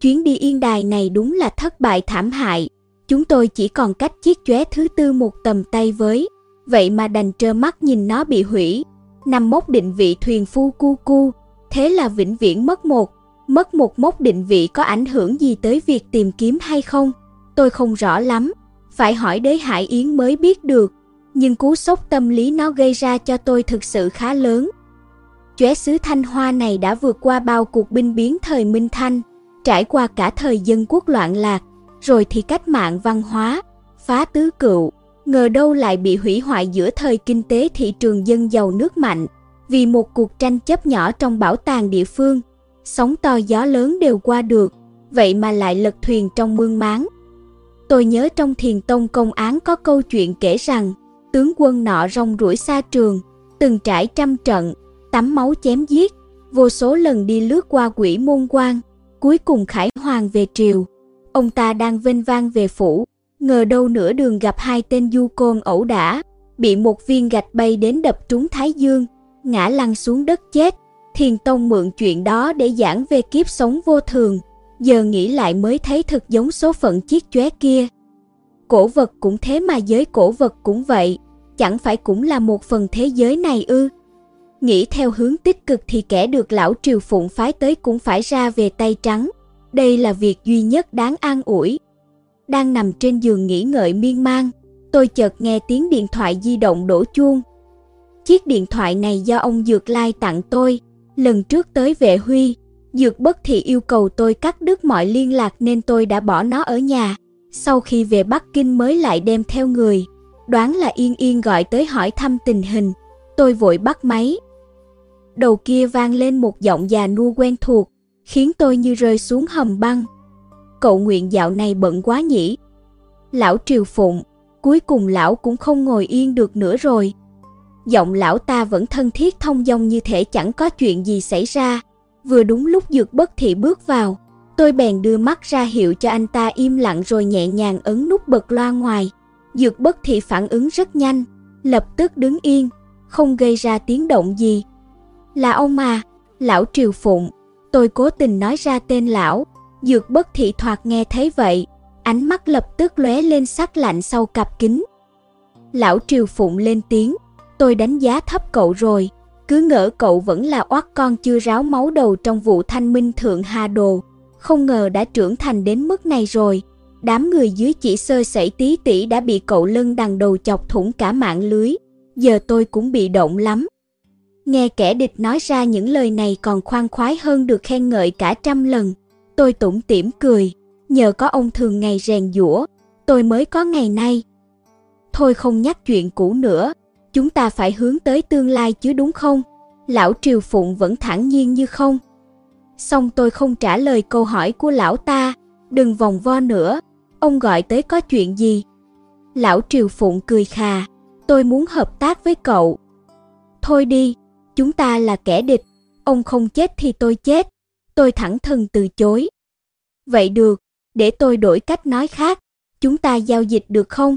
Chuyến đi yên đài này đúng là thất bại thảm hại, chúng tôi chỉ còn cách chiếc chóe thứ tư một tầm tay với, vậy mà đành trơ mắt nhìn nó bị hủy, nằm mốc định vị thuyền phu cu cu, thế là vĩnh viễn mất một, mất một mốc định vị có ảnh hưởng gì tới việc tìm kiếm hay không, tôi không rõ lắm, phải hỏi đế Hải Yến mới biết được, nhưng cú sốc tâm lý nó gây ra cho tôi thực sự khá lớn chóe xứ Thanh Hoa này đã vượt qua bao cuộc binh biến thời Minh Thanh, trải qua cả thời dân quốc loạn lạc, rồi thì cách mạng văn hóa, phá tứ cựu, ngờ đâu lại bị hủy hoại giữa thời kinh tế thị trường dân giàu nước mạnh, vì một cuộc tranh chấp nhỏ trong bảo tàng địa phương, sóng to gió lớn đều qua được, vậy mà lại lật thuyền trong mương máng. Tôi nhớ trong thiền tông công án có câu chuyện kể rằng, tướng quân nọ rong rủi xa trường, từng trải trăm trận, tắm máu chém giết, vô số lần đi lướt qua quỷ môn quan, cuối cùng khải hoàng về triều. Ông ta đang vênh vang về phủ, ngờ đâu nửa đường gặp hai tên du côn ẩu đả, bị một viên gạch bay đến đập trúng thái dương, ngã lăn xuống đất chết. Thiền Tông mượn chuyện đó để giảng về kiếp sống vô thường, giờ nghĩ lại mới thấy thực giống số phận chiếc chóe kia. Cổ vật cũng thế mà giới cổ vật cũng vậy, chẳng phải cũng là một phần thế giới này ư? Nghĩ theo hướng tích cực thì kẻ được lão triều phụng phái tới cũng phải ra về tay trắng. Đây là việc duy nhất đáng an ủi. Đang nằm trên giường nghỉ ngợi miên man, tôi chợt nghe tiếng điện thoại di động đổ chuông. Chiếc điện thoại này do ông Dược Lai tặng tôi, lần trước tới vệ huy, Dược bất thị yêu cầu tôi cắt đứt mọi liên lạc nên tôi đã bỏ nó ở nhà. Sau khi về Bắc Kinh mới lại đem theo người, đoán là Yên Yên gọi tới hỏi thăm tình hình. Tôi vội bắt máy, đầu kia vang lên một giọng già nua quen thuộc, khiến tôi như rơi xuống hầm băng. Cậu nguyện dạo này bận quá nhỉ? Lão triều phụng, cuối cùng lão cũng không ngồi yên được nữa rồi. Giọng lão ta vẫn thân thiết thông dong như thể chẳng có chuyện gì xảy ra. Vừa đúng lúc dược bất thị bước vào, Tôi bèn đưa mắt ra hiệu cho anh ta im lặng rồi nhẹ nhàng ấn nút bật loa ngoài. Dược bất thị phản ứng rất nhanh, lập tức đứng yên, không gây ra tiếng động gì. Là ông mà, lão Triều Phụng, tôi cố tình nói ra tên lão, dược bất thị thoạt nghe thấy vậy, ánh mắt lập tức lóe lên sắc lạnh sau cặp kính. Lão Triều Phụng lên tiếng, tôi đánh giá thấp cậu rồi, cứ ngỡ cậu vẫn là oát con chưa ráo máu đầu trong vụ thanh minh thượng Hà Đồ, không ngờ đã trưởng thành đến mức này rồi. Đám người dưới chỉ sơ sẩy tí tỉ đã bị cậu lân đằng đầu chọc thủng cả mạng lưới, giờ tôi cũng bị động lắm. Nghe kẻ địch nói ra những lời này còn khoan khoái hơn được khen ngợi cả trăm lần. Tôi tủm tỉm cười, nhờ có ông thường ngày rèn giũa, tôi mới có ngày nay. Thôi không nhắc chuyện cũ nữa, chúng ta phải hướng tới tương lai chứ đúng không? Lão Triều Phụng vẫn thản nhiên như không. Xong tôi không trả lời câu hỏi của lão ta, đừng vòng vo nữa, ông gọi tới có chuyện gì? Lão Triều Phụng cười khà, tôi muốn hợp tác với cậu. Thôi đi, chúng ta là kẻ địch, ông không chết thì tôi chết. Tôi thẳng thừng từ chối. Vậy được, để tôi đổi cách nói khác, chúng ta giao dịch được không?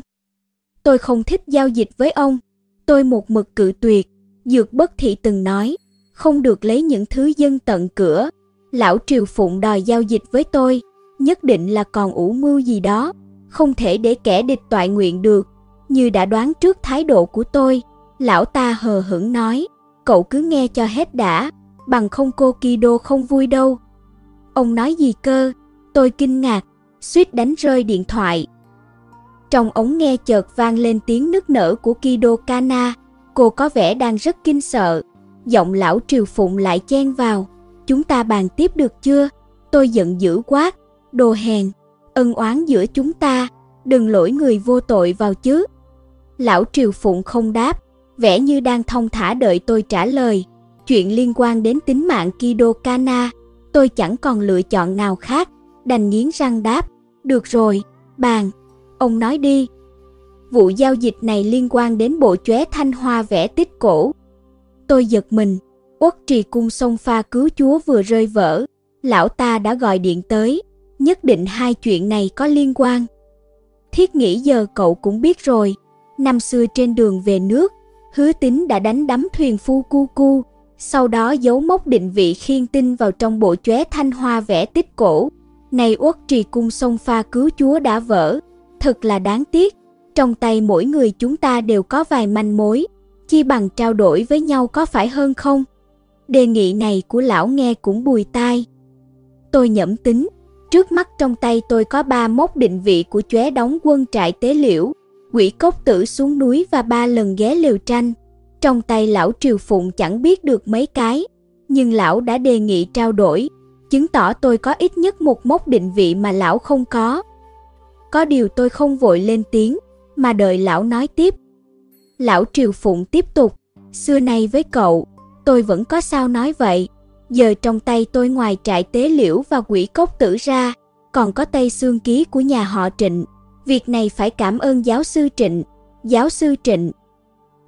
Tôi không thích giao dịch với ông, tôi một mực cự tuyệt, Dược Bất Thị từng nói, không được lấy những thứ dân tận cửa. Lão Triều Phụng đòi giao dịch với tôi, nhất định là còn ủ mưu gì đó, không thể để kẻ địch toại nguyện được. Như đã đoán trước thái độ của tôi, lão ta hờ hững nói, cậu cứ nghe cho hết đã, bằng không cô Kido không vui đâu. Ông nói gì cơ? Tôi kinh ngạc, suýt đánh rơi điện thoại. Trong ống nghe chợt vang lên tiếng nức nở của Kido Kana, cô có vẻ đang rất kinh sợ. Giọng lão Triều Phụng lại chen vào, chúng ta bàn tiếp được chưa? Tôi giận dữ quá, đồ hèn, ân oán giữa chúng ta, đừng lỗi người vô tội vào chứ. Lão Triều Phụng không đáp, vẻ như đang thông thả đợi tôi trả lời. Chuyện liên quan đến tính mạng Kido Kana, tôi chẳng còn lựa chọn nào khác, đành nghiến răng đáp, được rồi, bàn, ông nói đi. Vụ giao dịch này liên quan đến bộ chóe thanh hoa vẽ tích cổ. Tôi giật mình, uất trì cung sông pha cứu chúa vừa rơi vỡ, lão ta đã gọi điện tới, nhất định hai chuyện này có liên quan. Thiết nghĩ giờ cậu cũng biết rồi, năm xưa trên đường về nước, hứa tính đã đánh đắm thuyền phu cu cu, sau đó giấu mốc định vị khiên tinh vào trong bộ chóe thanh hoa vẽ tích cổ. Này uất trì cung sông pha cứu chúa đã vỡ, thật là đáng tiếc. Trong tay mỗi người chúng ta đều có vài manh mối, chi bằng trao đổi với nhau có phải hơn không? Đề nghị này của lão nghe cũng bùi tai. Tôi nhẩm tính, trước mắt trong tay tôi có ba mốc định vị của chóe đóng quân trại tế liễu, quỷ cốc tử xuống núi và ba lần ghé liều tranh. Trong tay lão Triều Phụng chẳng biết được mấy cái, nhưng lão đã đề nghị trao đổi, chứng tỏ tôi có ít nhất một mốc định vị mà lão không có. Có điều tôi không vội lên tiếng, mà đợi lão nói tiếp. Lão Triều Phụng tiếp tục, xưa nay với cậu, tôi vẫn có sao nói vậy. Giờ trong tay tôi ngoài trại tế liễu và quỷ cốc tử ra, còn có tay xương ký của nhà họ Trịnh. Việc này phải cảm ơn giáo sư Trịnh. Giáo sư Trịnh.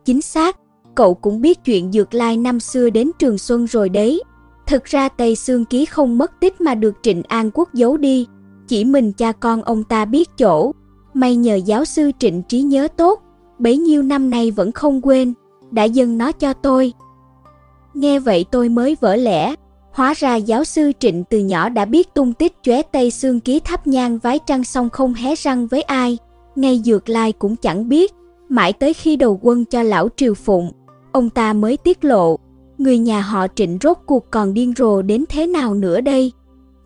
Chính xác, cậu cũng biết chuyện Dược Lai năm xưa đến Trường Xuân rồi đấy. Thực ra Tây Xương Ký không mất tích mà được Trịnh An Quốc giấu đi, chỉ mình cha con ông ta biết chỗ. May nhờ giáo sư Trịnh trí nhớ tốt, bấy nhiêu năm nay vẫn không quên, đã dâng nó cho tôi. Nghe vậy tôi mới vỡ lẽ, hóa ra giáo sư Trịnh từ nhỏ đã biết tung tích chóe Tây Xương Ký thắp nhang vái trăng xong không hé răng với ai, ngay Dược Lai cũng chẳng biết, mãi tới khi đầu quân cho lão Triều Phụng, ông ta mới tiết lộ, người nhà họ Trịnh rốt cuộc còn điên rồ đến thế nào nữa đây.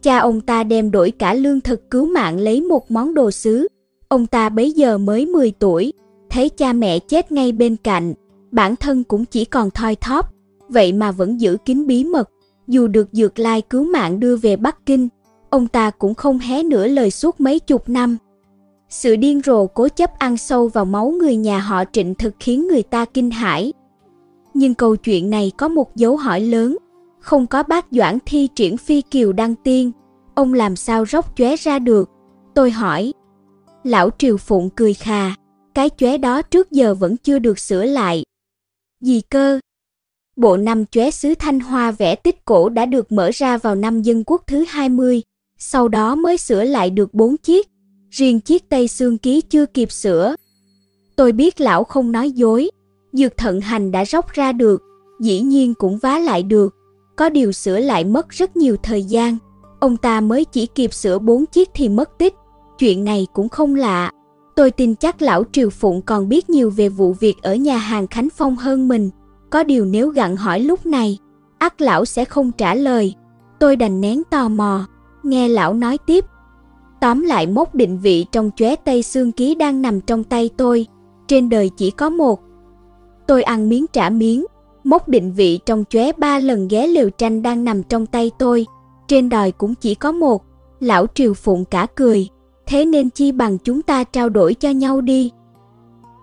Cha ông ta đem đổi cả lương thực cứu mạng lấy một món đồ sứ. Ông ta bấy giờ mới 10 tuổi, thấy cha mẹ chết ngay bên cạnh, bản thân cũng chỉ còn thoi thóp, vậy mà vẫn giữ kín bí mật. Dù được Dược Lai cứu mạng đưa về Bắc Kinh, ông ta cũng không hé nửa lời suốt mấy chục năm. Sự điên rồ cố chấp ăn sâu vào máu người nhà họ Trịnh thực khiến người ta kinh hãi. Nhưng câu chuyện này có một dấu hỏi lớn, không có bác Doãn thi triển phi kiều đăng tiên, ông làm sao róc chóe ra được? Tôi hỏi. Lão Triều Phụng cười khà, cái chóe đó trước giờ vẫn chưa được sửa lại. Gì cơ? Bộ năm chóe sứ Thanh Hoa vẽ tích cổ đã được mở ra vào năm dân quốc thứ 20, sau đó mới sửa lại được bốn chiếc, riêng chiếc Tây Xương Ký chưa kịp sửa. Tôi biết lão không nói dối, dược thận hành đã róc ra được, dĩ nhiên cũng vá lại được, có điều sửa lại mất rất nhiều thời gian. Ông ta mới chỉ kịp sửa bốn chiếc thì mất tích, chuyện này cũng không lạ. Tôi tin chắc lão Triều Phụng còn biết nhiều về vụ việc ở nhà hàng Khánh Phong hơn mình. Có điều nếu gặn hỏi lúc này, ắt lão sẽ không trả lời. Tôi đành nén tò mò, nghe lão nói tiếp. Tóm lại mốc định vị trong chóe tây xương ký đang nằm trong tay tôi, trên đời chỉ có một. Tôi ăn miếng trả miếng, mốc định vị trong chóe ba lần ghé liều tranh đang nằm trong tay tôi, trên đời cũng chỉ có một. Lão Triều Phụng cả cười, thế nên chi bằng chúng ta trao đổi cho nhau đi.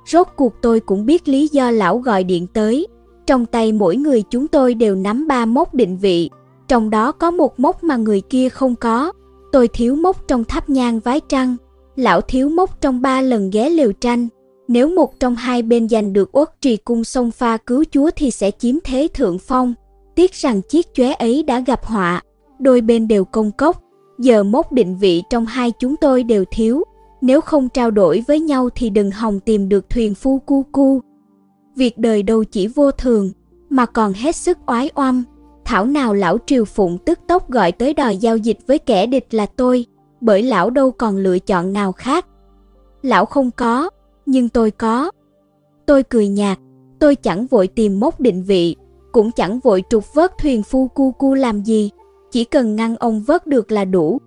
Rốt cuộc tôi cũng biết lý do lão gọi điện tới. Trong tay mỗi người chúng tôi đều nắm ba mốc định vị, trong đó có một mốc mà người kia không có. Tôi thiếu mốc trong tháp nhang vái trăng, lão thiếu mốc trong ba lần ghé liều tranh. Nếu một trong hai bên giành được uất trì cung sông pha cứu chúa thì sẽ chiếm thế thượng phong. Tiếc rằng chiếc chóe ấy đã gặp họa, đôi bên đều công cốc, giờ mốc định vị trong hai chúng tôi đều thiếu, nếu không trao đổi với nhau thì đừng hòng tìm được thuyền phu cu cu. Việc đời đâu chỉ vô thường, mà còn hết sức oái oăm. Thảo nào lão Triều Phụng tức tốc gọi tới đòi giao dịch với kẻ địch là tôi, bởi lão đâu còn lựa chọn nào khác. Lão không có, nhưng tôi có. Tôi cười nhạt, tôi chẳng vội tìm mốc định vị, cũng chẳng vội trục vớt thuyền phu cu cu làm gì, chỉ cần ngăn ông vớt được là đủ.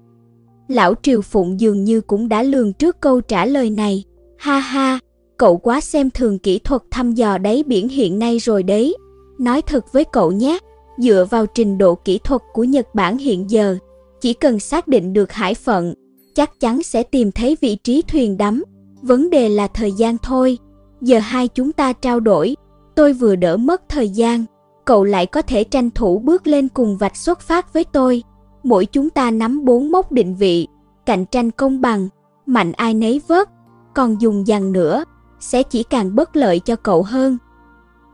Lão Triều Phụng dường như cũng đã lường trước câu trả lời này. Ha ha, cậu quá xem thường kỹ thuật thăm dò đáy biển hiện nay rồi đấy. Nói thật với cậu nhé, dựa vào trình độ kỹ thuật của Nhật Bản hiện giờ, chỉ cần xác định được hải phận, chắc chắn sẽ tìm thấy vị trí thuyền đắm. Vấn đề là thời gian thôi. Giờ hai chúng ta trao đổi, tôi vừa đỡ mất thời gian, cậu lại có thể tranh thủ bước lên cùng vạch xuất phát với tôi. Mỗi chúng ta nắm bốn mốc định vị, cạnh tranh công bằng, mạnh ai nấy vớt, còn dùng dằn nữa, sẽ chỉ càng bất lợi cho cậu hơn.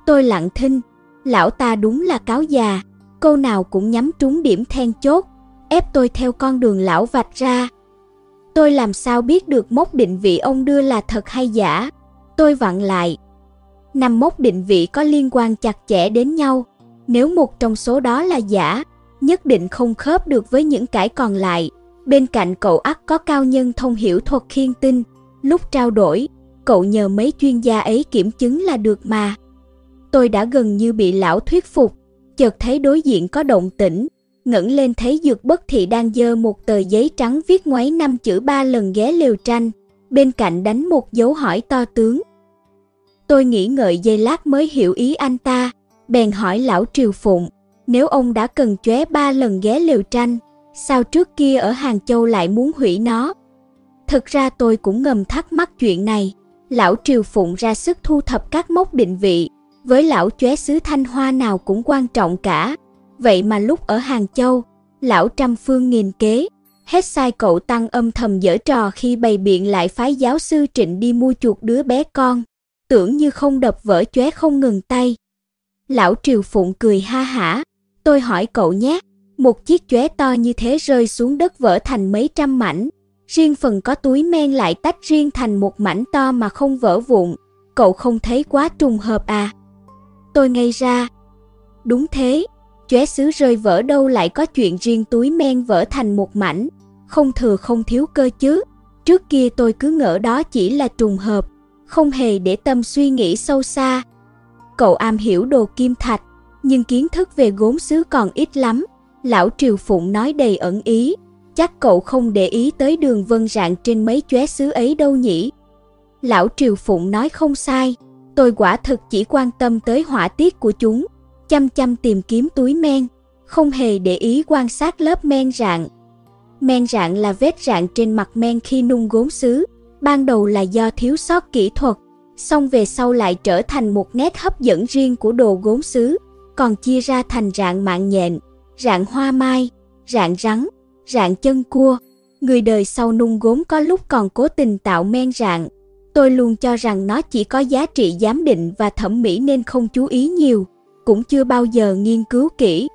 Tôi lặng thinh, lão ta đúng là cáo già, câu nào cũng nhắm trúng điểm then chốt, ép tôi theo con đường lão vạch ra. Tôi làm sao biết được mốc định vị ông đưa là thật hay giả? Tôi vặn lại, năm mốc định vị có liên quan chặt chẽ đến nhau. Nếu một trong số đó là giả, nhất định không khớp được với những cái còn lại. Bên cạnh cậu ắt có cao nhân thông hiểu thuật khiên tinh. Lúc trao đổi, cậu nhờ mấy chuyên gia ấy kiểm chứng là được mà. Tôi đã gần như bị lão thuyết phục, chợt thấy đối diện có động tĩnh, ngẩng lên thấy dược bất thị đang dơ một tờ giấy trắng viết ngoáy năm chữ ba lần ghé liều tranh, bên cạnh đánh một dấu hỏi to tướng. Tôi nghĩ ngợi giây lát mới hiểu ý anh ta, bèn hỏi lão Triều Phụng, nếu ông đã cần chóe ba lần ghé liều tranh, sao trước kia ở Hàng Châu lại muốn hủy nó? Thực ra tôi cũng ngầm thắc mắc chuyện này, lão Triều Phụng ra sức thu thập các mốc định vị, với lão chóe xứ Thanh Hoa nào cũng quan trọng cả. Vậy mà lúc ở Hàng Châu, lão trăm phương nghìn kế, hết sai cậu tăng âm thầm dở trò khi bày biện lại phái giáo sư Trịnh đi mua chuột đứa bé con. Tưởng như không đập vỡ chóe không ngừng tay. Lão Triều Phụng cười ha hả, tôi hỏi cậu nhé, một chiếc chóe to như thế rơi xuống đất vỡ thành mấy trăm mảnh, riêng phần có túi men lại tách riêng thành một mảnh to mà không vỡ vụn, cậu không thấy quá trùng hợp à? Tôi ngây ra. Đúng thế, chóe sứ rơi vỡ đâu lại có chuyện riêng túi men vỡ thành một mảnh, không thừa không thiếu cơ chứ. Trước kia tôi cứ ngỡ đó chỉ là trùng hợp, không hề để tâm suy nghĩ sâu xa. Cậu am hiểu đồ kim thạch, nhưng kiến thức về gốm sứ còn ít lắm. Lão Triều Phụng nói đầy ẩn ý, chắc cậu không để ý tới đường vân rạng trên mấy chóe sứ ấy đâu nhỉ. Lão Triều Phụng nói không sai, tôi quả thực chỉ quan tâm tới họa tiết của chúng, chăm chăm tìm kiếm túi men, không hề để ý quan sát lớp men rạng. Men rạng là vết rạng trên mặt men khi nung gốm sứ, ban đầu là do thiếu sót kỹ thuật, xong về sau lại trở thành một nét hấp dẫn riêng của đồ gốm sứ, còn chia ra thành rạng mạng nhện, rạng hoa mai, rạng rắn, rạng chân cua. Người đời sau nung gốm có lúc còn cố tình tạo men rạng. Tôi luôn cho rằng nó chỉ có giá trị giám định và thẩm mỹ nên không chú ý nhiều, cũng chưa bao giờ nghiên cứu kỹ.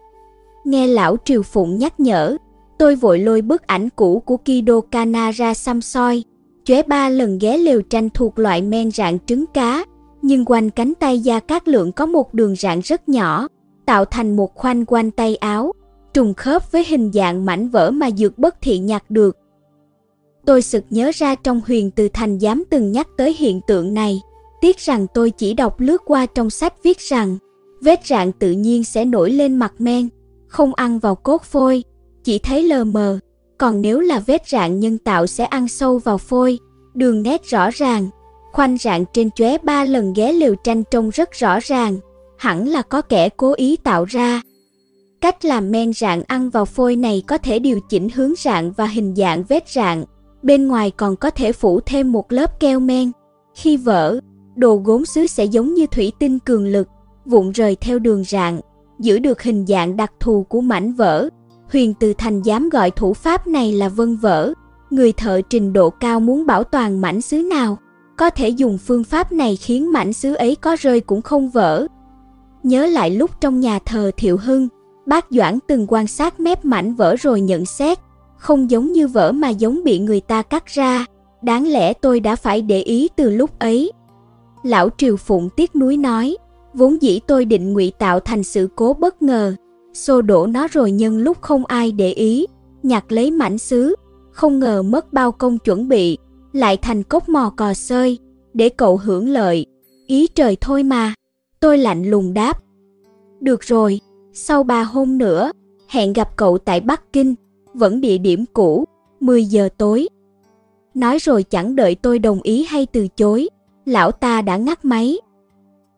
Nghe lão Triều Phụng nhắc nhở, Tôi vội lôi bức ảnh cũ của Kido Kana ra xăm soi, chóe ba lần ghé lều tranh thuộc loại men rạng trứng cá, nhưng quanh cánh tay Gia Cát Lượng có một đường rạn rất nhỏ, tạo thành một khoanh quanh tay áo, trùng khớp với hình dạng mảnh vỡ mà dược bất thị nhặt được. Tôi sực nhớ ra trong huyền từ thành dám từng nhắc tới hiện tượng này, tiếc rằng tôi chỉ đọc lướt qua trong sách viết rằng vết rạn tự nhiên sẽ nổi lên mặt men, không ăn vào cốt phôi, chỉ thấy lờ mờ, còn nếu là vết rạn nhân tạo sẽ ăn sâu vào phôi, đường nét rõ ràng, khoanh rạn trên chóe ba lần ghé liều tranh trông rất rõ ràng, hẳn là có kẻ cố ý tạo ra. Cách làm men rạn ăn vào phôi này có thể điều chỉnh hướng rạn và hình dạng vết rạn, bên ngoài còn có thể phủ thêm một lớp keo men. Khi vỡ, đồ gốm sứ sẽ giống như thủy tinh cường lực, vụn rời theo đường rạn, giữ được hình dạng đặc thù của mảnh vỡ. Huyền Từ Thành dám gọi thủ pháp này là vân vỡ. Người thợ trình độ cao muốn bảo toàn mảnh sứ nào, có thể dùng phương pháp này khiến mảnh sứ ấy có rơi cũng không vỡ. Nhớ lại lúc trong nhà thờ Thiệu Hưng, bác Doãn từng quan sát mép mảnh vỡ rồi nhận xét, không giống như vỡ mà giống bị người ta cắt ra, đáng lẽ tôi đã phải để ý từ lúc ấy. Lão Triều Phụng tiếc núi nói, vốn dĩ tôi định ngụy tạo thành sự cố bất ngờ, xô đổ nó rồi nhân lúc không ai để ý, nhặt lấy mảnh sứ, không ngờ mất bao công chuẩn bị, lại thành cốc mò cò sơi, để cậu hưởng lợi, ý trời thôi mà. Tôi lạnh lùng đáp. Được rồi, sau ba hôm nữa, hẹn gặp cậu tại Bắc Kinh, vẫn địa điểm cũ, 10 giờ tối. Nói rồi chẳng đợi tôi đồng ý hay từ chối, lão ta đã ngắt máy.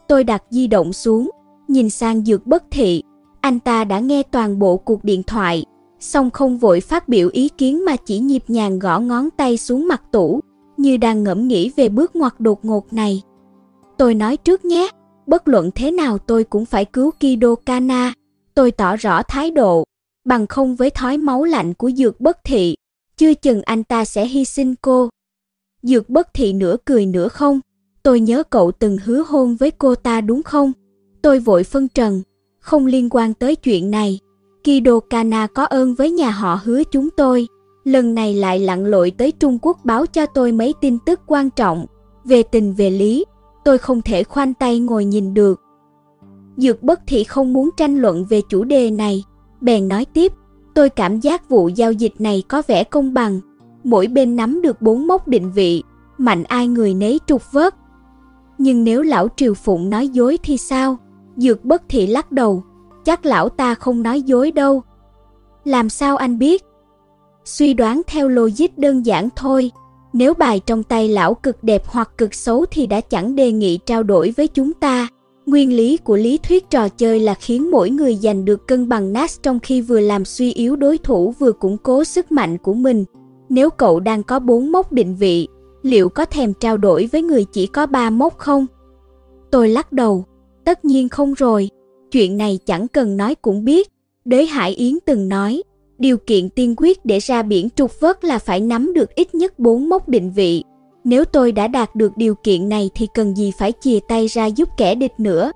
Tôi đặt di động xuống, nhìn sang dược bất thị, anh ta đã nghe toàn bộ cuộc điện thoại, song không vội phát biểu ý kiến mà chỉ nhịp nhàng gõ ngón tay xuống mặt tủ, như đang ngẫm nghĩ về bước ngoặt đột ngột này. Tôi nói trước nhé, bất luận thế nào tôi cũng phải cứu Kido Kana. Tôi tỏ rõ thái độ, bằng không với thói máu lạnh của dược bất thị, chưa chừng anh ta sẽ hy sinh cô. Dược bất thị nửa cười nửa không, tôi nhớ cậu từng hứa hôn với cô ta đúng không? Tôi vội phân trần, không liên quan tới chuyện này. Kido Kana có ơn với nhà họ hứa chúng tôi, lần này lại lặn lội tới Trung Quốc báo cho tôi mấy tin tức quan trọng, về tình về lý, tôi không thể khoanh tay ngồi nhìn được. Dược bất thị không muốn tranh luận về chủ đề này, bèn nói tiếp, tôi cảm giác vụ giao dịch này có vẻ công bằng, mỗi bên nắm được bốn mốc định vị, mạnh ai người nấy trục vớt. Nhưng nếu lão Triều Phụng nói dối thì sao? Dược bất thị lắc đầu, chắc lão ta không nói dối đâu. Làm sao anh biết? Suy đoán theo logic đơn giản thôi, nếu bài trong tay lão cực đẹp hoặc cực xấu thì đã chẳng đề nghị trao đổi với chúng ta. Nguyên lý của lý thuyết trò chơi là khiến mỗi người giành được cân bằng nát trong khi vừa làm suy yếu đối thủ vừa củng cố sức mạnh của mình. Nếu cậu đang có bốn mốc định vị, liệu có thèm trao đổi với người chỉ có ba mốc không? Tôi lắc đầu, tất nhiên không rồi, chuyện này chẳng cần nói cũng biết. Đới Hải Yến từng nói, điều kiện tiên quyết để ra biển trục vớt là phải nắm được ít nhất bốn mốc định vị. Nếu tôi đã đạt được điều kiện này thì cần gì phải chìa tay ra giúp kẻ địch nữa.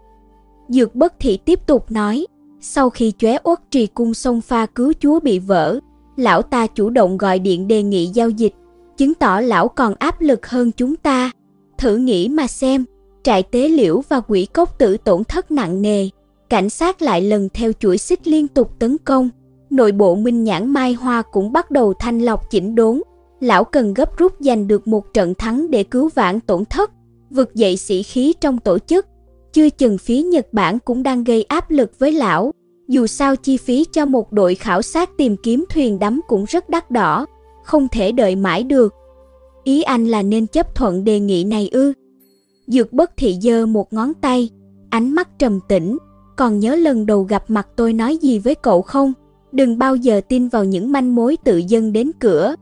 Dược bất thị tiếp tục nói, sau khi chóe uất trì cung sông pha cứu chúa bị vỡ, lão ta chủ động gọi điện đề nghị giao dịch, chứng tỏ lão còn áp lực hơn chúng ta. Thử nghĩ mà xem, trại tế liễu và quỷ cốc tử tổn thất nặng nề, cảnh sát lại lần theo chuỗi xích liên tục tấn công, nội bộ Minh Nhãn Mai Hoa cũng bắt đầu thanh lọc chỉnh đốn. Lão cần gấp rút giành được một trận thắng để cứu vãn tổn thất, vực dậy sĩ khí trong tổ chức. Chưa chừng phía Nhật Bản cũng đang gây áp lực với lão. Dù sao chi phí cho một đội khảo sát tìm kiếm thuyền đắm cũng rất đắt đỏ, không thể đợi mãi được. Ý anh là nên chấp thuận đề nghị này ư? Dược bất thị dơ một ngón tay, ánh mắt trầm tĩnh, còn nhớ lần đầu gặp mặt tôi nói gì với cậu không? đừng bao giờ tin vào những manh mối tự dân đến cửa.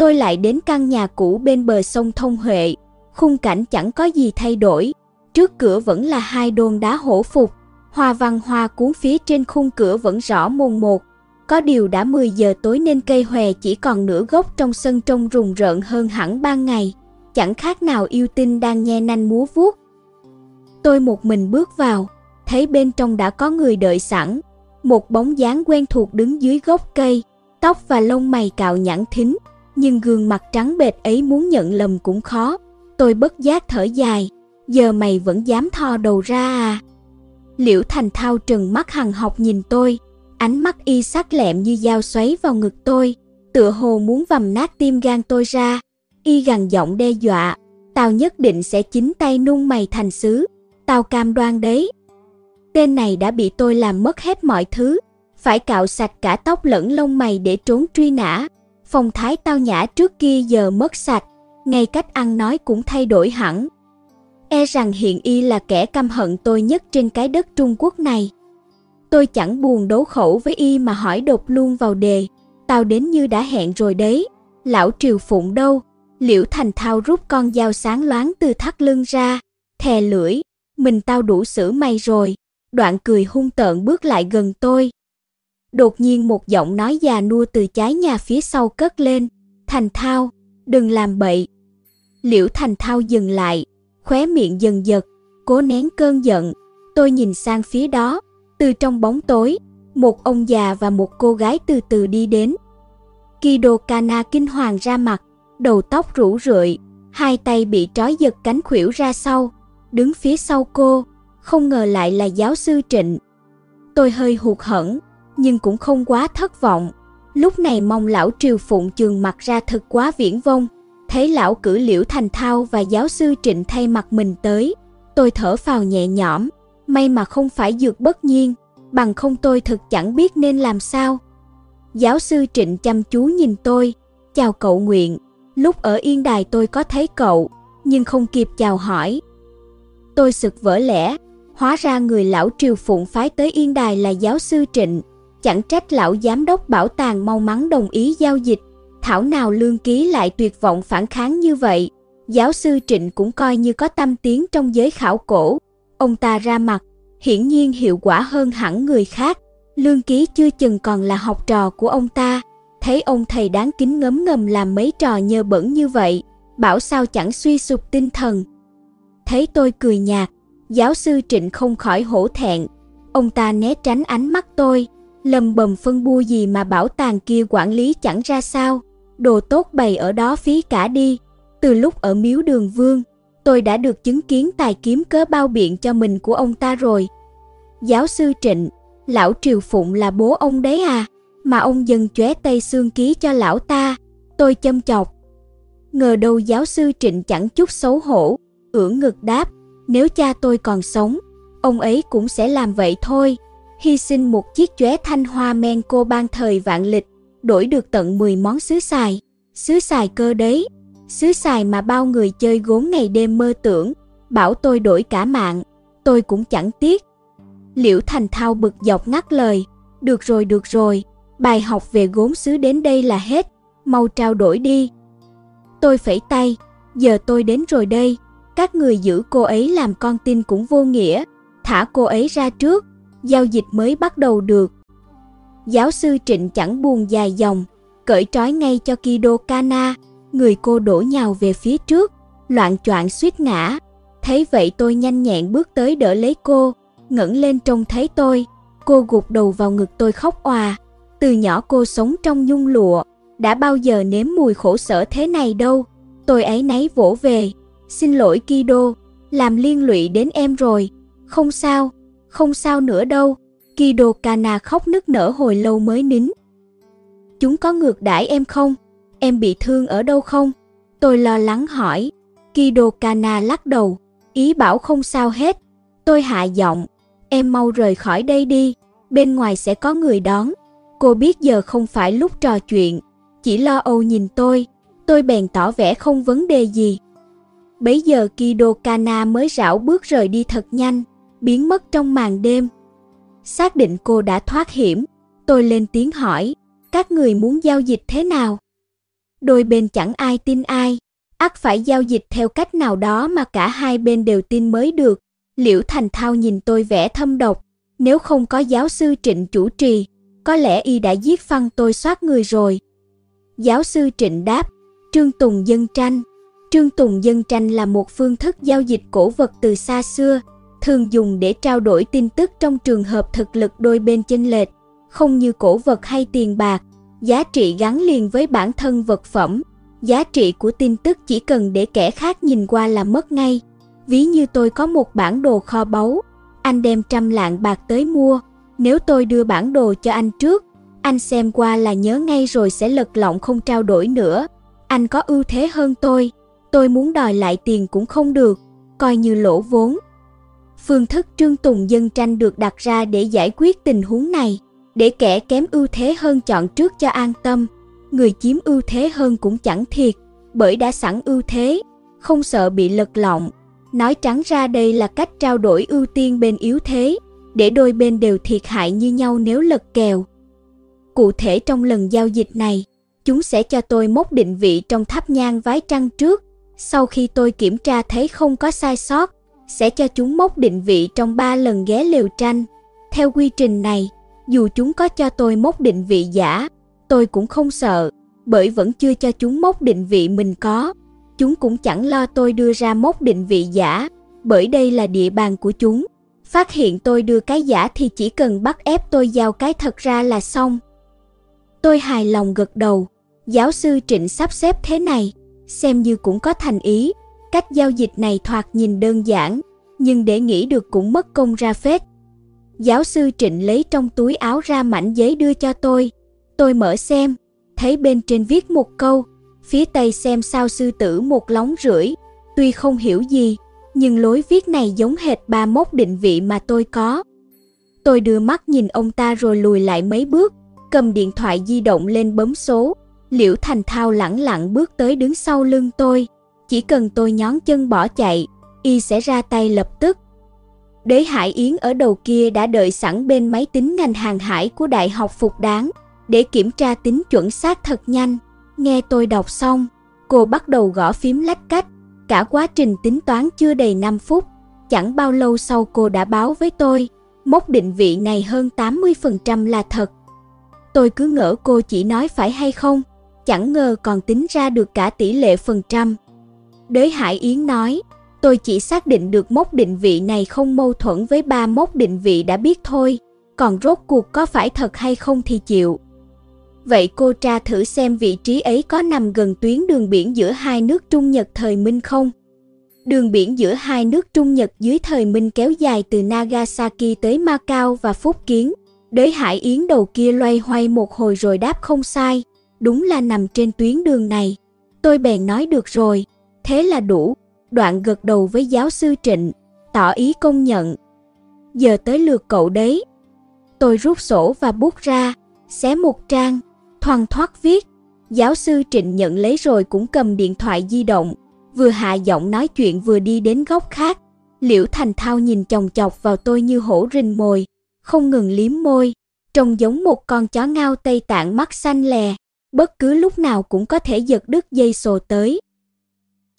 Tôi lại đến căn nhà cũ bên bờ sông Thông Huệ, khung cảnh chẳng có gì thay đổi, trước cửa vẫn là hai đôn đá hổ phục, hoa văn hoa cuốn phía trên khung cửa vẫn rõ mồn một. Có điều đã 10 giờ tối nên cây hòe chỉ còn nửa gốc trong sân trông rùng rợn hơn hẳn ban ngày, chẳng khác nào yêu tinh đang nhe nanh múa vuốt. Tôi một mình bước vào, thấy bên trong đã có người đợi sẵn, một bóng dáng quen thuộc đứng dưới gốc cây, tóc và lông mày cạo nhẵn thính, nhưng gương mặt trắng bệch ấy muốn nhận lầm cũng khó. Tôi bất giác thở dài, giờ mày vẫn dám thò đầu ra à? Liễu Thành Thao trừng mắt hằng học nhìn tôi, ánh mắt y sắc lẹm như dao xoáy vào ngực tôi, tựa hồ muốn vầm nát tim gan tôi ra. Y gằn giọng đe dọa, tao nhất định sẽ chính tay nung mày thành xứ, tao cam đoan đấy. Tên này đã bị tôi làm mất hết mọi thứ, phải cạo sạch cả tóc lẫn lông mày để trốn truy nã. Phong thái tao nhã trước kia giờ mất sạch, ngay cách ăn nói cũng thay đổi hẳn. E rằng hiện y là kẻ căm hận tôi nhất trên cái đất Trung Quốc này. Tôi chẳng buồn đấu khẩu với y mà hỏi đột luôn vào đề. Tao đến như đã hẹn rồi đấy. Lão Triều Phụng đâu? Liễu Thành Thao rút con dao sáng loáng từ thắt lưng ra, thè lưỡi, mình tao đủ xử mày rồi. Đoạn cười hung tợn bước lại gần tôi. Đột nhiên một giọng nói già nua từ trái nhà phía sau cất lên. Thành Thao, đừng làm bậy. Liễu Thành Thao dừng lại, khóe miệng dần giật, cố nén cơn giận. Tôi nhìn sang phía đó, từ trong bóng tối, một ông già và một cô gái từ từ đi đến. Kido Kana kinh hoàng ra mặt, đầu tóc rủ rượi, hai tay bị trói giật cánh khuỷu ra sau, đứng phía sau cô, không ngờ lại là giáo sư Trịnh. Tôi hơi hụt hẫng, nhưng cũng không quá thất vọng. Lúc này mong lão Triều Phụng trường mặt ra thật quá viễn vông, thấy lão cử liễu thành thao và giáo sư Trịnh thay mặt mình tới. Tôi thở phào nhẹ nhõm, may mà không phải dược bất nhiên, bằng không tôi thực chẳng biết nên làm sao. Giáo sư Trịnh chăm chú nhìn tôi, chào cậu Nguyện, lúc ở Yên Đài tôi có thấy cậu, nhưng không kịp chào hỏi. Tôi sực vỡ lẽ, hóa ra người lão triều phụng phái tới Yên Đài là giáo sư Trịnh, chẳng trách lão giám đốc bảo tàng mau mắn đồng ý giao dịch, thảo nào lương ký lại tuyệt vọng phản kháng như vậy. Giáo sư Trịnh cũng coi như có tâm tiếng trong giới khảo cổ, ông ta ra mặt, hiển nhiên hiệu quả hơn hẳn người khác. Lương Ký chưa chừng còn là học trò của ông ta, thấy ông thầy đáng kính ngấm ngầm làm mấy trò nhơ bẩn như vậy, bảo sao chẳng suy sụp tinh thần. Thấy tôi cười nhạt, giáo sư Trịnh không khỏi hổ thẹn, ông ta né tránh ánh mắt tôi, lầm bầm phân bua gì mà bảo tàng kia quản lý chẳng ra sao, đồ tốt bày ở đó phí cả đi. Từ lúc ở miếu đường vương, tôi đã được chứng kiến tài kiếm cớ bao biện cho mình của ông ta rồi. Giáo sư Trịnh, lão Triều Phụng là bố ông đấy à, mà ông dần chóe tay xương ký cho lão ta, tôi châm chọc. Ngờ đâu giáo sư Trịnh chẳng chút xấu hổ, ưỡn ngực đáp, nếu cha tôi còn sống, ông ấy cũng sẽ làm vậy thôi. Hy sinh một chiếc chóe thanh hoa men cô ban thời vạn lịch, đổi được tận 10 món sứ xài. Sứ xài cơ đấy, xứ xài mà bao người chơi gốm ngày đêm mơ tưởng, bảo tôi đổi cả mạng, tôi cũng chẳng tiếc. Liễu Thành Thao bực dọc ngắt lời, được rồi được rồi, bài học về gốm sứ đến đây là hết, mau trao đổi đi. Tôi phẩy tay, giờ tôi đến rồi đây, các người giữ cô ấy làm con tin cũng vô nghĩa, thả cô ấy ra trước, giao dịch mới bắt đầu được. Giáo sư Trịnh chẳng buồn dài dòng, cởi trói ngay cho Kido Kana, người cô đổ nhào về phía trước, loạn choạng suýt ngã. Thấy vậy tôi nhanh nhẹn bước tới đỡ lấy cô, ngẩng lên trông thấy tôi. Cô gục đầu vào ngực tôi khóc òa. Từ nhỏ cô sống trong nhung lụa, đã bao giờ nếm mùi khổ sở thế này đâu. Tôi ấy nấy vỗ về, xin lỗi Kido, làm liên lụy đến em rồi. Không sao, không sao nữa đâu. Kido Kana khóc nức nở hồi lâu mới nín. Chúng có ngược đãi em không? Em bị thương ở đâu không? Tôi lo lắng hỏi. Kido Kana lắc đầu, ý bảo không sao hết. Tôi hạ giọng, em mau rời khỏi đây đi, bên ngoài sẽ có người đón. Cô biết giờ không phải lúc trò chuyện, chỉ lo âu nhìn tôi, tôi bèn tỏ vẻ không vấn đề gì. Bấy giờ Kido Kana mới rảo bước rời đi thật nhanh, biến mất trong màn đêm. Xác định cô đã thoát hiểm, tôi lên tiếng hỏi, các người muốn giao dịch thế nào? Đôi bên chẳng ai tin ai, ắt phải giao dịch theo cách nào đó mà cả hai bên đều tin mới được. Liễu Thành Thao nhìn tôi vẻ thâm độc, nếu không có giáo sư Trịnh chủ trì, có lẽ y đã giết phăng tôi soát người rồi. Giáo sư Trịnh đáp, Trương Tùng Dân Tranh Trương Tùng Dân Tranh là một phương thức giao dịch cổ vật từ xa xưa, thường dùng để trao đổi tin tức trong trường hợp thực lực đôi bên chênh lệch, không như cổ vật hay tiền bạc. giá trị gắn liền với bản thân vật phẩm, giá trị của tin tức chỉ cần để kẻ khác nhìn qua là mất ngay. Ví như tôi có một bản đồ kho báu, anh đem trăm lạng bạc tới mua, nếu tôi đưa bản đồ cho anh trước, anh xem qua là nhớ ngay rồi sẽ lật lọng không trao đổi nữa. Anh có ưu thế hơn tôi, tôi muốn đòi lại tiền cũng không được, coi như lỗ vốn. Phương thức trương tùng dân tranh được đặt ra để giải quyết tình huống này, để kẻ kém ưu thế hơn chọn trước cho an tâm. Người chiếm ưu thế hơn cũng chẳng thiệt, bởi đã sẵn ưu thế, không sợ bị lật lọng. Nói trắng ra đây là cách trao đổi ưu tiên bên yếu thế, để đôi bên đều thiệt hại như nhau nếu lật kèo. Cụ thể trong lần giao dịch này, chúng sẽ cho tôi mốc định vị trong tháp nhang vái trăng trước, sau khi tôi kiểm tra thấy không có sai sót, sẽ cho chúng mốc định vị trong 3 lần ghé lều tranh. Theo quy trình này, dù chúng có cho tôi mốc định vị giả, tôi cũng không sợ, bởi vẫn chưa cho chúng mốc định vị mình có. Chúng cũng chẳng lo tôi đưa ra mốc định vị giả, bởi đây là địa bàn của chúng. Phát hiện tôi đưa cái giả thì chỉ cần bắt ép tôi giao cái thật ra là xong. Tôi hài lòng gật đầu, giáo sư Trịnh sắp xếp thế này, xem như cũng có thành ý. Cách giao dịch này thoạt nhìn đơn giản, nhưng để nghĩ được cũng mất công ra phết. Giáo sư Trịnh lấy trong túi áo ra mảnh giấy đưa cho tôi. Tôi mở xem, thấy bên trên viết một câu, phía tây xem sao sư tử một lóng rưỡi. Tuy không hiểu gì, nhưng lối viết này giống hệt ba mốc định vị mà tôi có. Tôi đưa mắt nhìn ông ta rồi lùi lại mấy bước, cầm điện thoại di động lên bấm số. Liễu Thành Thao lẳng lặng bước tới đứng sau lưng tôi. Chỉ cần tôi nhón chân bỏ chạy, y sẽ ra tay lập tức. Đế Hải Yến ở đầu kia đã đợi sẵn bên máy tính ngành hàng hải của Đại học Phục Đáng để kiểm tra tính chuẩn xác thật nhanh. Nghe tôi đọc xong, cô bắt đầu gõ phím lách cách. Cả quá trình tính toán chưa đầy 5 phút, chẳng bao lâu sau cô đã báo với tôi, mốc định vị này hơn 80% là thật. Tôi cứ ngỡ cô chỉ nói phải hay không, chẳng ngờ còn tính ra được cả tỷ lệ phần trăm đế Hải Yến nói, tôi chỉ xác định được mốc định vị này không mâu thuẫn với ba mốc định vị đã biết thôi, còn rốt cuộc có phải thật hay không thì chịu. Vậy cô tra thử xem vị trí ấy có nằm gần tuyến đường biển giữa hai nước Trung Nhật thời Minh không? Đường biển giữa hai nước Trung Nhật dưới thời Minh kéo dài từ Nagasaki tới Macau và Phúc Kiến. đế Hải Yến đầu kia loay hoay một hồi rồi đáp không sai, đúng là nằm trên tuyến đường này. Tôi bèn nói được rồi, thế là đủ. Đoạn gật đầu với giáo sư Trịnh, tỏ ý công nhận. Giờ tới lượt cậu đấy. Tôi rút sổ và bút ra, xé một trang, thoăn thoát viết. Giáo sư Trịnh nhận lấy rồi cũng cầm điện thoại di động, vừa hạ giọng nói chuyện vừa đi đến góc khác. Liễu Thành Thao nhìn chồng chọc vào tôi như hổ rình mồi, không ngừng liếm môi, trông giống một con chó ngao Tây Tạng mắt xanh lè, bất cứ lúc nào cũng có thể giật đứt dây sồ tới.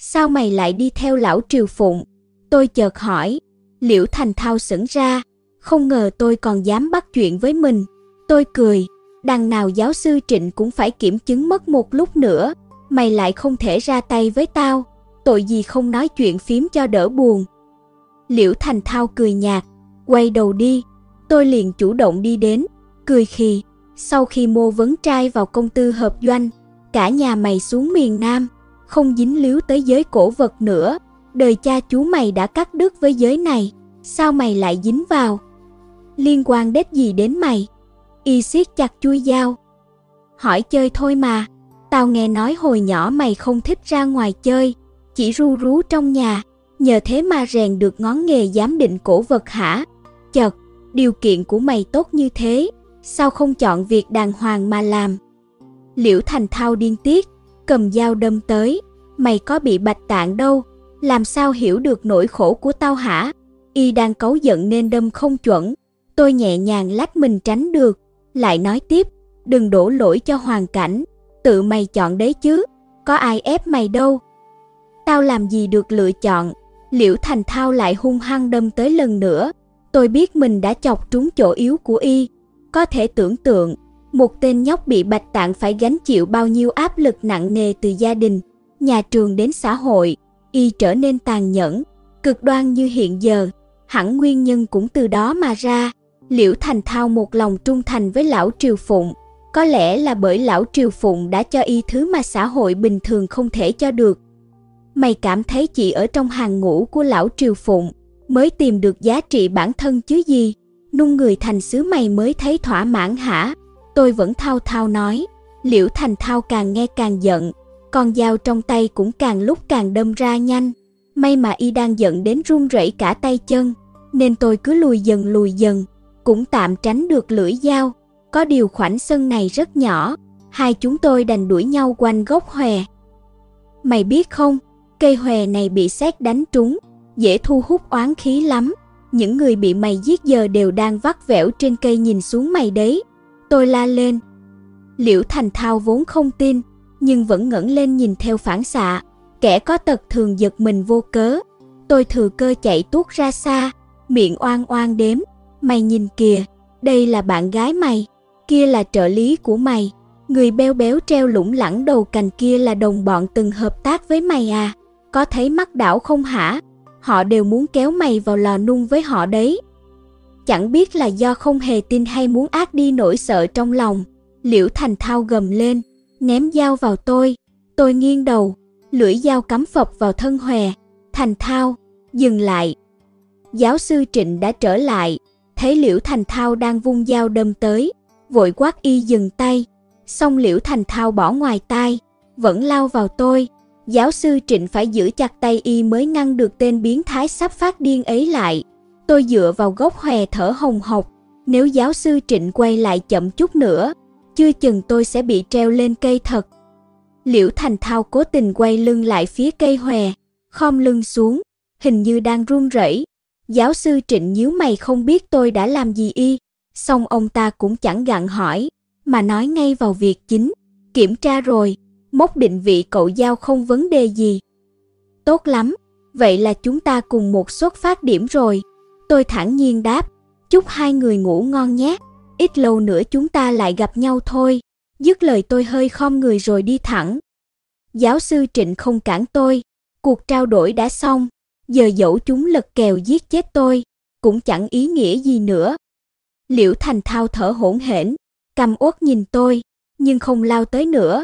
Sao mày lại đi theo lão Triều Phụng? Tôi chợt hỏi, Liễu Thành Thao sững ra, không ngờ tôi còn dám bắt chuyện với mình. Tôi cười, đằng nào giáo sư Trịnh cũng phải kiểm chứng mất một lúc nữa, mày lại không thể ra tay với tao, tội gì không nói chuyện phím cho đỡ buồn. Liễu Thành Thao cười nhạt, quay đầu đi, tôi liền chủ động đi đến, cười khì, sau khi mô vấn trai vào công tư hợp doanh, cả nhà mày xuống miền Nam, không dính líu tới giới cổ vật nữa, đời cha chú mày đã cắt đứt với giới này, sao mày lại dính vào? Liên quan đến gì đến mày? Y siết chặt chui dao. Hỏi chơi thôi mà, tao nghe nói hồi nhỏ mày không thích ra ngoài chơi, chỉ ru rú trong nhà, nhờ thế mà rèn được ngón nghề giám định cổ vật hả? Chật, điều kiện của mày tốt như thế, sao không chọn việc đàng hoàng mà làm? Liễu Thành Thao điên tiết, cầm dao đâm tới, mày có bị bạch tạng đâu, làm sao hiểu được nỗi khổ của tao hả? Y đang cấu giận nên đâm không chuẩn, tôi nhẹ nhàng lách mình tránh được, lại nói tiếp, đừng đổ lỗi cho hoàn cảnh, tự mày chọn đấy chứ, có ai ép mày đâu. Tao làm gì được lựa chọn, Liễu Thành Thao lại hung hăng đâm tới lần nữa, tôi biết mình đã chọc trúng chỗ yếu của y, có thể tưởng tượng, một tên nhóc bị bạch tạng phải gánh chịu bao nhiêu áp lực nặng nề từ gia đình, nhà trường đến xã hội, y trở nên tàn nhẫn, cực đoan như hiện giờ, hẳn nguyên nhân cũng từ đó mà ra. Liễu Thành Thao một lòng trung thành với lão Triều Phụng, Có lẽ là bởi lão Triều Phụng đã cho y thứ mà xã hội bình thường không thể cho được. Mày cảm thấy chị ở trong hàng ngũ của lão Triều Phụng mới tìm được giá trị bản thân chứ gì? Nung người thành xứ mày mới thấy thỏa mãn hả? Tôi vẫn thao thao nói. Liễu Thành Thao càng nghe càng giận, con dao trong tay cũng càng lúc càng đâm ra nhanh. May mà y đang giận đến run rẩy cả tay chân, nên tôi cứ lùi dần lùi dần, cũng tạm tránh được lưỡi dao. Có điều khoảnh sân này rất nhỏ, hai chúng tôi đành đuổi nhau quanh gốc hòe. Mày biết không, cây hòe này bị xét đánh trúng, dễ thu hút oán khí lắm. Những người bị mày giết giờ đều đang vắt vẻo trên cây nhìn xuống mày đấy. Tôi la lên. Liễu Thành Thao vốn không tin, nhưng vẫn ngẩng lên nhìn theo phản xạ. Kẻ có tật thường giật mình vô cớ. Tôi thừa cơ chạy tuốt ra xa, miệng oan oan đếm. Mày nhìn kìa, đây là bạn gái mày, kia là trợ lý của mày. Người béo béo treo lủng lẳng đầu cành kia là đồng bọn từng hợp tác với mày à. Có thấy mắt đảo không hả? Họ đều muốn kéo mày vào lò nung với họ đấy. Chẳng biết là do không hề tin hay muốn ác đi nỗi sợ trong lòng. Liễu Thành Thao gầm lên, ném dao vào tôi. Tôi nghiêng đầu, lưỡi dao cắm phập vào thân hòe. Thành Thao, dừng lại. Giáo sư Trịnh đã trở lại, thấy Liễu Thành Thao đang vung dao đâm tới, vội quát y dừng tay. Xong Liễu Thành Thao bỏ ngoài tai, vẫn lao vào tôi. Giáo sư Trịnh phải giữ chặt tay y mới ngăn được tên biến thái sắp phát điên ấy lại. Tôi dựa vào gốc hòe thở hồng hộc. Nếu giáo sư Trịnh quay lại chậm chút nữa, chưa chừng tôi sẽ bị treo lên cây thật. Liễu Thành Thao cố tình quay lưng lại phía cây hòe, khom lưng xuống, hình như đang run rẩy. Giáo sư Trịnh nhíu mày không biết tôi đã làm gì y, xong ông ta cũng chẳng gặng hỏi, mà nói ngay vào việc chính. Kiểm tra rồi, mốc định vị cậu giao không vấn đề gì. Tốt lắm, vậy là chúng ta cùng một xuất phát điểm rồi. Tôi thẳng nhiên đáp, chúc hai người ngủ ngon nhé, ít lâu nữa chúng ta lại gặp nhau thôi. Dứt lời tôi hơi khom người rồi đi thẳng. Giáo sư Trịnh không cản tôi, cuộc trao đổi đã xong, giờ dẫu chúng lật kèo giết chết tôi, cũng chẳng ý nghĩa gì nữa. Liễu Thành Thao thở hổn hển, cầm uất nhìn tôi, nhưng không lao tới nữa.